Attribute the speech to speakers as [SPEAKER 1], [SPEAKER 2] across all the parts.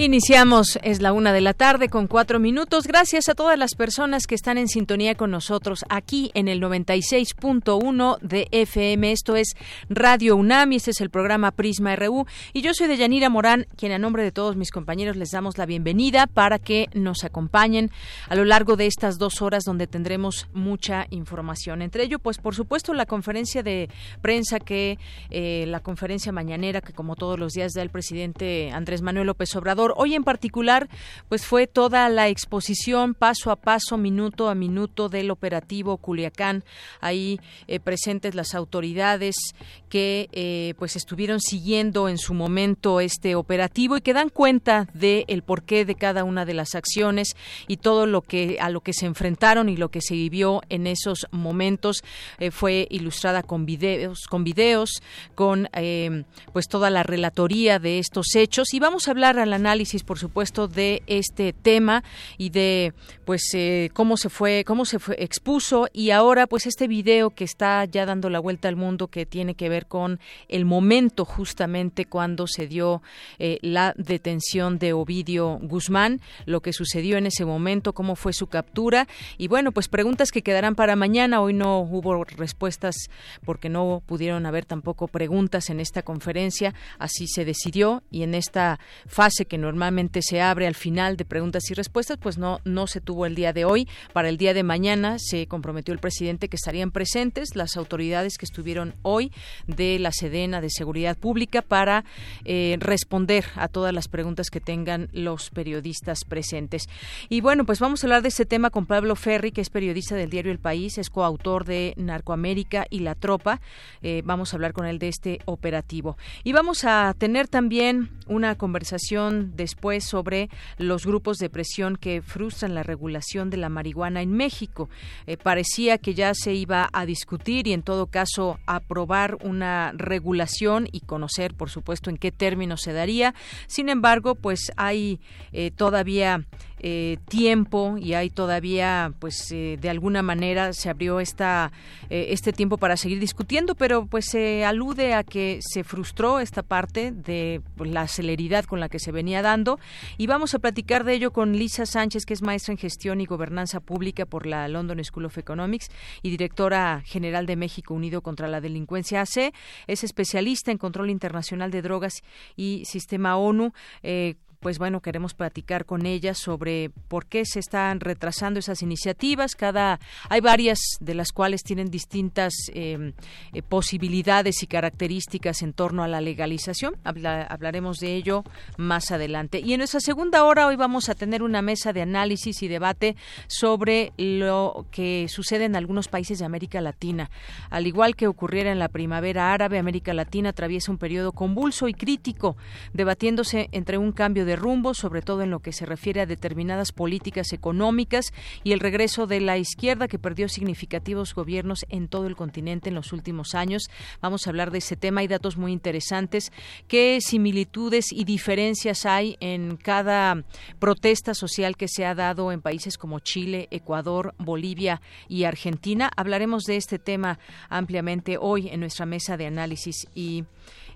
[SPEAKER 1] Iniciamos, es la una de la tarde con cuatro minutos. Gracias a todas las personas que están en sintonía con nosotros aquí en el 96.1 de FM. Esto es Radio UNAM y este es el programa Prisma RU. Y yo soy Deyanira Morán, quien a nombre de todos mis compañeros les damos la bienvenida para que nos acompañen a lo largo de estas dos horas donde tendremos mucha información. Entre ello, pues por supuesto, la conferencia de prensa que, eh, la conferencia mañanera que como todos los días da el presidente Andrés Manuel López Obrador Hoy en particular, pues fue toda la exposición paso a paso, minuto a minuto del operativo Culiacán. Ahí eh, presentes las autoridades que eh, pues estuvieron siguiendo en su momento este operativo y que dan cuenta del el porqué de cada una de las acciones y todo lo que a lo que se enfrentaron y lo que se vivió en esos momentos eh, fue ilustrada con videos, con videos, con pues toda la relatoría de estos hechos. Y vamos a hablar al análisis por supuesto, de este tema y de, pues, eh, cómo se fue, cómo se fue, expuso. Y ahora, pues, este video que está ya dando la vuelta al mundo que tiene que ver con el momento justamente cuando se dio eh, la detención de Ovidio Guzmán, lo que sucedió en ese momento, cómo fue su captura y bueno, pues preguntas que quedarán para mañana. Hoy no hubo respuestas porque no pudieron haber tampoco preguntas en esta conferencia, así se decidió y en esta fase que normalmente se abre al final de preguntas y respuestas, pues no, no se tuvo el día de hoy. Para el día de mañana se comprometió el presidente que estarían presentes las autoridades que estuvieron hoy de la Sedena de Seguridad Pública para eh, responder a todas las preguntas que tengan los periodistas presentes. Y bueno, pues vamos a hablar de este tema con Pablo Ferri, que es periodista del diario El País, es coautor de Narcoamérica y La Tropa. Eh, vamos a hablar con él de este operativo. Y vamos a tener también una conversación después sobre los grupos de presión que frustran la regulación de la marihuana en México. Eh, parecía que ya se iba a discutir y en todo caso aprobar una regulación y conocer, por supuesto, en qué términos se daría. Sin embargo, pues hay eh, todavía eh, tiempo y hay todavía, pues, eh, de alguna manera se abrió esta, eh, este tiempo para seguir discutiendo, pero pues se alude a que se frustró esta parte de pues, la celeridad con la que se venía dando y vamos a platicar de ello con Lisa Sánchez, que es maestra en gestión y gobernanza pública por la London School of Economics y directora general de México Unido contra la Delincuencia AC. Es especialista en control internacional de drogas y sistema ONU pues bueno, queremos platicar con ella sobre por qué se están retrasando esas iniciativas. Cada hay varias de las cuales tienen distintas em, eh, posibilidades y características en torno a la legalización. hablaremos de ello más adelante. Y en nuestra segunda hora hoy vamos a tener una mesa de análisis y debate sobre lo que sucede en algunos países de América Latina. Al igual que ocurriera en la primavera árabe, América Latina atraviesa un periodo convulso y crítico, debatiéndose entre un cambio de de rumbo, sobre todo en lo que se refiere a determinadas políticas económicas y el regreso de la izquierda que perdió significativos gobiernos en todo el continente en los últimos años. Vamos a hablar de ese tema. Hay datos muy interesantes. ¿Qué similitudes y diferencias hay en cada protesta social que se ha dado en países como Chile, Ecuador, Bolivia y Argentina? Hablaremos de este tema ampliamente hoy en nuestra mesa de análisis y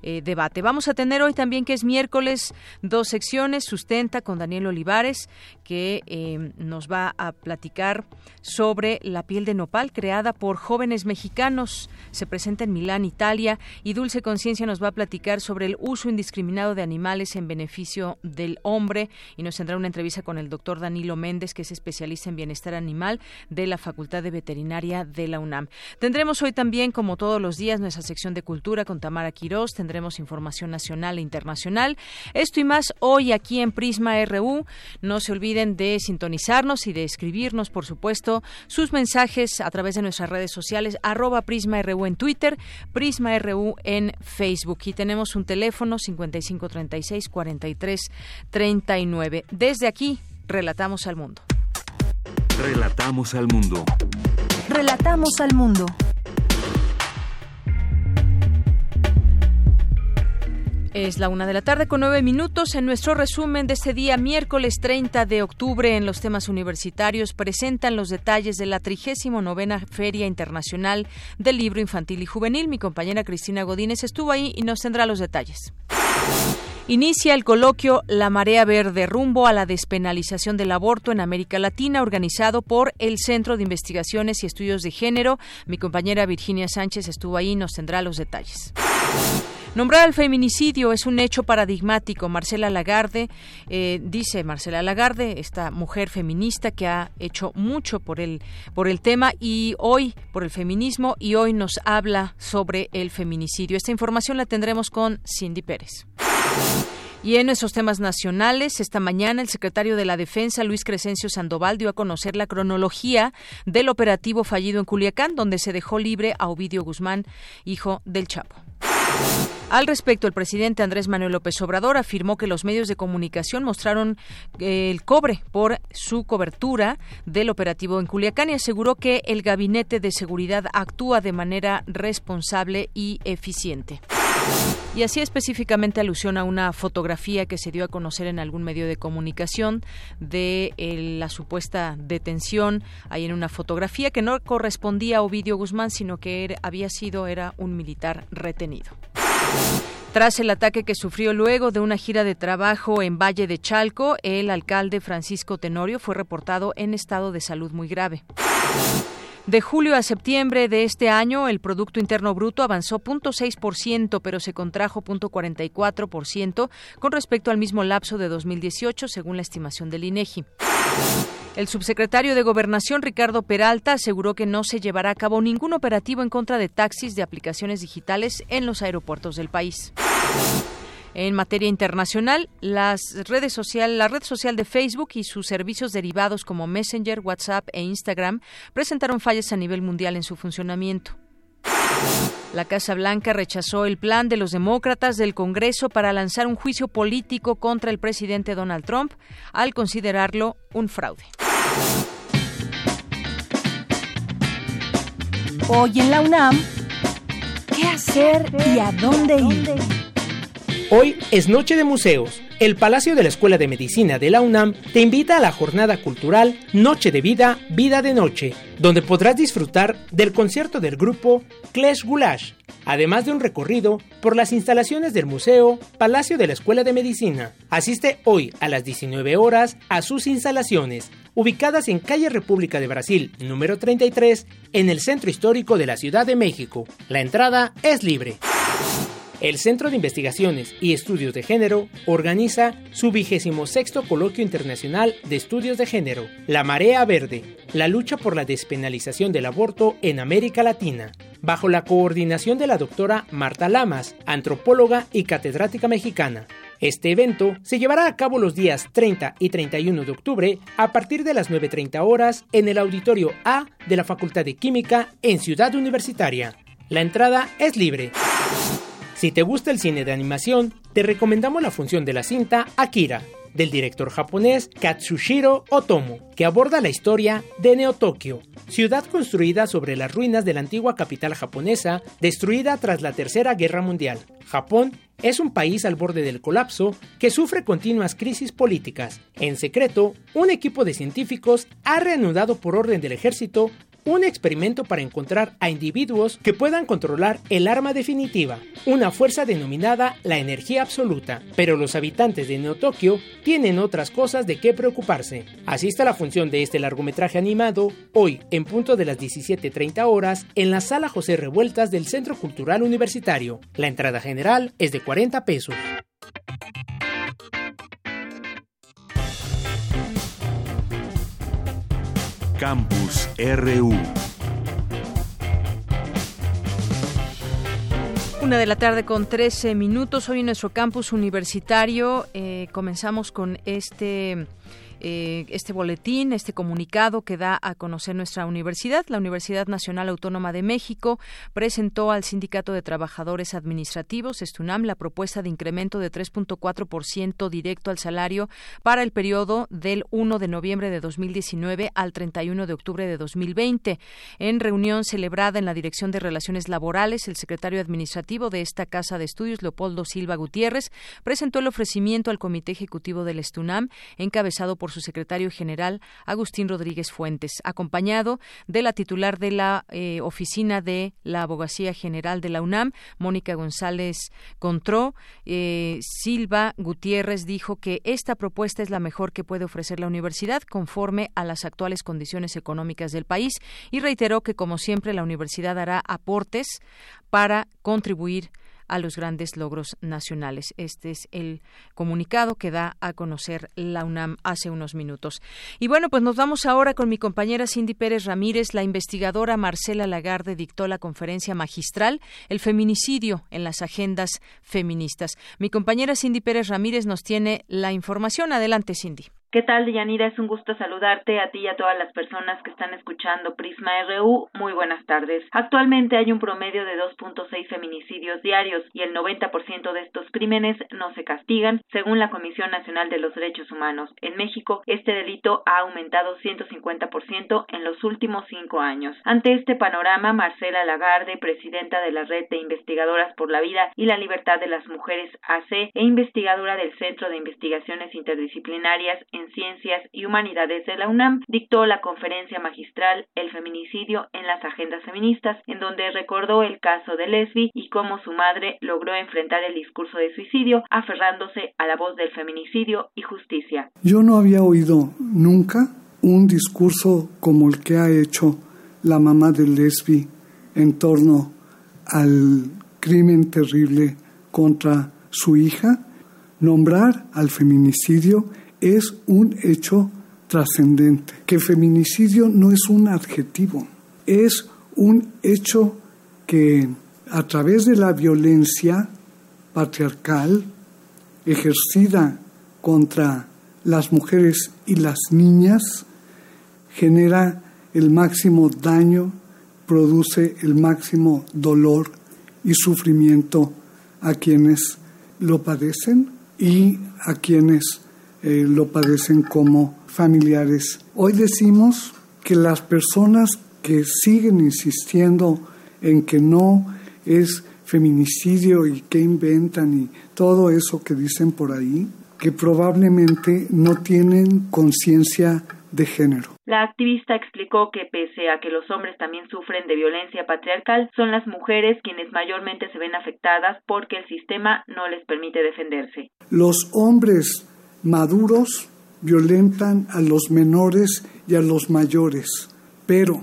[SPEAKER 1] eh, debate. Vamos a tener hoy también, que es miércoles, dos secciones, Sustenta con Daniel Olivares, que eh, nos va a platicar sobre la piel de nopal creada por jóvenes mexicanos. Se presenta en Milán, Italia, y Dulce Conciencia nos va a platicar sobre el uso indiscriminado de animales en beneficio del hombre y nos tendrá una entrevista con el doctor Danilo Méndez, que es especialista en bienestar animal de la Facultad de Veterinaria de la UNAM. Tendremos hoy también, como todos los días, nuestra sección de cultura con Tamara Quirós, tendremos información nacional e internacional. Esto y más hoy aquí en Prisma RU. No se olviden de sintonizarnos y de escribirnos, por supuesto, sus mensajes a través de nuestras redes sociales, arroba Prisma RU en Twitter, Prisma RU en Facebook. Y tenemos un teléfono 5536 43 39. Desde aquí, relatamos al mundo.
[SPEAKER 2] Relatamos al mundo.
[SPEAKER 3] Relatamos al mundo.
[SPEAKER 1] Es la una de la tarde con nueve minutos. En nuestro resumen de este día, miércoles 30 de octubre, en los temas universitarios, presentan los detalles de la 39 Feria Internacional del Libro Infantil y Juvenil. Mi compañera Cristina Godínez estuvo ahí y nos tendrá los detalles. Inicia el coloquio La Marea Verde rumbo a la despenalización del aborto en América Latina, organizado por el Centro de Investigaciones y Estudios de Género. Mi compañera Virginia Sánchez estuvo ahí y nos tendrá los detalles. Nombrar al feminicidio es un hecho paradigmático. Marcela Lagarde, eh, dice Marcela Lagarde, esta mujer feminista que ha hecho mucho por el, por el tema y hoy, por el feminismo, y hoy nos habla sobre el feminicidio. Esta información la tendremos con Cindy Pérez. Y en esos temas nacionales, esta mañana el secretario de la Defensa, Luis Crescencio Sandoval, dio a conocer la cronología del operativo fallido en Culiacán, donde se dejó libre a Ovidio Guzmán, hijo del Chapo. Al respecto, el presidente Andrés Manuel López Obrador afirmó que los medios de comunicación mostraron eh, el cobre por su cobertura del operativo en Culiacán y aseguró que el gabinete de seguridad actúa de manera responsable y eficiente. Y así específicamente alusión a una fotografía que se dio a conocer en algún medio de comunicación de eh, la supuesta detención. Hay en una fotografía que no correspondía a Ovidio Guzmán, sino que había sido era un militar retenido. Tras el ataque que sufrió luego de una gira de trabajo en Valle de Chalco, el alcalde Francisco Tenorio fue reportado en estado de salud muy grave. De julio a septiembre de este año, el Producto Interno Bruto avanzó 0.6%, pero se contrajo 0.44% con respecto al mismo lapso de 2018, según la estimación del INEGI. El subsecretario de Gobernación, Ricardo Peralta, aseguró que no se llevará a cabo ningún operativo en contra de taxis de aplicaciones digitales en los aeropuertos del país. En materia internacional, social, la red social de Facebook y sus servicios derivados como Messenger, WhatsApp e Instagram presentaron fallas a nivel mundial en su funcionamiento. La Casa Blanca rechazó el plan de los demócratas del Congreso para lanzar un juicio político contra el presidente Donald Trump al considerarlo un fraude.
[SPEAKER 3] Hoy en la UNAM, ¿qué hacer y a dónde ir?
[SPEAKER 4] Hoy es Noche de Museos. El Palacio de la Escuela de Medicina de la UNAM te invita a la jornada cultural Noche de Vida, Vida de Noche, donde podrás disfrutar del concierto del grupo Clash Goulash, además de un recorrido por las instalaciones del Museo Palacio de la Escuela de Medicina. Asiste hoy a las 19 horas a sus instalaciones, ubicadas en Calle República de Brasil, número 33, en el centro histórico de la Ciudad de México. La entrada es libre. El Centro de Investigaciones y Estudios de Género organiza su vigésimo sexto Coloquio Internacional de Estudios de Género, La Marea Verde, la lucha por la despenalización del aborto en América Latina, bajo la coordinación de la doctora Marta Lamas, antropóloga y catedrática mexicana. Este evento se llevará a cabo los días 30 y 31 de octubre a partir de las 9.30 horas en el Auditorio A de la Facultad de Química en Ciudad Universitaria. La entrada es libre. Si te gusta el cine de animación, te recomendamos la función de la cinta Akira, del director japonés Katsushiro Otomo, que aborda la historia de Neo-Tokio, ciudad construida sobre las ruinas de la antigua capital japonesa, destruida tras la Tercera Guerra Mundial. Japón es un país al borde del colapso que sufre continuas crisis políticas. En secreto, un equipo de científicos ha reanudado por orden del ejército un experimento para encontrar a individuos que puedan controlar el arma definitiva, una fuerza denominada la energía absoluta. Pero los habitantes de Neo Tokio tienen otras cosas de qué preocuparse. Así está la función de este largometraje animado, hoy en punto de las 17.30 horas, en la sala José Revueltas del Centro Cultural Universitario. La entrada general es de 40 pesos.
[SPEAKER 2] Campus RU.
[SPEAKER 1] Una de la tarde con 13 minutos. Hoy en nuestro campus universitario eh, comenzamos con este eh, este boletín, este comunicado que da a conocer nuestra universidad. La Universidad Nacional Autónoma de México presentó al Sindicato de Trabajadores Administrativos, Estunam, la propuesta de incremento de 3.4% directo al salario para el periodo del 1 de noviembre de 2019 al 31 de octubre de 2020. En reunión celebrada en la Dirección de Relaciones Laborales, el secretario administrativo de esta Casa de Estudios, Leopoldo Silva Gutiérrez, presentó el ofrecimiento al Comité Ejecutivo del Estunam, encabezado por su secretario general, Agustín Rodríguez Fuentes, acompañado de la titular de la eh, Oficina de la Abogacía General de la UNAM, Mónica González Contró. Eh, Silva Gutiérrez dijo que esta propuesta es la mejor que puede ofrecer la universidad conforme a las actuales condiciones económicas del país y reiteró que, como siempre, la universidad hará aportes para contribuir a los grandes logros nacionales. Este es el comunicado que da a conocer la UNAM hace unos minutos. Y bueno, pues nos vamos ahora con mi compañera Cindy Pérez Ramírez. La investigadora Marcela Lagarde dictó la conferencia magistral El feminicidio en las agendas feministas. Mi compañera Cindy Pérez Ramírez nos tiene la información. Adelante, Cindy.
[SPEAKER 5] ¿Qué tal, Deyanira? Es un gusto saludarte a ti y a todas las personas que están escuchando Prisma RU. Muy buenas tardes. Actualmente hay un promedio de 2.6 feminicidios diarios y el 90% de estos crímenes no se castigan, según la Comisión Nacional de los Derechos Humanos. En México, este delito ha aumentado 150% en los últimos cinco años. Ante este panorama, Marcela Lagarde, presidenta de la Red de Investigadoras por la Vida y la Libertad de las Mujeres AC e investigadora del Centro de Investigaciones Interdisciplinarias en Ciencias y Humanidades de la UNAM, dictó la conferencia magistral El feminicidio en las agendas feministas, en donde recordó el caso de Lesbi y cómo su madre logró enfrentar el discurso de suicidio, aferrándose a la voz del feminicidio y justicia.
[SPEAKER 6] Yo no había oído nunca un discurso como el que ha hecho la mamá de Lesbi en torno al crimen terrible contra su hija, nombrar al feminicidio es un hecho trascendente, que feminicidio no es un adjetivo, es un hecho que a través de la violencia patriarcal ejercida contra las mujeres y las niñas genera el máximo daño, produce el máximo dolor y sufrimiento a quienes lo padecen y a quienes eh, lo padecen como familiares. Hoy decimos que las personas que siguen insistiendo en que no es feminicidio y que inventan y todo eso que dicen por ahí, que probablemente no tienen conciencia de género.
[SPEAKER 5] La activista explicó que pese a que los hombres también sufren de violencia patriarcal, son las mujeres quienes mayormente se ven afectadas porque el sistema no les permite defenderse.
[SPEAKER 6] Los hombres maduros violentan a los menores y a los mayores, pero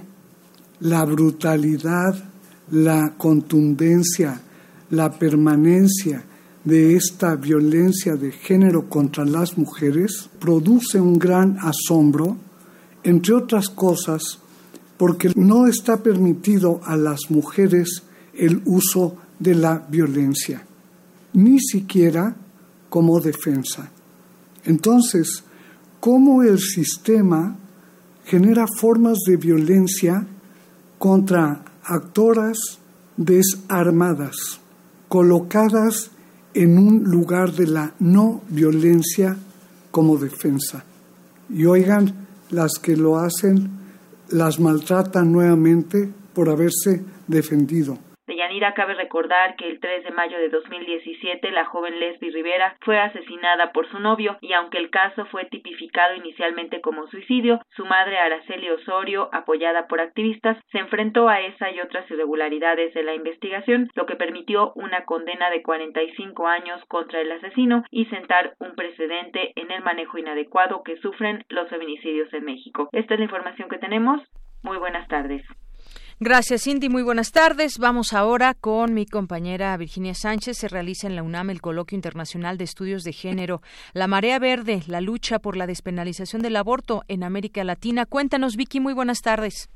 [SPEAKER 6] la brutalidad, la contundencia, la permanencia de esta violencia de género contra las mujeres produce un gran asombro, entre otras cosas, porque no está permitido a las mujeres el uso de la violencia, ni siquiera como defensa. Entonces, ¿cómo el sistema genera formas de violencia contra actoras desarmadas, colocadas en un lugar de la no violencia como defensa? Y oigan, las que lo hacen las maltratan nuevamente por haberse defendido.
[SPEAKER 5] Cabe recordar que el 3 de mayo de 2017 la joven Lesbi Rivera fue asesinada por su novio y aunque el caso fue tipificado inicialmente como suicidio, su madre Araceli Osorio, apoyada por activistas, se enfrentó a esa y otras irregularidades de la investigación, lo que permitió una condena de 45 años contra el asesino y sentar un precedente en el manejo inadecuado que sufren los feminicidios en México. Esta es la información que tenemos. Muy buenas tardes.
[SPEAKER 1] Gracias, Cindy. Muy buenas tardes. Vamos ahora con mi compañera Virginia Sánchez. Se realiza en la UNAM el Coloquio Internacional de Estudios de Género. La Marea Verde, la lucha por la despenalización del aborto en América Latina. Cuéntanos, Vicky. Muy buenas tardes.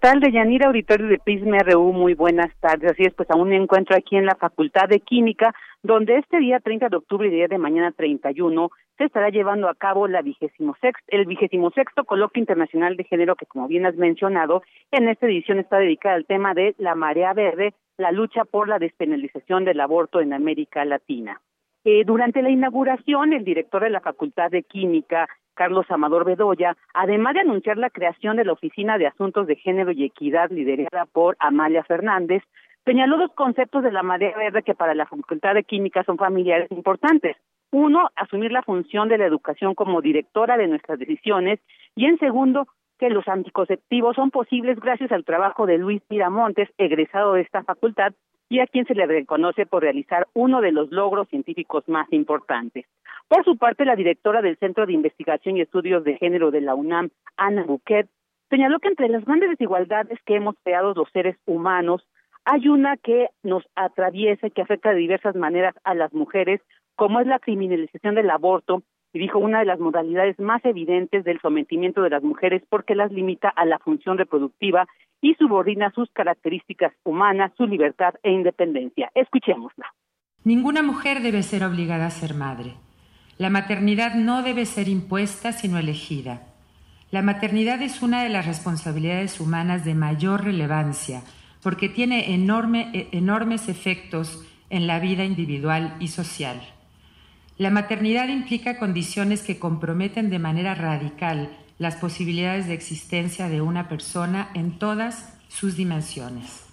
[SPEAKER 7] Tal de Yanira Auditorio de Prisma RU? Muy buenas tardes. Así es, pues aún me encuentro aquí en la Facultad de Química, donde este día 30 de octubre y día de mañana 31 se estará llevando a cabo la vigésimo el vigésimo sexto coloquio internacional de género que, como bien has mencionado, en esta edición está dedicada al tema de la marea verde, la lucha por la despenalización del aborto en América Latina. Eh, durante la inauguración, el director de la Facultad de Química, Carlos Amador Bedoya, además de anunciar la creación de la Oficina de Asuntos de Género y Equidad liderada por Amalia Fernández, señaló dos conceptos de la marea verde que para la Facultad de Química son familiares importantes. Uno, asumir la función de la educación como directora de nuestras decisiones y en segundo, que los anticonceptivos son posibles gracias al trabajo de Luis Miramontes, egresado de esta facultad, y a quien se le reconoce por realizar uno de los logros científicos más importantes. Por su parte, la directora del Centro de Investigación y Estudios de Género de la UNAM, Ana Buquet, señaló que entre las grandes desigualdades que hemos creado los seres humanos, hay una que nos atraviesa y que afecta de diversas maneras a las mujeres, como es la criminalización del aborto, dijo una de las modalidades más evidentes del sometimiento de las mujeres porque las limita a la función reproductiva y subordina sus características humanas, su libertad e independencia. Escuchémosla.
[SPEAKER 8] Ninguna mujer debe ser obligada a ser madre. La maternidad no debe ser impuesta, sino elegida. La maternidad es una de las responsabilidades humanas de mayor relevancia porque tiene enorme, enormes efectos en la vida individual y social. La maternidad implica condiciones que comprometen de manera radical las posibilidades de existencia de una persona en todas sus dimensiones.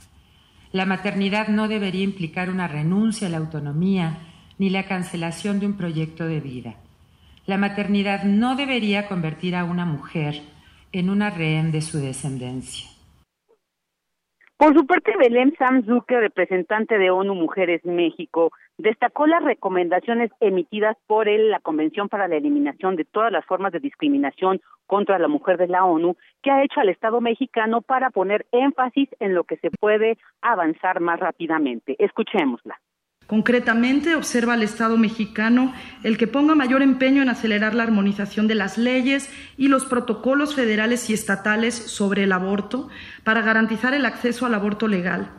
[SPEAKER 8] La maternidad no debería implicar una renuncia a la autonomía ni la cancelación de un proyecto de vida. La maternidad no debería convertir a una mujer en una rehén de su descendencia.
[SPEAKER 7] Por su parte, Belén Samzuke, representante de ONU Mujeres México, destacó las recomendaciones emitidas por él, la Convención para la Eliminación de todas las formas de discriminación contra la mujer de la ONU, que ha hecho al Estado mexicano para poner énfasis en lo que se puede avanzar más rápidamente. Escuchémosla.
[SPEAKER 9] Concretamente, observa al Estado mexicano el que ponga mayor empeño en acelerar la armonización de las leyes y los protocolos federales y estatales sobre el aborto para garantizar el acceso al aborto legal.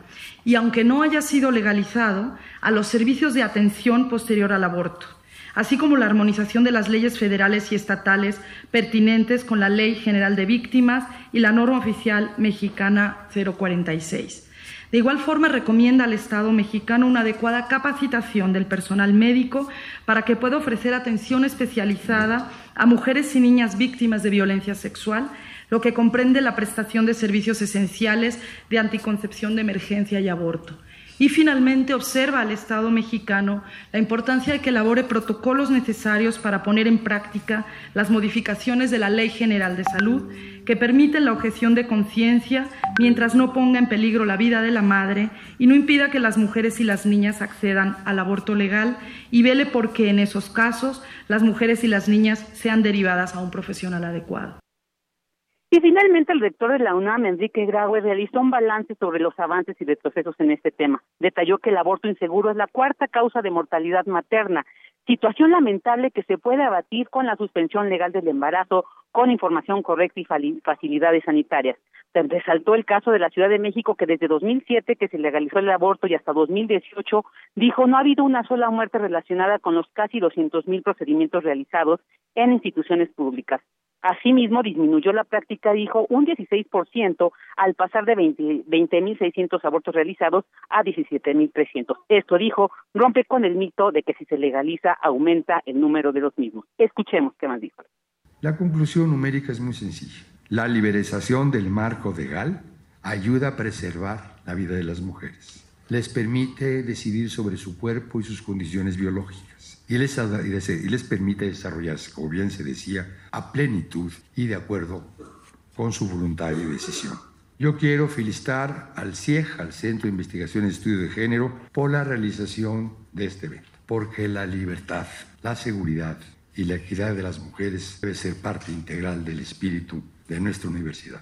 [SPEAKER 9] Y, aunque no haya sido legalizado, a los servicios de atención posterior al aborto, así como la armonización de las leyes federales y estatales pertinentes con la Ley General de Víctimas y la norma oficial mexicana 046 de igual forma, recomienda al Estado mexicano una adecuada capacitación del personal médico para que pueda ofrecer atención especializada a mujeres y niñas víctimas de violencia sexual, lo que comprende la prestación de servicios esenciales de anticoncepción de emergencia y aborto. Y finalmente observa al Estado mexicano la importancia de que elabore protocolos necesarios para poner en práctica las modificaciones de la Ley General de Salud que permiten la objeción de conciencia mientras no ponga en peligro la vida de la madre y no impida que las mujeres y las niñas accedan al aborto legal y vele porque en esos casos las mujeres y las niñas sean derivadas a un profesional adecuado.
[SPEAKER 7] Y finalmente el rector de la UNAM, Enrique Graue, realizó un balance sobre los avances y retrocesos en este tema. Detalló que el aborto inseguro es la cuarta causa de mortalidad materna, situación lamentable que se puede abatir con la suspensión legal del embarazo, con información correcta y facilidades sanitarias. Resaltó el caso de la Ciudad de México que desde 2007 que se legalizó el aborto y hasta 2018 dijo no ha habido una sola muerte relacionada con los casi 200 mil procedimientos realizados en instituciones públicas. Asimismo, disminuyó la práctica, dijo, un 16% al pasar de 20.600 abortos realizados a 17.300. Esto, dijo, rompe con el mito de que si se legaliza aumenta el número de los mismos. Escuchemos qué más dijo.
[SPEAKER 10] La conclusión numérica es muy sencilla. La liberalización del marco legal ayuda a preservar la vida de las mujeres. Les permite decidir sobre su cuerpo y sus condiciones biológicas y les, y permite desarrollarse, como bien se decía, a plenitud y de acuerdo con su voluntad y decisión. Yo quiero felicitar al CIEG, al Centro de Investigación y Estudio de Género, por la realización de este evento, porque la libertad, la seguridad y la equidad de las mujeres debe ser parte integral del espíritu de nuestra universidad.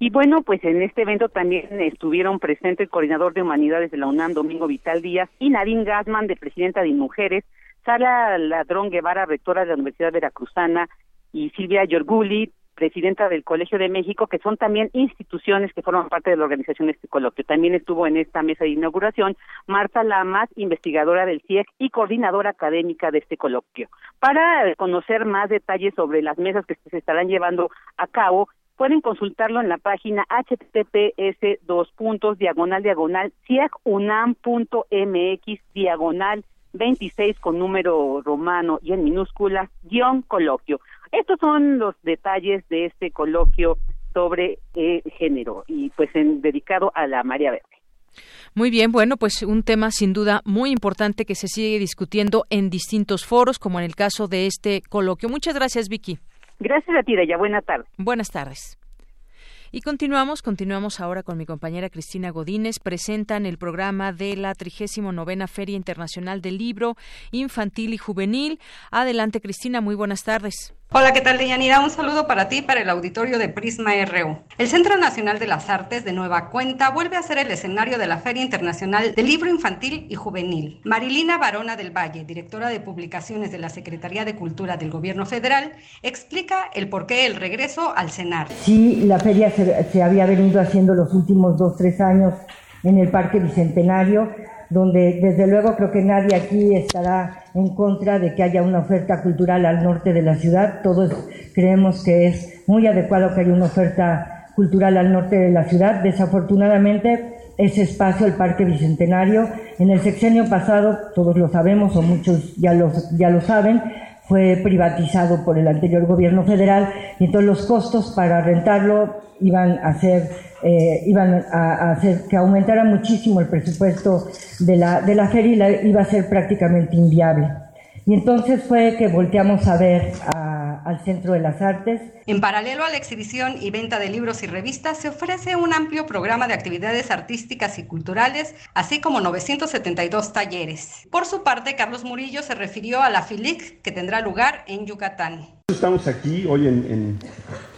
[SPEAKER 7] Y bueno, pues en este evento también estuvieron presentes el coordinador de humanidades de la UNAM, Domingo Vital Díaz, y Nadine Gassman, de presidenta de Mujeres, Sara Ladrón Guevara, rectora de la Universidad Veracruzana, y Silvia Yorguli, presidenta del Colegio de México, que son también instituciones que forman parte de la organización de este coloquio. También estuvo en esta mesa de inauguración Marta Lamas, investigadora del CIEC y coordinadora académica de este coloquio. Para conocer más detalles sobre las mesas que se estarán llevando a cabo, pueden consultarlo en la página https dos puntos diagonal diagonal ciacunam.mx diagonal 26 con número romano y en minúsculas guion coloquio. Estos son los detalles de este coloquio sobre género y pues en, dedicado a la María Verde.
[SPEAKER 1] Muy bien, bueno, pues un tema sin duda muy importante que se sigue discutiendo en distintos foros, como en el caso de este coloquio. Muchas gracias, Vicky.
[SPEAKER 7] Gracias a ti, Deya. Buenas tardes.
[SPEAKER 1] Buenas tardes. Y continuamos, continuamos ahora con mi compañera Cristina Godínez. Presentan el programa de la 39 Feria Internacional del Libro Infantil y Juvenil. Adelante, Cristina, muy buenas tardes.
[SPEAKER 11] Hola, ¿qué tal, Deyanira? Un saludo para ti para el auditorio de Prisma RU. El Centro Nacional de las Artes de Nueva Cuenta vuelve a ser el escenario de la Feria Internacional del Libro Infantil y Juvenil. Marilina Barona del Valle, directora de publicaciones de la Secretaría de Cultura del Gobierno Federal, explica el porqué del regreso al CENAR.
[SPEAKER 12] Sí, la feria se, se había venido haciendo los últimos dos, tres años en el Parque Bicentenario donde desde luego creo que nadie aquí estará en contra de que haya una oferta cultural al norte de la ciudad. Todos creemos que es muy adecuado que haya una oferta cultural al norte de la ciudad. Desafortunadamente, ese espacio, el Parque Bicentenario, en el sexenio pasado, todos lo sabemos o muchos ya lo, ya lo saben, fue privatizado por el anterior gobierno federal y entonces los costos para rentarlo iban a ser eh, iban a, hacer que aumentara muchísimo el presupuesto de la, de la feria y la, iba a ser prácticamente inviable. Y entonces fue que volteamos a ver al Centro de las Artes.
[SPEAKER 11] En paralelo a la exhibición y venta de libros y revistas, se ofrece un amplio programa de actividades artísticas y culturales, así como 972 talleres. Por su parte, Carlos Murillo se refirió a la FILIC que tendrá lugar en Yucatán.
[SPEAKER 13] Estamos aquí hoy en,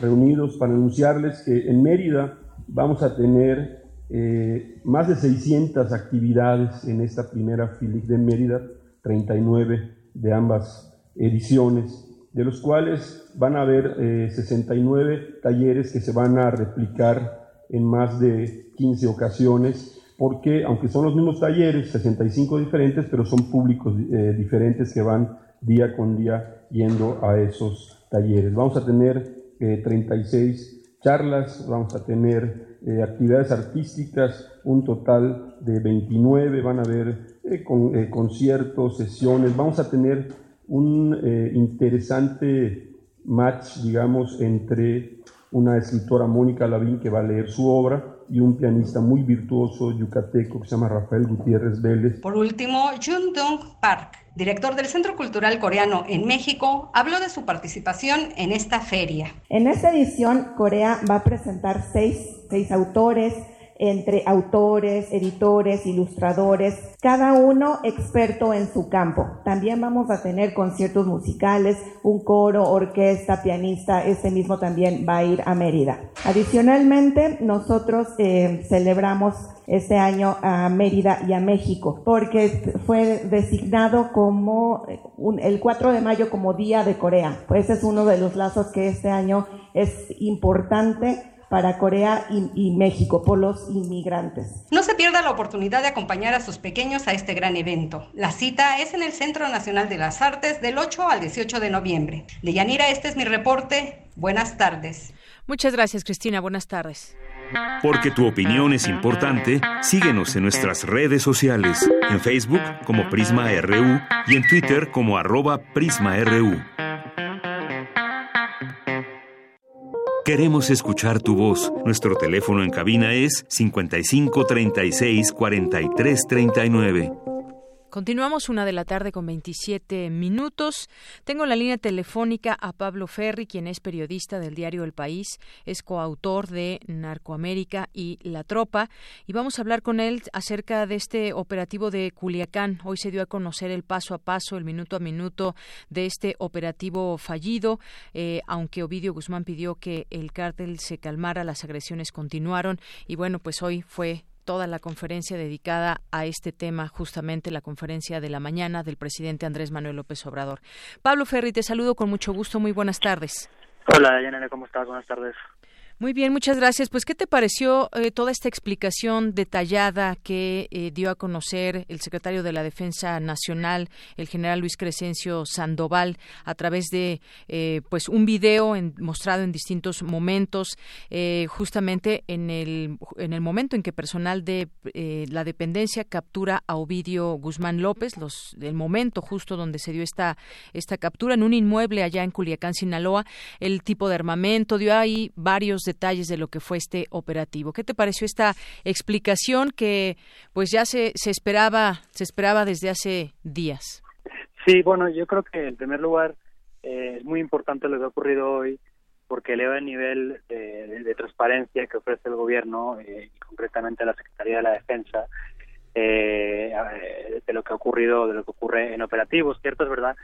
[SPEAKER 13] reunidos para anunciarles que en Mérida vamos a tener eh, más de 600 actividades en esta primera FILIC de Mérida, 39 de ambas ediciones, de los cuales van a haber 69 eh, talleres que se van a replicar en más de 15 ocasiones, porque aunque son los mismos talleres, 65 diferentes, pero son públicos eh, diferentes que van día con día yendo a esos talleres. Vamos a tener 36 charlas, vamos a tener eh, actividades artísticas, un total de 29, van a haber eh, eh, conciertos, sesiones, vamos a tener un interesante match, digamos, entre una escritora, Mónica Lavín, que va a leer su obra, y un pianista muy virtuoso yucateco que se llama Rafael Gutiérrez Vélez.
[SPEAKER 11] Por último, Jun Dong Park, director del Centro Cultural Coreano en México, habló de su participación en esta feria.
[SPEAKER 14] En esta edición, Corea va a presentar seis, seis autores, entre autores, editores, ilustradores, cada uno experto en su campo. También vamos a tener conciertos musicales, un coro, orquesta, pianista, este mismo también va a ir a Mérida. Adicionalmente, nosotros eh, celebramos este año a Mérida y a México, porque fue designado como el 4 de mayo como Día de Corea. Pues es uno de los lazos que este año es importante para Corea y, México por los inmigrantes.
[SPEAKER 11] No se pierda la oportunidad de acompañar a sus pequeños a este gran evento. La cita es en el Centro Nacional de las Artes del 8 al 18 de noviembre. De Yanira, este es mi reporte. Buenas tardes.
[SPEAKER 1] Muchas gracias, Cristina. Buenas tardes.
[SPEAKER 2] Porque tu opinión es importante, síguenos en nuestras redes sociales, en Facebook como Prisma RU y en Twitter como arroba PrismaRU. Queremos escuchar tu voz. Nuestro teléfono en cabina es 55 36 43 39.
[SPEAKER 1] Continuamos una de la tarde con 27 minutos. Tengo la línea telefónica a Pablo Ferri, quien es periodista del diario El País, es coautor de Narcoamérica y La Tropa, y vamos a hablar con él acerca de este operativo de Culiacán. Hoy se dio a conocer el paso a paso, el minuto a minuto de este operativo fallido, eh, aunque Ovidio Guzmán pidió que el cártel se calmara, las agresiones continuaron, y bueno, pues hoy fue toda la conferencia dedicada a este tema, justamente la conferencia de la mañana del presidente Andrés Manuel López Obrador. Pablo Ferri, te saludo con mucho gusto. Muy buenas tardes.
[SPEAKER 15] Hola, Yanela, ¿cómo estás? Buenas tardes.
[SPEAKER 1] Muy bien, muchas gracias. Pues, ¿qué te pareció eh, toda esta explicación detallada que eh, dio a conocer el secretario de la Defensa Nacional, el general Luis Crescencio Sandoval, a través de eh, pues un video mostrado en distintos momentos, justamente en el en el momento en que personal de la dependencia captura a Ovidio Guzmán López, los el momento justo donde se dio esta esta captura en un inmueble allá en Culiacán, Sinaloa, el tipo de armamento dio ahí varios detalles de lo que fue este operativo. ¿Qué te pareció esta explicación que pues ya se, se esperaba se esperaba desde hace días?
[SPEAKER 15] Sí, bueno, yo creo que en primer lugar eh, es muy importante lo que ha ocurrido hoy porque eleva el nivel de, transparencia que ofrece el gobierno eh, y concretamente la Secretaría de la Defensa eh, de lo que ha ocurrido, de lo que ocurre en operativos. Cierto, es verdad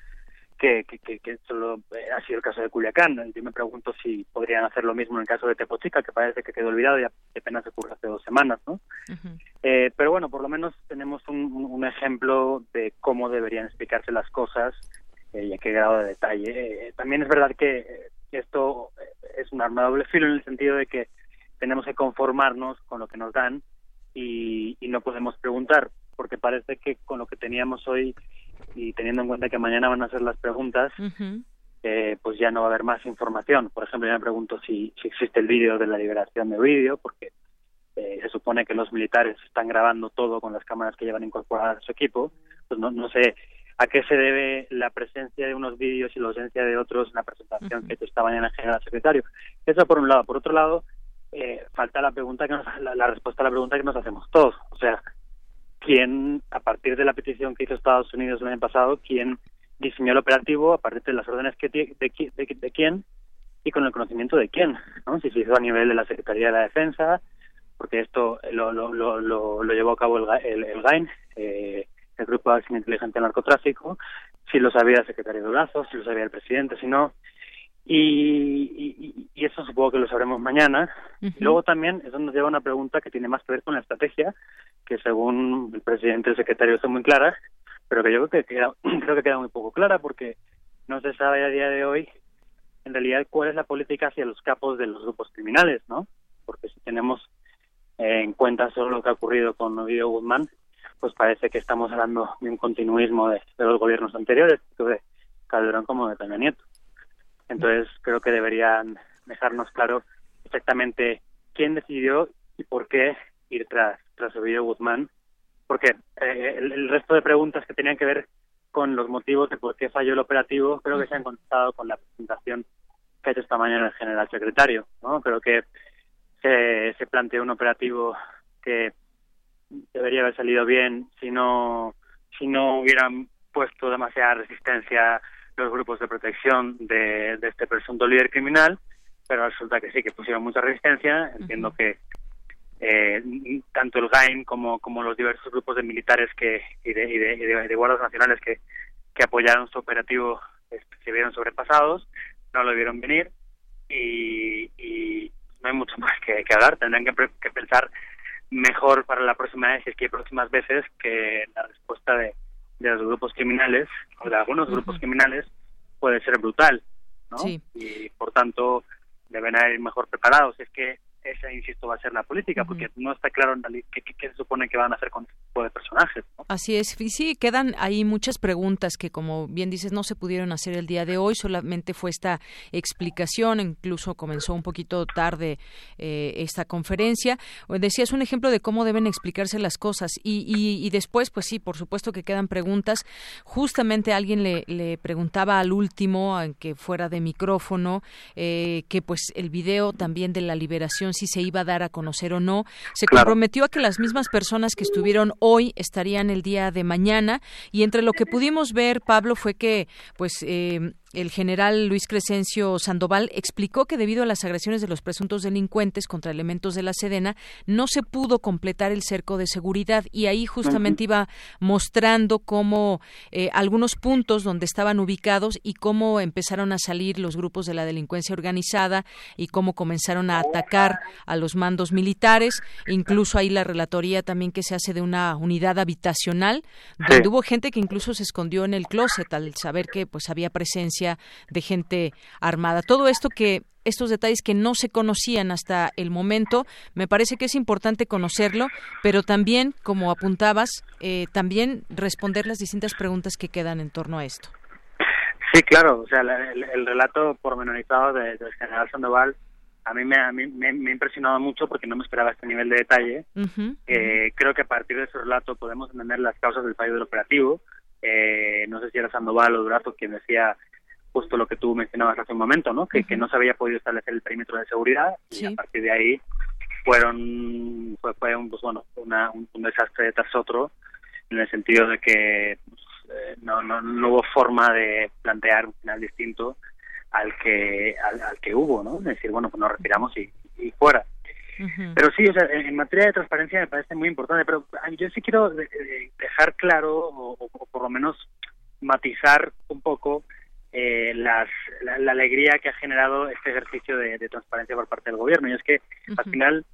[SPEAKER 15] que, que, que, solo eh, ha sido el caso de Culiacán. Yo me pregunto si podrían hacer lo mismo en el caso de Tepochica, que parece que quedó olvidado y apenas ocurre hace dos semanas, ¿no? eh, pero bueno, por lo menos tenemos un, un, ejemplo de cómo deberían explicarse las cosas eh, y a qué grado de detalle. Eh, también es verdad que esto es un arma de doble filo en el sentido de que tenemos que conformarnos con lo que nos dan y, y no podemos preguntar, porque parece que con lo que teníamos hoy y teniendo en cuenta que mañana van a ser las preguntas, eh, pues ya no va a haber más información. Por ejemplo, yo me pregunto si, si existe el vídeo de la liberación de vídeo, porque eh, se supone que los militares están grabando todo con las cámaras que llevan incorporadas a su equipo. Pues no, no sé a qué se debe la presencia de unos vídeos y la ausencia de otros en la presentación que he hecho esta mañana general secretario. Eso por un lado. Por otro lado, eh, falta la pregunta que nos, la respuesta a la pregunta que nos hacemos todos. O sea, quién, a partir de la petición que hizo Estados Unidos el año pasado, quién diseñó el operativo, a partir de las órdenes que de, de, quién y con el conocimiento de quién, ¿no? Si se hizo a nivel de la Secretaría de la Defensa, porque esto lo, lo, lo, lo, llevó a cabo el, el, el GAIN, eh, el Grupo de Acción Inteligente al Narcotráfico, si lo sabía el secretario de Brazos, si lo sabía el presidente, si no. Y, y, eso supongo que lo sabremos mañana. y luego también eso nos lleva a una pregunta que tiene más que ver con la estrategia, que según el presidente y el secretario está muy clara, pero que yo creo que queda, creo que queda muy poco clara porque no se sabe a día de hoy en realidad cuál es la política hacia los capos de los grupos criminales, ¿no? Porque si tenemos en cuenta solo lo que ha ocurrido con Ovidio Guzmán, pues parece que estamos hablando de un continuismo de, de los gobiernos anteriores, tanto de Calderón como de Peña Nieto. Entonces creo que deberían dejarnos claro exactamente quién decidió y por qué ir tras, tras Ovidio Guzmán, porque eh, el, resto de preguntas que tenían que ver con los motivos de por qué falló el operativo creo que se han contestado con la presentación que ha hecho esta mañana el general secretario. ¿no? Creo que se, se planteó un operativo que debería haber salido bien si no si no hubieran puesto demasiada resistencia los grupos de protección de, de este presunto líder criminal, pero resulta que sí, que pusieron mucha resistencia. Entiendo que eh, tanto el GAIN como, como los diversos grupos de militares que y de, y de, guardas nacionales que, que apoyaron su operativo este, se vieron sobrepasados, no lo vieron venir y, y no hay mucho más que, que hablar. Tendrán que, que pensar mejor para la próxima vez, si es que hay próximas veces, que la respuesta de, de los grupos criminales o de algunos grupos criminales puede ser brutal, ¿no? Y por tanto deben ir mejor preparados. Es que esa, insisto, va a ser la política, porque no está claro en qué, qué, se supone que van a hacer con este tipo de personajes.
[SPEAKER 1] Así es, y sí, quedan ahí muchas preguntas que, como bien dices, no se pudieron hacer el día de hoy, solamente fue esta explicación, incluso comenzó un poquito tarde eh, esta conferencia. Decías un ejemplo de cómo deben explicarse las cosas, y, y, después, pues sí, por supuesto que quedan preguntas. Justamente alguien le, le preguntaba al último, aunque fuera de micrófono, eh, que pues el video también de la liberación si se iba a dar a conocer o no. Se comprometió a que las mismas personas que estuvieron hoy estarían el día de mañana y entre lo que pudimos ver, Pablo, fue que pues eh, el general Luis Crescencio Sandoval explicó que debido a las agresiones de los presuntos delincuentes contra elementos de la Sedena no se pudo completar el cerco de seguridad. Y ahí justamente iba mostrando cómo eh, algunos puntos donde estaban ubicados y cómo empezaron a salir los grupos de la delincuencia organizada y cómo comenzaron a atacar a los mandos militares, incluso ahí la relatoría también que se hace de una unidad habitacional donde hubo gente que incluso se escondió en el closet al saber que pues había presencia presencia de gente armada. Todo esto que estos detalles que no se conocían hasta el momento. Me parece que es importante conocerlo, pero también, como apuntabas, eh, también responder las distintas preguntas que quedan en torno a esto.
[SPEAKER 15] Sí, claro. O sea, el, relato pormenorizado del general Sandoval a mí, me, a mí me, ha impresionado mucho porque no me esperaba este nivel de detalle. Eh, creo que a partir de ese relato podemos entender las causas del fallo del operativo. Eh, no sé si era Sandoval o Durazo quien decía justo lo que tú mencionabas hace un momento, ¿no? Que, que no se había podido establecer el perímetro de seguridad y a partir de ahí fueron fue, fue un, pues, bueno, una, un, desastre tras otro en el sentido de que pues, eh, no, no, no hubo forma de plantear un final distinto al que al, que hubo, ¿no? Es decir, bueno, pues nos retiramos y, y fuera. Pero sí, o sea, en, materia de transparencia me parece muy importante, pero yo sí quiero dejar claro, o, o, por lo menos matizar un poco eh, las, la, alegría que ha generado este ejercicio de, transparencia por parte del gobierno. Y es que al final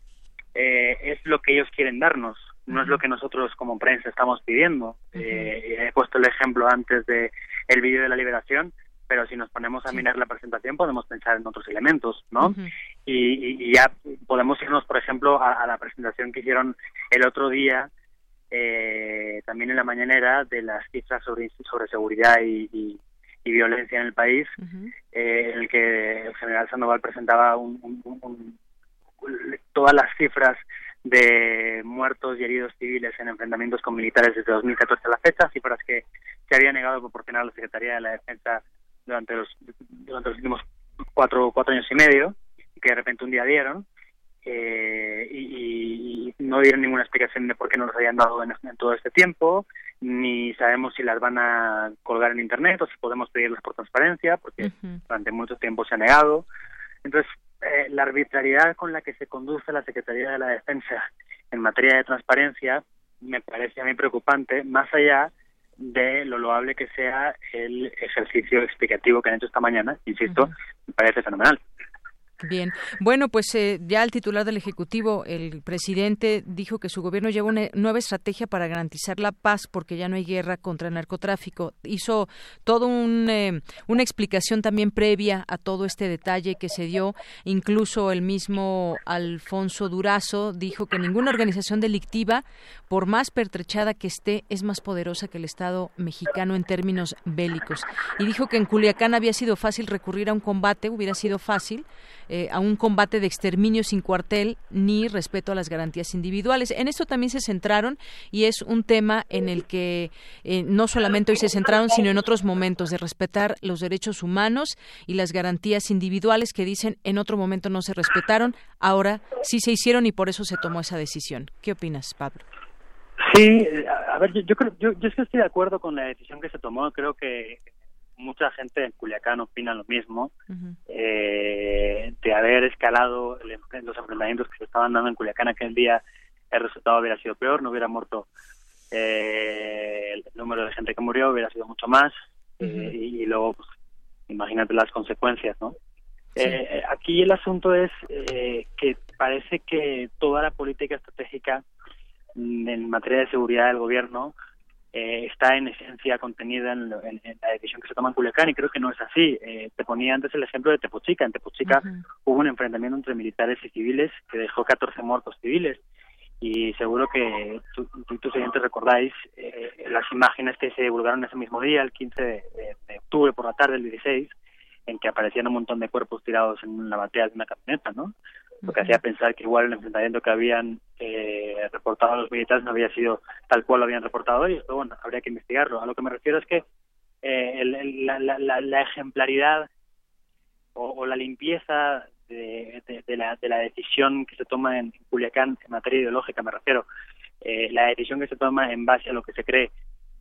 [SPEAKER 15] eh, es lo que ellos quieren darnos, no es lo que nosotros como prensa estamos pidiendo. eh, he puesto el ejemplo antes de el vídeo de la liberación, pero si nos ponemos a mirar la presentación podemos pensar en otros elementos, ¿no? y, y, ya podemos irnos, por ejemplo, a, la presentación que hicieron el otro día, eh, también en la mañanera, de las cifras sobre, sobre seguridad y y violencia en el país, eh, en el que el general Sandoval presentaba todas las cifras de muertos y heridos civiles en enfrentamientos con militares desde 2014 a la fecha, cifras que se había negado a proporcionar la Secretaría de la Defensa durante los, durante los últimos cuatro, cuatro años y medio, y que de repente un día dieron, eh, y, no dieron ninguna explicación de por qué no los habían dado en, todo este tiempo, ni sabemos si las van a colgar en Internet o si podemos pedirlas por transparencia, porque durante mucho tiempo se ha negado. Entonces, eh, la arbitrariedad con la que se conduce la Secretaría de la Defensa en materia de transparencia me parece a mí preocupante, más allá de lo loable que sea el ejercicio explicativo que han hecho esta mañana, insisto, me parece fenomenal.
[SPEAKER 1] Bien, bueno, pues eh, ya el titular del Ejecutivo, el presidente, dijo que su gobierno lleva una nueva estrategia para garantizar la paz porque ya no hay guerra contra el narcotráfico. Hizo todo un, eh, una explicación también previa a todo este detalle que se dio. Incluso el mismo Alfonso Durazo dijo que ninguna organización delictiva, por más pertrechada que esté, es más poderosa que el Estado mexicano en términos bélicos. Y dijo que en Culiacán había sido fácil recurrir a un combate, hubiera sido fácil eh, a un combate de exterminio sin cuartel ni respeto a las garantías individuales. En esto también se centraron y es un tema en el que eh, no solamente hoy se centraron, sino en otros momentos de respetar los derechos humanos y las garantías individuales que dicen en otro momento no se respetaron, ahora sí se hicieron y por eso se tomó esa decisión. ¿Qué opinas, Pablo?
[SPEAKER 15] Sí, a ver, yo, yo creo, yo, yo estoy de acuerdo con la decisión que se tomó. Creo que mucha gente en Culiacán opina lo mismo, eh, haber escalado los enfrentamientos que se estaban dando en Culiacán aquel día, el resultado hubiera sido peor, no hubiera muerto eh, el número de gente que murió, hubiera sido mucho más, eh, y, luego, pues, imagínate las consecuencias, ¿no? aquí el asunto es que parece que toda la política estratégica en materia de seguridad del gobierno eh, está en esencia contenida en, la decisión que se toma en Culiacán y creo que no es así. Eh, te ponía antes el ejemplo de Tepochica. En Tepochica hubo un enfrentamiento entre militares y civiles que dejó 14 muertos civiles y seguro que tú, y tus oyentes recordáis eh, las imágenes que se divulgaron ese mismo día, el 15 de, de, octubre por la tarde, el 16, en que aparecían un montón de cuerpos tirados en la batea de una camioneta, ¿no? Lo que hacía pensar que igual el enfrentamiento que habían eh, reportado los militares no había sido tal cual lo habían reportado ellos, pero bueno, habría que investigarlo. A lo que me refiero es que eh, la, la, la, ejemplaridad o, la limpieza de, de, la, de la decisión que se toma en Culiacán en materia ideológica, me refiero, eh, la decisión que se toma en base a lo que se cree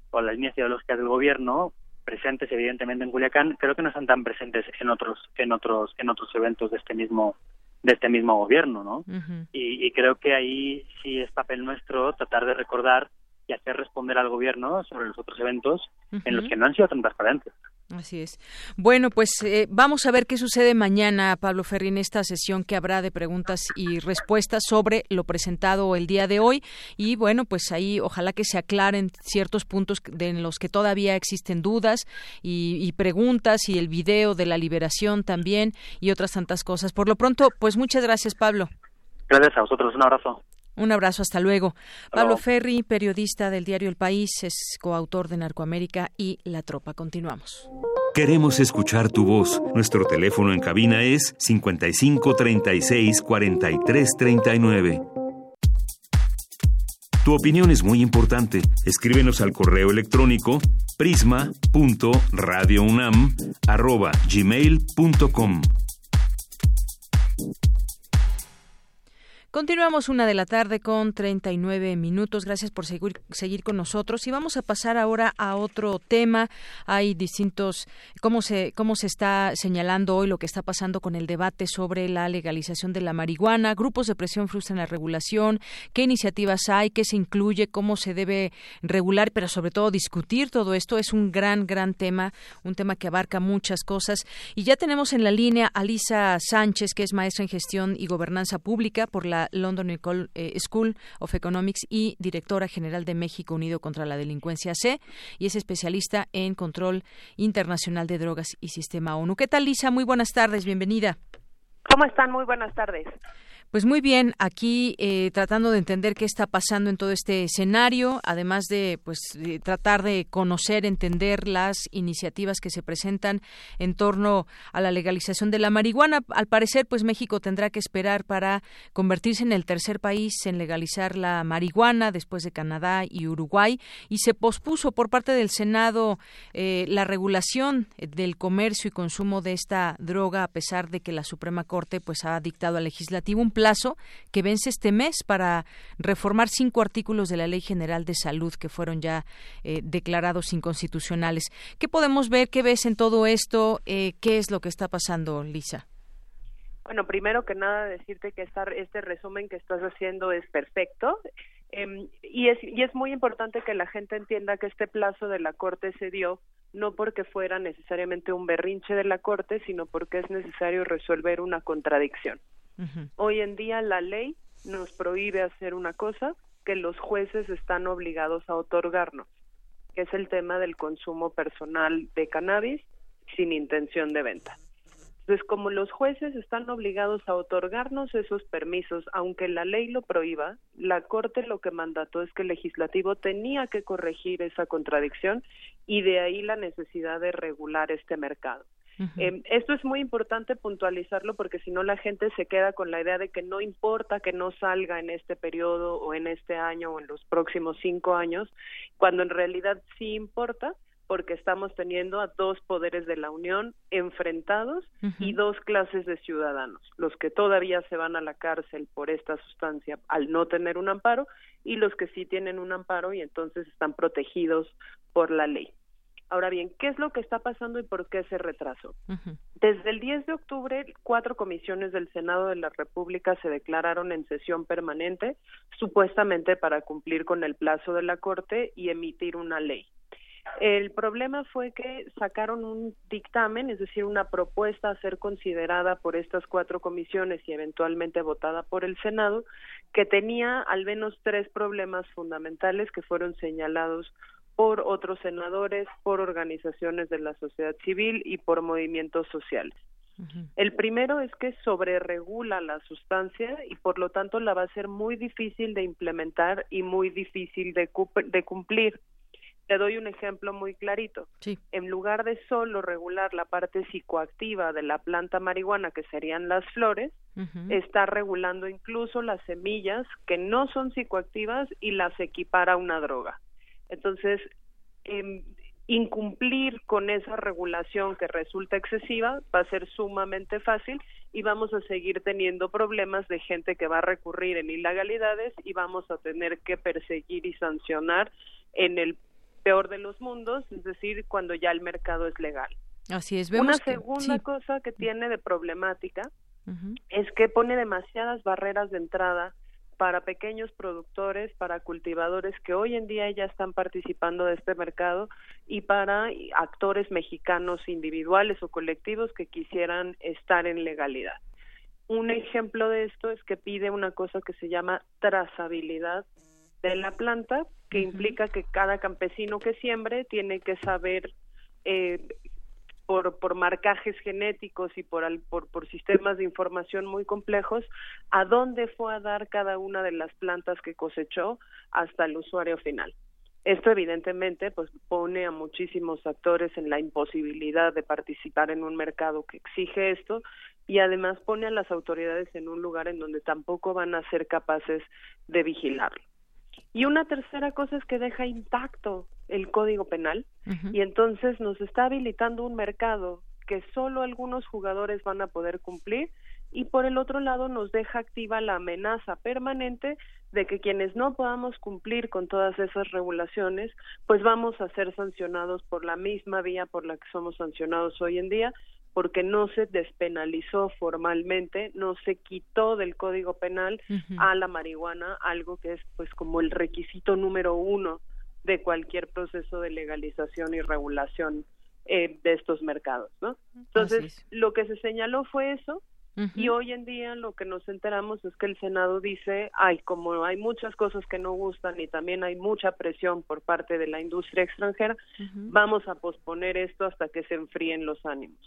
[SPEAKER 15] o las líneas ideológicas del gobierno presentes evidentemente en Culiacán creo que no están tan presentes en otros en otros en otros eventos de este mismo de este mismo gobierno, ¿no? y, y, creo que ahí sí es papel nuestro tratar de recordar y hacer responder al gobierno sobre los otros eventos en los que no han sido tan transparentes.
[SPEAKER 1] Así es. Bueno, pues eh, vamos a ver qué sucede mañana, Pablo Ferri, en esta sesión que habrá de preguntas y respuestas sobre lo presentado el día de hoy. Y bueno, pues ahí ojalá que se aclaren ciertos puntos en los que todavía existen dudas y, y preguntas y el video de la liberación también y otras tantas cosas. Por lo pronto, pues muchas gracias, Pablo.
[SPEAKER 15] Gracias a vosotros. Un abrazo.
[SPEAKER 1] Un abrazo, hasta luego. Pablo Ferri, periodista del diario El País, es coautor de Narcoamérica y La Tropa. Continuamos.
[SPEAKER 2] Queremos escuchar tu voz. Nuestro teléfono en cabina es 55 36 43 39. Tu opinión es muy importante. Escríbenos al correo electrónico prisma.radiounam@gmail.com.
[SPEAKER 1] Continuamos una de la tarde con 39 minutos. Gracias por seguir, seguir con nosotros. Y vamos a pasar ahora a otro tema. Hay distintos, cómo se, cómo se está señalando hoy lo que está pasando con el debate sobre la legalización de la marihuana. Grupos de presión frustran la regulación. ¿Qué iniciativas hay? ¿Qué se incluye? ¿Cómo se debe regular? Pero sobre todo discutir todo esto. Es un gran, gran tema, un tema que abarca muchas cosas. Y ya tenemos en la línea a Lisa Sánchez, que es maestra en gestión y gobernanza pública por la London eh, School of Economics y directora general de México Unido contra la Delincuencia C y es especialista en control internacional de drogas y sistema ONU. ¿Qué tal, Lisa? Muy buenas tardes, bienvenida.
[SPEAKER 16] ¿Cómo están? Muy buenas tardes.
[SPEAKER 1] Pues muy bien, aquí eh, tratando de entender qué está pasando en todo este escenario, además de pues tratar de conocer, entender las iniciativas que se presentan en torno a la legalización de la marihuana. Al parecer, pues México tendrá que esperar para convertirse en el tercer país en legalizar la marihuana después de Canadá y Uruguay y se pospuso por parte del Senado eh, la regulación del comercio y consumo de esta droga a pesar de que la Suprema Corte pues ha dictado al legislativo un plazo que vence este mes para reformar cinco artículos de la Ley General de Salud que fueron ya eh, declarados inconstitucionales. ¿Qué podemos ver? ¿Qué ves en todo esto? Eh, ¿Qué es lo que está pasando, Lisa?
[SPEAKER 16] Bueno, primero que nada decirte que este resumen que estás haciendo es perfecto. Em, y, es, y es muy importante que la gente entienda que este plazo de la Corte se dio no porque fuera necesariamente un berrinche de la Corte, sino porque es necesario resolver una contradicción. Hoy en día la ley nos prohíbe hacer una cosa que los jueces están obligados a otorgarnos, que es el tema del consumo personal de cannabis sin intención de venta. Entonces, como los jueces están obligados a otorgarnos esos permisos, aunque la ley lo prohíba, la Corte lo que mandató es que el legislativo tenía que corregir esa contradicción y de ahí la necesidad de regular este mercado. Eh, esto es muy importante puntualizarlo porque si no la gente se queda con la idea de que no importa que no salga en este periodo o en este año o en los próximos cinco años, cuando en realidad sí importa porque estamos teniendo a dos poderes de la Unión enfrentados y dos clases de ciudadanos, los que todavía se van a la cárcel por esta sustancia al no tener un amparo y los que sí tienen un amparo y entonces están protegidos por la ley. Ahora bien, ¿qué es lo que está pasando y por qué se retrasó? Desde el 10 de octubre, cuatro comisiones del Senado de la República se declararon en sesión permanente, supuestamente para cumplir con el plazo de la Corte y emitir una ley. El problema fue que sacaron un dictamen, es decir, una propuesta a ser considerada por estas cuatro comisiones y eventualmente votada por el Senado, que tenía al menos tres problemas fundamentales que fueron señalados por otros senadores, por organizaciones de la sociedad civil y por movimientos sociales. El primero es que sobreregula la sustancia y por lo tanto la va a ser muy difícil de implementar y muy difícil de, de cumplir. Te doy un ejemplo muy clarito. En lugar de solo regular la parte psicoactiva de la planta marihuana, que serían las flores, está regulando incluso las semillas que no son psicoactivas y las equipara a una droga. Entonces, eh, incumplir con esa regulación que resulta excesiva va a ser sumamente fácil y vamos a seguir teniendo problemas de gente que va a recurrir en ilegalidades y vamos a tener que perseguir y sancionar en el peor de los mundos, es decir, cuando ya el mercado es legal.
[SPEAKER 1] Así es.
[SPEAKER 16] Una segunda cosa que tiene de problemática es que pone demasiadas barreras de entrada para pequeños productores, para cultivadores que hoy en día ya están participando de este mercado y para actores mexicanos individuales o colectivos que quisieran estar en legalidad. Un ejemplo de esto es que pide una cosa que se llama trazabilidad de la planta, que implica que cada campesino que siembre tiene que saber eh, por, por marcajes genéticos y por, por, por sistemas de información muy complejos, a dónde fue a dar cada una de las plantas que cosechó hasta el usuario final. Esto evidentemente pues pone a muchísimos actores en la imposibilidad de participar en un mercado que exige esto y además pone a las autoridades en un lugar en donde tampoco van a ser capaces de vigilarlo. Y una tercera cosa es que deja intacto el Código Penal y entonces nos está habilitando un mercado que solo algunos jugadores van a poder cumplir y por el otro lado nos deja activa la amenaza permanente de que quienes no podamos cumplir con todas esas regulaciones, pues vamos a ser sancionados por la misma vía por la que somos sancionados hoy en día, porque no se despenalizó formalmente, no se quitó del Código Penal a la marihuana, algo que es pues como el requisito número uno de cualquier proceso de legalización y regulación eh, de estos mercados, ¿no? Entonces, lo que se señaló fue eso, y hoy en día lo que nos enteramos es que el Senado dice, ay, como hay muchas cosas que no gustan y también hay mucha presión por parte de la industria extranjera, vamos a posponer esto hasta que se enfríen los ánimos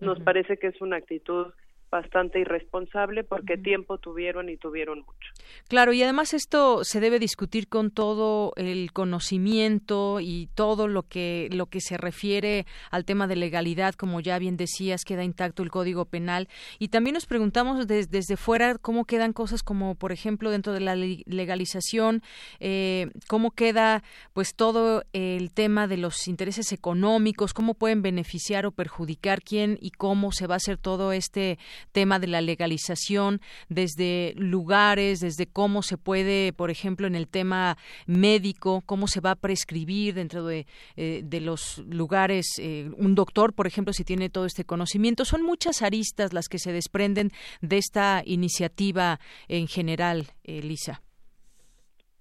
[SPEAKER 16] nos parece que es una actitud bastante irresponsable porque tiempo tuvieron y tuvieron mucho.
[SPEAKER 1] Claro, y además esto se debe discutir con todo el conocimiento y todo lo que lo que se refiere al tema de legalidad, como ya bien decías, queda intacto el Código Penal y también nos preguntamos desde fuera cómo quedan cosas como por ejemplo dentro de la legalización, eh, cómo queda pues todo el tema de los intereses económicos, cómo pueden beneficiar o perjudicar quién y cómo se va a hacer todo este tema de la legalización, desde lugares, desde cómo se puede, por ejemplo, en el tema médico, cómo se va a prescribir dentro de, eh, los lugares, eh, un doctor, por ejemplo, si tiene todo este conocimiento. Son muchas aristas las que se desprenden de esta iniciativa en general, Elisa.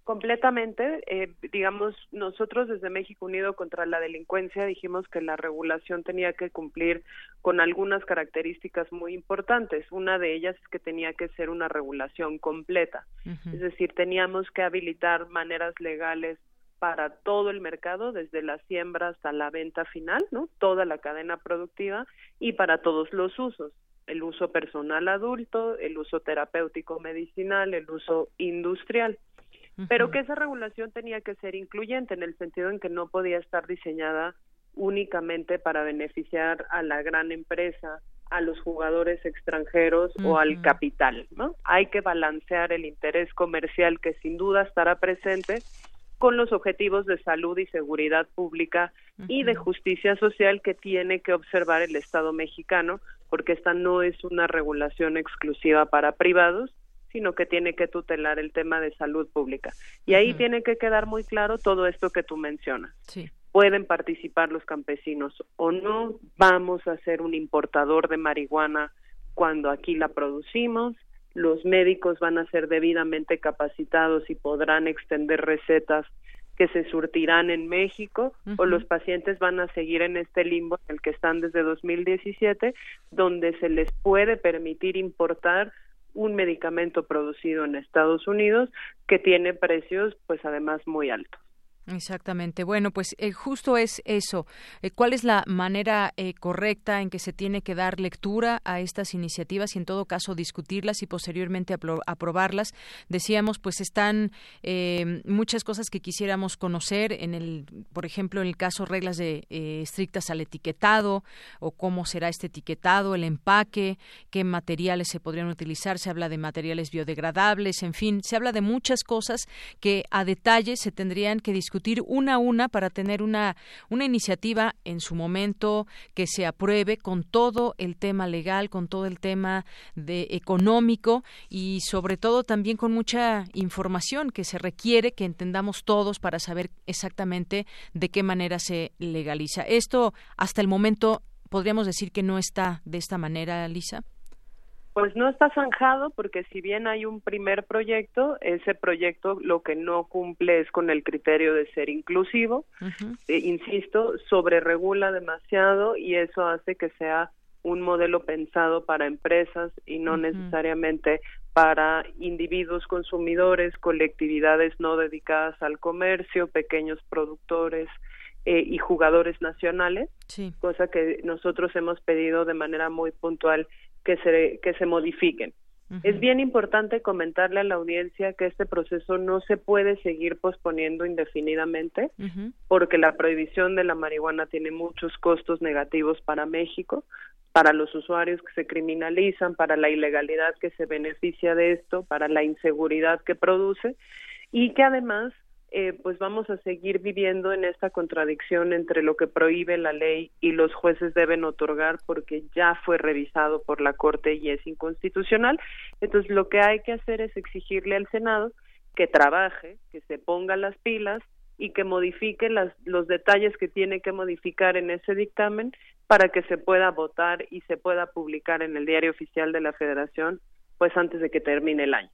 [SPEAKER 16] Completamente. Eh, digamos, nosotros desde México Unido contra la Delincuencia dijimos que la regulación tenía que cumplir con algunas características muy importantes. Una de ellas es que tenía que ser una regulación completa. Es decir, teníamos que habilitar maneras legales para todo el mercado, desde la siembra hasta la venta final, ¿no? Toda la cadena productiva y para todos los usos el uso personal adulto, el uso terapéutico medicinal, el uso industrial pero que esa regulación tenía que ser incluyente en el sentido en que no podía estar diseñada únicamente para beneficiar a la gran empresa, a los jugadores extranjeros o al capital, ¿no? Hay que balancear el interés comercial que sin duda estará presente con los objetivos de salud y seguridad pública y de justicia social que tiene que observar el Estado mexicano, porque esta no es una regulación exclusiva para privados, sino que tiene que tutelar el tema de salud pública. Y ahí tiene que quedar muy claro todo esto que tú mencionas. Pueden participar los campesinos o no, vamos a ser un importador de marihuana cuando aquí la producimos, los médicos van a ser debidamente capacitados y podrán extender recetas que se surtirán en México o los pacientes van a seguir en este limbo en el que están desde 2017, donde se les puede permitir importar un medicamento producido en Estados Unidos que tiene precios pues además muy altos.
[SPEAKER 1] Exactamente. Bueno, pues eh, justo es eso. Eh, ¿Cuál es la manera eh, correcta en que se tiene que dar lectura a estas iniciativas y en todo caso discutirlas y posteriormente aprobarlas? Decíamos, pues están muchas cosas que quisiéramos conocer en el, por ejemplo, en el caso reglas de estrictas al etiquetado o cómo será este etiquetado, el empaque, qué materiales se podrían utilizar. Se habla de materiales biodegradables, en fin, se habla de muchas cosas que a detalle se tendrían que discutir una a una para tener una, una iniciativa en su momento que se apruebe con todo el tema legal, con todo el tema de económico y sobre todo también con mucha información que se requiere que entendamos todos para saber exactamente de qué manera se legaliza. Esto hasta el momento podríamos decir que no está de esta manera, Lisa.
[SPEAKER 16] Pues no está zanjado porque si bien hay un primer proyecto, ese proyecto lo que no cumple es con el criterio de ser inclusivo. Eh, insisto, sobre regula demasiado y eso hace que sea un modelo pensado para empresas y no necesariamente para individuos consumidores, colectividades no dedicadas al comercio, pequeños productores eh, y jugadores nacionales, cosa que nosotros hemos pedido de manera muy puntual que se, que se modifiquen. Es bien importante comentarle a la audiencia que este proceso no se puede seguir posponiendo indefinidamente porque la prohibición de la marihuana tiene muchos costos negativos para México, para los usuarios que se criminalizan, para la ilegalidad que se beneficia de esto, para la inseguridad que produce y que además eh, pues vamos a seguir viviendo en esta contradicción entre lo que prohíbe la ley y los jueces deben otorgar porque ya fue revisado por la Corte y es inconstitucional. Entonces, lo que hay que hacer es exigirle al Senado que trabaje, que se ponga las pilas y que modifique las, los detalles que tiene que modificar en ese dictamen para que se pueda votar y se pueda publicar en el diario oficial de la Federación pues antes de que termine el año.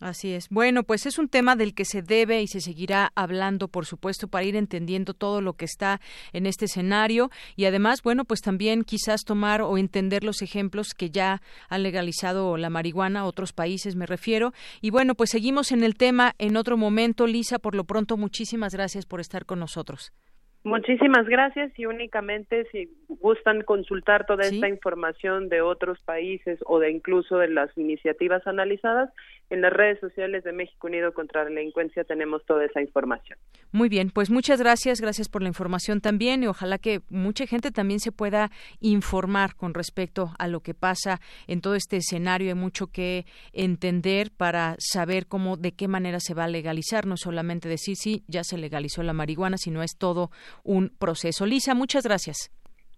[SPEAKER 1] Así es. Bueno, pues es un tema del que se debe y se seguirá hablando, por supuesto, para ir entendiendo todo lo que está en este escenario y además, bueno, pues también quizás tomar o entender los ejemplos que ya han legalizado la marihuana, otros países me refiero. Y bueno, pues seguimos en el tema en otro momento. Lisa, por lo pronto, muchísimas gracias por estar con nosotros.
[SPEAKER 16] Muchísimas gracias y únicamente si gustan consultar toda esta información de otros países o de incluso de las iniciativas analizadas, en las redes sociales de México Unido contra la Delincuencia tenemos toda esa información.
[SPEAKER 1] Muy bien, pues muchas gracias, gracias por la información también y ojalá que mucha gente también se pueda informar con respecto a lo que pasa en todo este escenario. Hay mucho que entender para saber cómo, de qué manera se va a legalizar, no solamente decir sí, ya se legalizó la marihuana, sino es todo un proceso. Lisa, muchas gracias.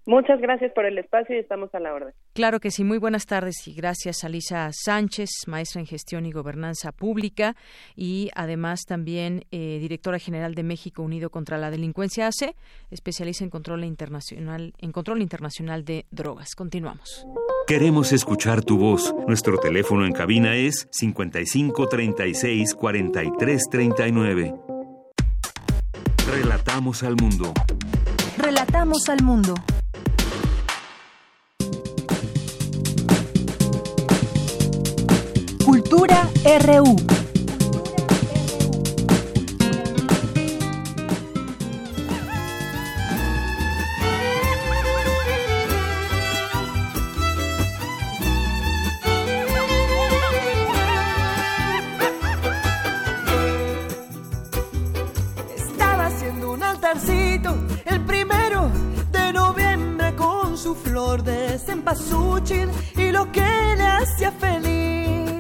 [SPEAKER 16] Muchas gracias por el espacio y estamos a la orden.
[SPEAKER 1] Claro que sí, muy buenas tardes y gracias a Lisa Sánchez, maestra en gestión y gobernanza pública y además también eh, directora general de México Unido contra la Delincuencia ACE, especialista en control internacional, en control internacional de drogas. Continuamos.
[SPEAKER 2] Queremos escuchar tu voz. Nuestro teléfono en cabina es 55 36 43 39. Relatamos al mundo.
[SPEAKER 17] Relatamos al mundo. RU.
[SPEAKER 18] Estaba haciendo un altarcito el primero de noviembre con su flor de cempasúchil y lo que le hacía feliz.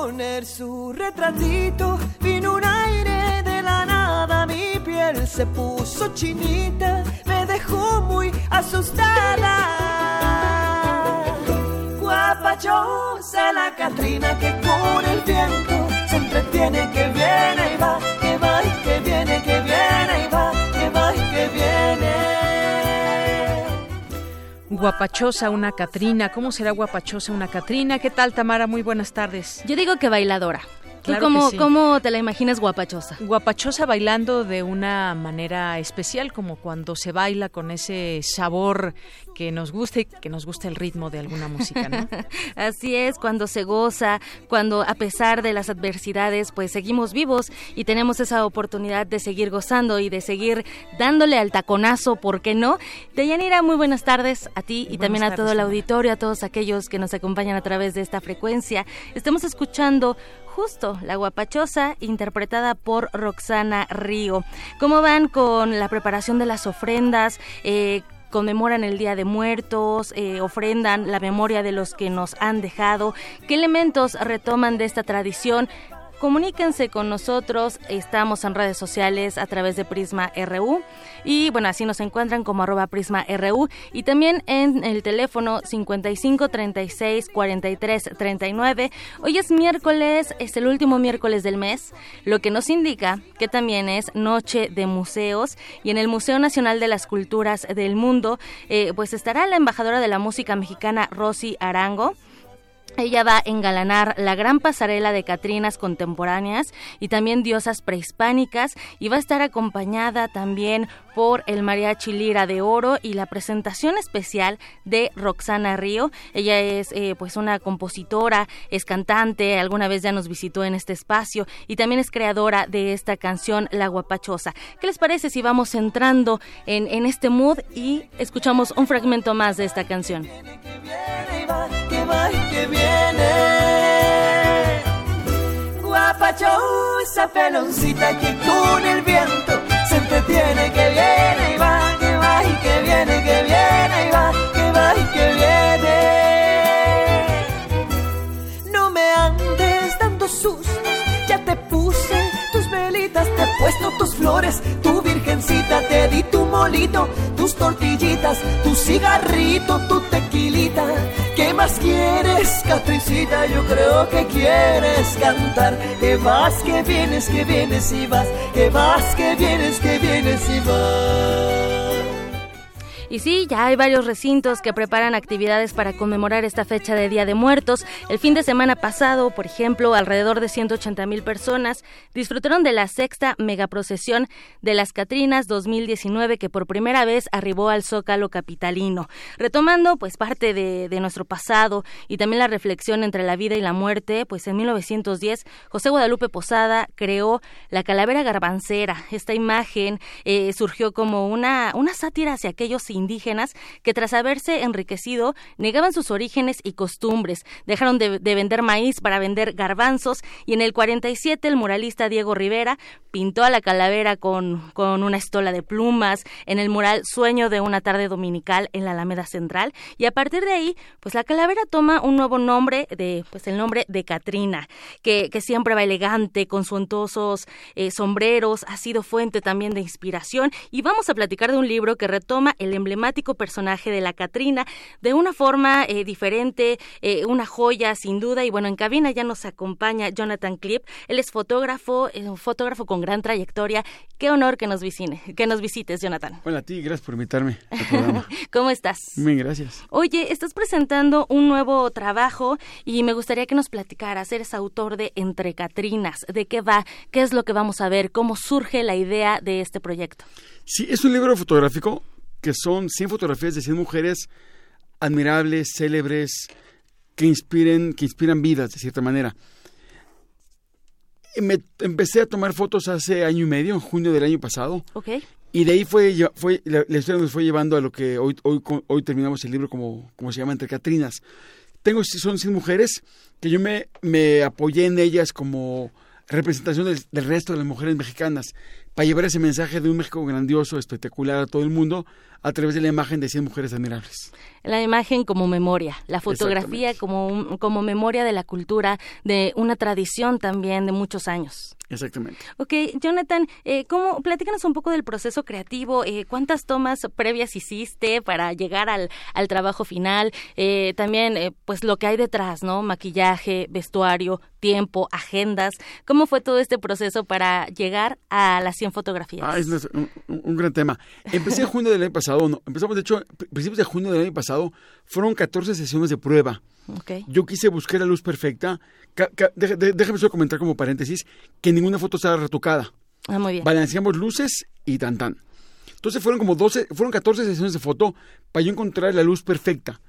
[SPEAKER 18] Poner su retratito vino un aire de la nada, mi piel se puso chinita, me dejó muy asustada. Guapachosa la Catrina que con el viento se entretiene que
[SPEAKER 1] Guapachosa una Catrina. ¿Cómo será guapachosa una Catrina? ¿Qué tal, Tamara? Muy buenas tardes.
[SPEAKER 19] Yo digo que bailadora. ¿Tú
[SPEAKER 1] Claro
[SPEAKER 19] cómo,
[SPEAKER 1] sí.
[SPEAKER 19] cómo te la imaginas guapachosa?
[SPEAKER 1] Guapachosa bailando de una manera especial, como cuando se baila con ese sabor que nos gusta y que nos gusta el ritmo de alguna música, ¿no?
[SPEAKER 19] Así es, cuando se goza, cuando a pesar de las adversidades, pues seguimos vivos y tenemos esa oportunidad de seguir gozando y de seguir dándole al taconazo, ¿por qué no? Deyanira, muy buenas tardes a ti y también a
[SPEAKER 1] tardes,
[SPEAKER 19] todo el auditorio, a todos aquellos que nos acompañan a través de esta frecuencia. Estamos escuchando justo La Guapachosa, interpretada por Roxana Río. ¿Cómo van con la preparación de las ofrendas? Eh, conmemoran el Día de Muertos, eh, ofrendan la memoria de los que nos han dejado. ¿Qué elementos retoman de esta tradición? Comuníquense con nosotros. Estamos en redes sociales a través de Prisma RU. Y bueno, así nos encuentran como arroba Prisma RU. Y también en el teléfono 55 36 43 39. Hoy es miércoles, es el último miércoles del mes, lo que nos indica que también es Noche de Museos. Y en el Museo Nacional de las Culturas del Mundo, eh, pues estará la embajadora de la música mexicana Rosy Arango. Ella va a engalanar la gran pasarela de Catrinas contemporáneas y también diosas prehispánicas y va a estar acompañada también por el mariachi Lira de Oro y la presentación especial de Roxana Río. Ella es eh, pues una compositora, es cantante, alguna vez ya nos visitó en este espacio y también es creadora de esta canción La Guapachosa. ¿Qué les parece si vamos entrando en, este mood y escuchamos un fragmento más de esta canción?
[SPEAKER 18] Guapachosa, peloncita que con el viento entretiene, que viene y va, que va y que viene, que viene y va, que va y que viene. No me andes dando sustos, ya te puse tus velitas, te he puesto tus flores, tu te di tu molito, tus tortillitas, tu cigarrito, tu tequilita. ¿Qué más quieres, Catricita? Yo creo que quieres cantar. Que vas, que vienes, que vienes y vas. Que vas, que vienes, que vienes y vas.
[SPEAKER 19] Y sí, ya hay varios recintos que preparan actividades para conmemorar esta fecha de Día de Muertos. El fin de semana pasado, por ejemplo, alrededor de 180 mil personas disfrutaron de la sexta megaprocesión de las Catrinas 2019 que por primera vez arribó al Zócalo capitalino. Retomando pues parte de, nuestro pasado y también la reflexión entre la vida y la muerte, pues en 1910 José Guadalupe Posada creó la calavera garbancera. Esta imagen eh, surgió como una, una sátira hacia aquellos indígenas que tras haberse enriquecido negaban sus orígenes y costumbres, dejaron de, de, vender maíz para vender garbanzos y en el 47 el muralista Diego Rivera pintó a la calavera con, con una estola de plumas en el mural Sueño de una tarde dominical en la Alameda Central y a partir de ahí pues la calavera toma un nuevo nombre de pues el nombre de Catrina que, que siempre va elegante con suntuosos eh, sombreros ha sido fuente también de inspiración y vamos a platicar de un libro que retoma el emblemático personaje de la Catrina de una forma eh, diferente, eh, una joya sin duda. Y bueno, en cabina ya nos acompaña Jonathan Clip. Él es fotógrafo, es un fotógrafo con gran trayectoria. Qué honor que nos, visine, que nos visites, Jonathan.
[SPEAKER 20] Hola a ti, gracias por invitarme al.
[SPEAKER 19] ¿Cómo estás?
[SPEAKER 20] Bien, gracias.
[SPEAKER 19] Oye, estás presentando un nuevo trabajo y me gustaría que nos platicaras. Eres autor de Entre Catrinas. ¿De qué va? ¿Qué es lo que vamos a ver? ¿Cómo surge la idea de este proyecto?
[SPEAKER 20] Sí, es un libro fotográfico que son 100 fotografías de 100 mujeres admirables, célebres, que inspiren, que inspiran vidas de cierta manera. Me empecé a tomar fotos hace año y medio, en junio del año pasado.
[SPEAKER 19] Okay.
[SPEAKER 20] Y de ahí fue, fue la, la, historia nos fue llevando a lo que hoy, hoy, hoy terminamos el libro como, como se llama Entre Catrinas. Tengo, son 100 mujeres que yo me, me apoyé en ellas como representación del, del resto de las mujeres mexicanas para llevar ese mensaje de un México grandioso, espectacular a todo el mundo a través de la imagen de 100 mujeres admirables.
[SPEAKER 19] La imagen como memoria, la fotografía como, como memoria de la cultura, de una tradición también de muchos años.
[SPEAKER 20] Exactamente.
[SPEAKER 19] Ok, Jonathan, eh, ¿cómo, platícanos un poco del proceso creativo, eh, cuántas tomas previas hiciste para llegar al, al trabajo final, eh, también eh, pues lo que hay detrás, ¿no? Maquillaje, vestuario, tiempo, agendas, ¿cómo fue todo este proceso para llegar a las 100 fotografías?
[SPEAKER 20] Ah, es un, un gran tema. Empecé en junio del año pasado, no, empezamos de hecho, principios de junio del año pasado, fueron 14 sesiones de prueba.
[SPEAKER 19] Okay.
[SPEAKER 20] Yo quise buscar la luz perfecta. Déjame solo comentar como paréntesis que ninguna foto estaba retocada.
[SPEAKER 19] Ah, muy bien.
[SPEAKER 20] Balanceamos luces y tan tan. Entonces fueron como 12, fueron 14 sesiones de foto para yo encontrar la luz perfecta.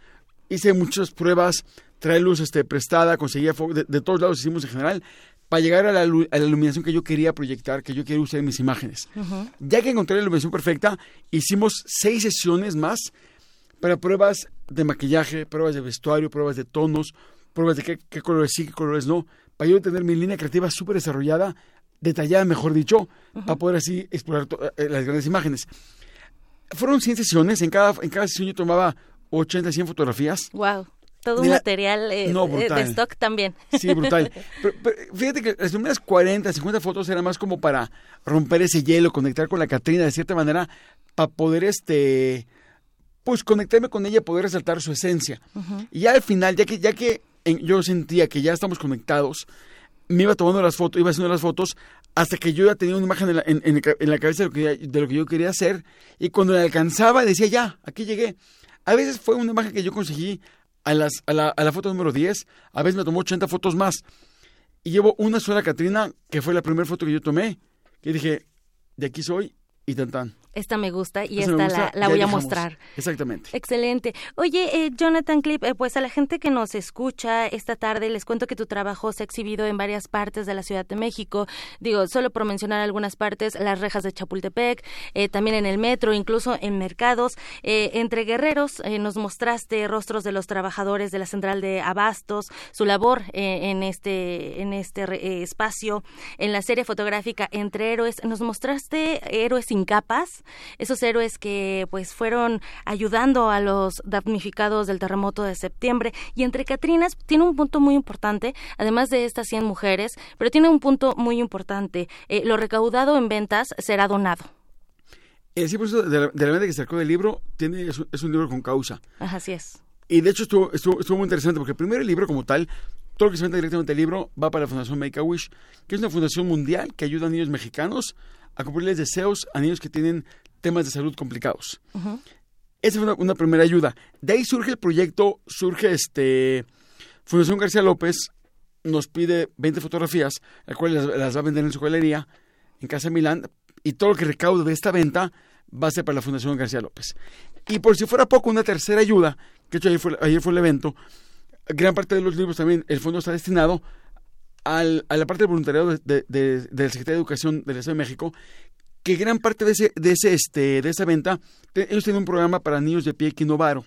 [SPEAKER 20] Hice muchas pruebas, traer luz este, prestada, conseguía de, de, todos lados hicimos en general para llegar a la, a la, iluminación que yo quería proyectar, que yo quería usar en mis imágenes. Uh -huh. Ya que encontré la iluminación perfecta, hicimos seis sesiones más para pruebas de maquillaje, pruebas de vestuario, pruebas de tonos, pruebas de qué, qué colores sí, qué colores no, para yo tener mi línea creativa súper desarrollada, detallada, mejor dicho, uh -huh. para poder así explorar eh, las grandes imágenes. Fueron 100 sesiones, en cada, en cada sesión yo tomaba 80, 100 fotografías.
[SPEAKER 19] Wow. Todo un material eh, de stock también.
[SPEAKER 20] Sí, brutal. fíjate que las primeras 40, 50 fotos eran más como para romper ese hielo, conectar con la Catrina de cierta manera, para poder este pues conectarme con ella, poder resaltar su esencia. Y ya al final, ya que, ya que yo sentía que ya estamos conectados, me iba tomando las fotos, iba haciendo las fotos, hasta que yo ya tenía una imagen en la, cabeza de lo, que, de lo que yo quería hacer, y cuando la alcanzaba decía, ya, aquí llegué. A veces fue una imagen que yo conseguí a, las, a, la, a la foto número 10, a veces me tomó 80 fotos más. Y llevo una sola Catrina, que fue la primera foto que yo tomé, que dije, de aquí soy y tan tan
[SPEAKER 19] esta me gusta y esta la, voy a mostrar.
[SPEAKER 20] Exactamente.
[SPEAKER 19] Excelente. Oye, eh, Jonathan Clip, eh, pues a la gente que nos escucha esta tarde, les cuento que tu trabajo se ha exhibido en varias partes de la Ciudad de México. Digo, solo por mencionar algunas partes, las rejas de Chapultepec, eh, también en el metro, incluso en mercados. entre guerreros nos mostraste rostros de los trabajadores de la central de Abastos, su labor en este, en este espacio. En la serie fotográfica Entre Héroes nos mostraste héroes sin capas esos héroes que pues fueron ayudando a los damnificados del terremoto de septiembre. Y entre Catrinas tiene un punto muy importante, además de estas 100 mujeres, pero tiene un punto muy importante. Eh, lo recaudado en ventas será donado.
[SPEAKER 20] El 100% de la, de la venta que sacó del libro tiene, es, un libro con causa.
[SPEAKER 19] Así es.
[SPEAKER 20] Y de hecho estuvo, estuvo, muy interesante porque primero el libro como tal, todo lo que se vende directamente del libro va para la Fundación Make a Wish, que es una fundación mundial que ayuda a niños mexicanos a cumplirles deseos a niños que tienen temas de salud complicados. Esa es una, primera ayuda. De ahí surge el proyecto, surge este... Fundación García López nos pide 20 fotografías, las cuales las, va a vender en su galería en Casa Milán, y todo lo que recaude de esta venta va a ser para la Fundación García López. Y por si fuera poco, una tercera ayuda, que hecho ayer fue, ayer fue el evento, gran parte de los libros también, el fondo está destinado al, a la parte del voluntariado de, de, de, la Secretaría de Educación del Estado de México, que gran parte de ese, de ese, este, de esa venta, ellos tienen un programa para niños de pie quinovaro,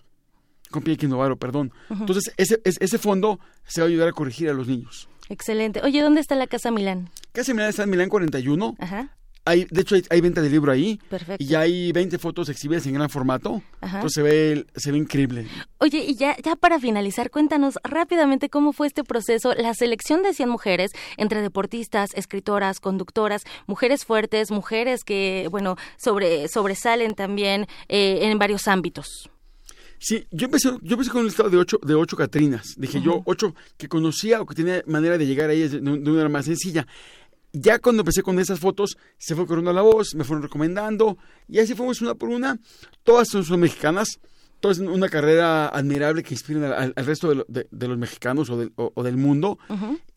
[SPEAKER 20] con pie quinovaro, perdón. Entonces, ese, ese fondo se va a ayudar a corregir a los niños.
[SPEAKER 19] Excelente. Oye, ¿dónde está la Casa Milán?
[SPEAKER 20] Casa Milán está en Milán 41. Ajá. Hay, de hecho, hay, venta de libro ahí.
[SPEAKER 19] Perfecto.
[SPEAKER 20] Y hay 20 fotos exhibidas en gran formato. Ajá. Entonces se ve, se ve increíble.
[SPEAKER 19] Oye, y ya, ya para finalizar, cuéntanos rápidamente cómo fue este proceso, la selección de 100 mujeres entre deportistas, escritoras, conductoras, mujeres fuertes, mujeres que, bueno, sobre, sobresalen también eh, en varios ámbitos.
[SPEAKER 20] Sí, yo empecé, yo empecé con un listado de ocho, de ocho Catrinas. Dije yo, ocho que conocía o que tenía manera de llegar a ellas de, de una manera más sencilla ya cuando empecé con esas fotos, se fue corriendo la voz, me fueron recomendando, y así fuimos una por una. Todas son, mexicanas, todas una carrera admirable que inspira al, resto de, los mexicanos o, del mundo.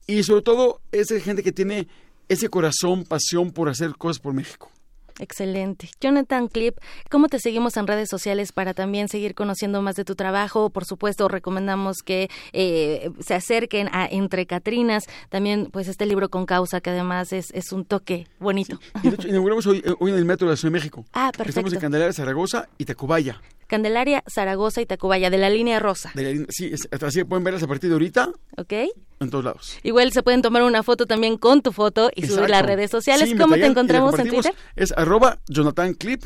[SPEAKER 20] Y sobre todo, es gente que tiene ese corazón, pasión por hacer cosas por México.
[SPEAKER 19] Excelente. Jonathan Clip, ¿cómo te seguimos en redes sociales para también seguir conociendo más de tu trabajo? Por supuesto, recomendamos que eh, se acerquen a Entre Catrinas, también pues este libro con causa, que además es, es un toque bonito.
[SPEAKER 20] Y de hecho, inauguramos hoy, hoy, en el Metro de la Ciudad de México.
[SPEAKER 19] Ah, perfecto.
[SPEAKER 20] Estamos en Candelaria, Zaragoza y Tacubaya.
[SPEAKER 19] Candelaria, Zaragoza y Tacubaya, de la línea rosa.
[SPEAKER 20] sí, así pueden verlas a partir de ahorita.
[SPEAKER 19] Ok.
[SPEAKER 20] En todos lados.
[SPEAKER 19] Igual se pueden tomar una foto también con tu foto y subir las redes sociales. ¿Cómo te encontramos en Twitter?
[SPEAKER 20] Es arroba Jonathan Clip.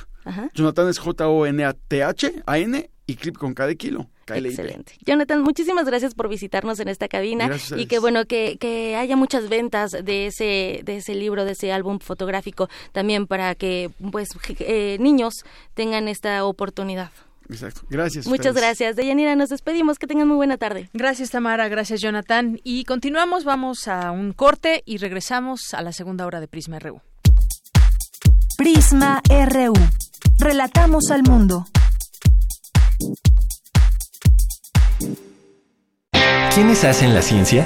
[SPEAKER 20] Jonathan es J-O-N-A-T-H-A-N y Clip con cada kilo.
[SPEAKER 19] Excelente. Jonathan, muchísimas gracias por visitarnos en esta cabina y que bueno que, que, haya muchas ventas de ese de ese libro, de ese álbum fotográfico también para que pues eh, niños tengan esta oportunidad.
[SPEAKER 20] Exacto. Gracias.
[SPEAKER 19] Muchas gracias. Deyanira, nos despedimos. Que tengan muy buena tarde.
[SPEAKER 1] Gracias, Tamara. Gracias, Jonathan. Y continuamos. Vamos a un corte y regresamos a la segunda hora de Prisma RU.
[SPEAKER 17] Prisma RU. Relatamos al mundo.
[SPEAKER 21] ¿Quiénes hacen la ciencia?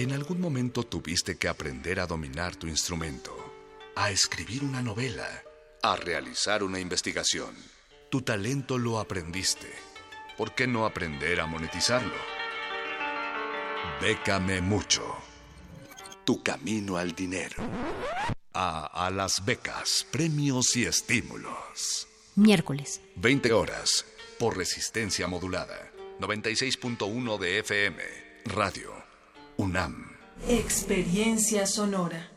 [SPEAKER 22] En algún momento tuviste que aprender a dominar tu instrumento, a escribir una novela, a realizar una investigación. Tu talento lo aprendiste ¿por qué no aprender a monetizarlo? Bécame mucho. Tu camino al dinero. A, a las becas, premios y estímulos.
[SPEAKER 1] Miércoles.
[SPEAKER 22] 20 horas por resistencia modulada. 96.1 de FM. Radio. UNAM.
[SPEAKER 23] Experiencia sonora.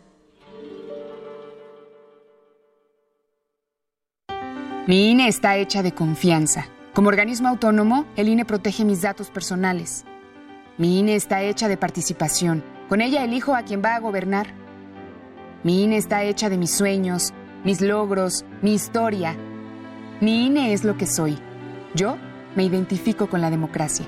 [SPEAKER 24] Mi INE está hecha de confianza. Como organismo autónomo, el INE protege mis datos personales. Mi INE está hecha de participación. Con ella elijo a quien va a gobernar. Mi INE está hecha de mis sueños, mis logros, mi historia. Mi INE es lo que soy. Yo me identifico con la democracia.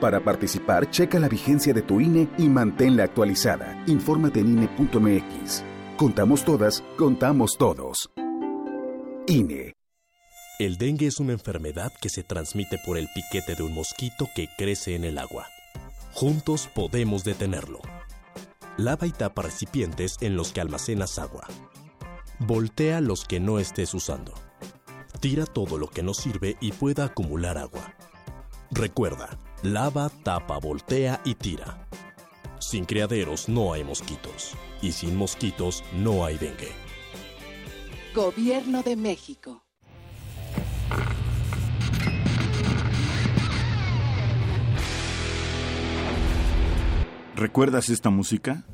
[SPEAKER 25] Para participar, checa la vigencia de tu INE y manténla actualizada. Infórmate en INE.mx. Contamos todas, contamos todos. INE.
[SPEAKER 3] El dengue es una enfermedad que se transmite por el piquete de un mosquito que crece en el agua. Juntos podemos detenerlo. Lava y tapa recipientes en los que almacenas agua. Voltea los que no estés usando. Tira todo lo que no sirve y pueda acumular agua. Recuerda, lava, tapa, voltea y tira. Sin criaderos no hay mosquitos. Y sin mosquitos no hay dengue.
[SPEAKER 26] Gobierno de México.
[SPEAKER 27] ¿Recuerdas esta música?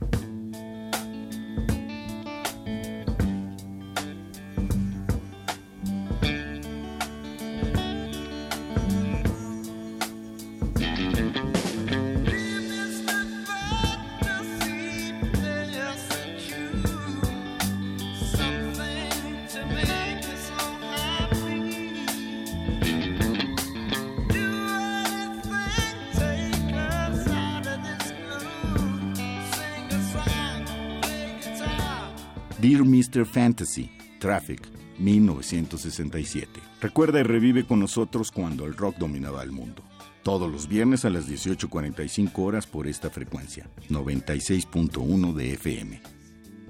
[SPEAKER 27] Fantasy, Traffic, 1967. Recuerda y revive con nosotros cuando el rock dominaba el mundo. Todos los viernes a las 18.45 horas por esta frecuencia, 96.1 de FM.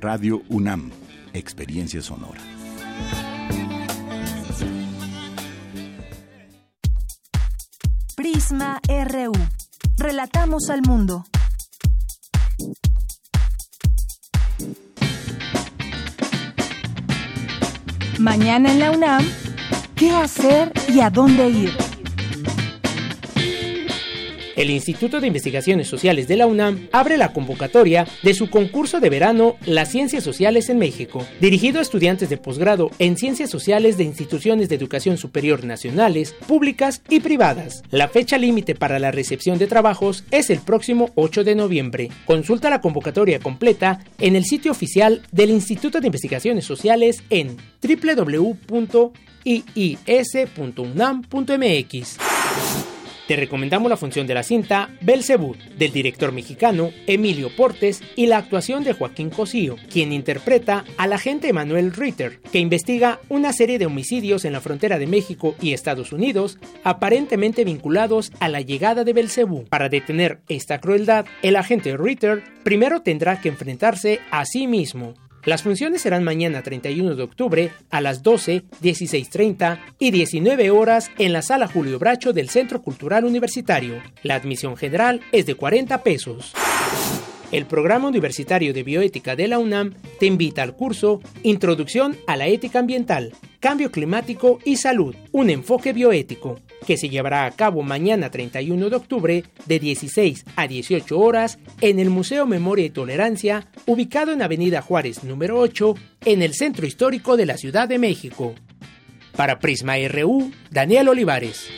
[SPEAKER 27] Radio UNAM, Experiencia Sonora.
[SPEAKER 17] Prisma RU. Relatamos al mundo. Mañana en la UNAM, ¿qué hacer y a dónde ir?
[SPEAKER 4] El Instituto de Investigaciones Sociales de la UNAM abre la convocatoria de su concurso de verano Las Ciencias Sociales en México, dirigido a estudiantes de posgrado en Ciencias Sociales de instituciones de educación superior nacionales, públicas y privadas. La fecha límite para la recepción de trabajos es el próximo 8 de noviembre. Consulta la convocatoria completa en el sitio oficial del Instituto de Investigaciones Sociales en www.iis.unam.mx. Te recomendamos la función de la cinta Belcebú, del director mexicano Emilio Portes y la actuación de Joaquín Cosío, quien interpreta al agente Emanuel Ritter, que investiga una serie de homicidios en la frontera de México y Estados Unidos, aparentemente vinculados a la llegada de Belcebú. Para detener esta crueldad, el agente Ritter primero tendrá que enfrentarse a sí mismo. Las funciones serán mañana 31 de octubre a las 12, 16.30 y 19 horas en la Sala Julio Bracho del Centro Cultural Universitario. La admisión general es de 40 pesos. El Programa Universitario de Bioética de la UNAM te invita al curso Introducción a la Ética Ambiental, Cambio Climático y Salud, un enfoque bioético, que se llevará a cabo mañana 31 de octubre de 16 a 18 horas en el Museo Memoria y Tolerancia, ubicado en Avenida Juárez número 8, en el Centro Histórico de la Ciudad de México. Para Prisma RU, Daniel Olivares.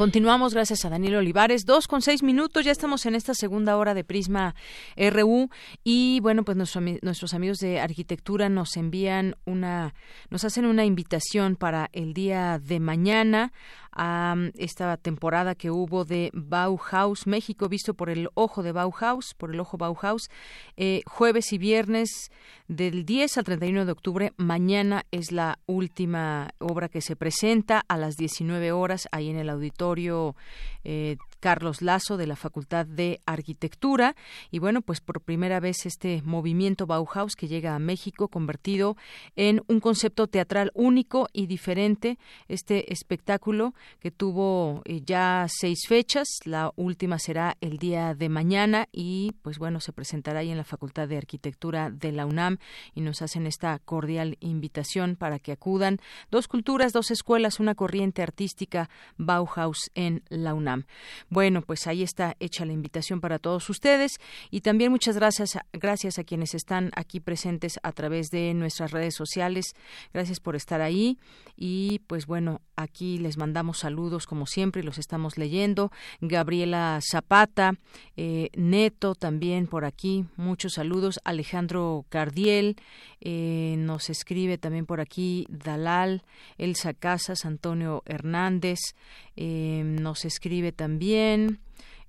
[SPEAKER 1] Continuamos gracias a Daniel Olivares. Dos con seis minutos, ya estamos en esta segunda hora de Prisma RU y bueno, pues nuestros amigos de arquitectura nos envían una, nos hacen una invitación para el día de mañana a esta temporada que hubo de Bauhaus México, visto por el ojo de Bauhaus, por el ojo Bauhaus, eh, jueves y viernes del 10 al 31 de octubre. Mañana es la última obra que se presenta a las 19 horas ahí en el auditorio eh, Carlos Lazo de la Facultad de Arquitectura. Y bueno, pues por primera vez este movimiento Bauhaus que llega a México convertido en un concepto teatral único y diferente. Este espectáculo que tuvo eh, ya seis fechas, la última será el día de mañana y pues bueno, se presentará ahí en la Facultad de Arquitectura de la UNAM y nos hacen esta cordial invitación para que acudan. Dos culturas, dos escuelas, una corriente artística Bauhaus en la UNAM. Bueno, pues ahí está hecha la invitación para todos ustedes y también muchas gracias, gracias a quienes están aquí presentes a través de nuestras redes sociales. Gracias por estar ahí y pues bueno, aquí les mandamos saludos como siempre los estamos leyendo. Gabriela Zapata, eh, Neto también por aquí, muchos saludos. Alejandro Cardiel eh, nos escribe también por aquí Dalal, Elsa Casas, Antonio Hernández, eh, nos escribe también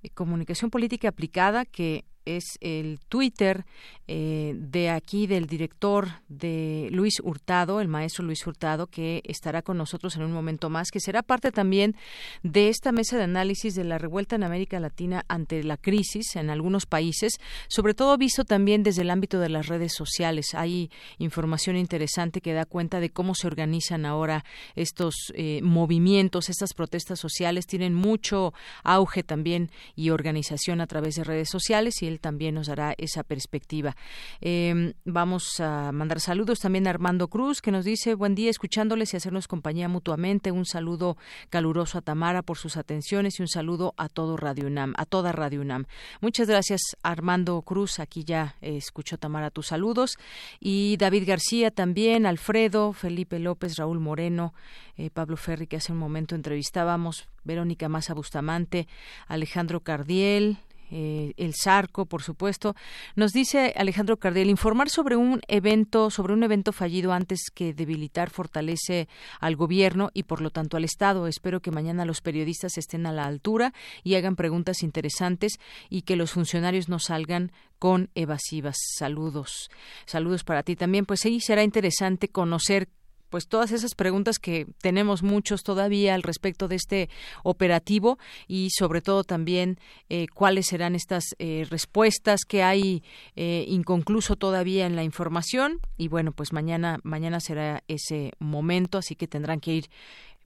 [SPEAKER 1] eh, Comunicación Política Aplicada, que es el Twitter eh, de aquí del director de Luis Hurtado, el maestro Luis Hurtado, que estará con nosotros en un momento más, que será parte también de esta mesa de análisis de la revuelta en América Latina ante la crisis en algunos países, sobre todo visto también desde el ámbito de las redes sociales. Hay información interesante que da cuenta de cómo se organizan ahora estos eh, movimientos, estas protestas sociales, tienen mucho auge también y organización a través de redes sociales y también nos dará esa perspectiva. Em, vamos a mandar saludos también a Armando Cruz, que nos dice buen día, escuchándoles y hacernos compañía mutuamente. Un saludo caluroso a Tamara por sus atenciones y un saludo a todo Radio UNAM, a toda Radio UNAM. Muchas gracias, Armando Cruz. Aquí ya eh, escuchó Tamara tus saludos. Y David García también, Alfredo, Felipe López, Raúl Moreno, eh, Pablo Ferri, que hace un momento entrevistábamos, Verónica Maza Bustamante, Alejandro Cardiel, eh, el Sarco, por supuesto. Nos dice Alejandro Cardiel, informar sobre un evento, sobre un evento fallido antes que debilitar fortalece al gobierno y por lo tanto al Estado. Espero que mañana los periodistas estén a la altura y hagan preguntas interesantes y que los funcionarios no salgan con evasivas. Saludos. Saludos para ti también. Pues sí, será interesante conocer pues todas esas preguntas que tenemos muchos todavía al respecto de este operativo y sobre todo también eh, cuáles serán estas eh, respuestas que hay eh, inconcluso todavía en la información. Y bueno pues mañana mañana será ese momento así que tendrán que ir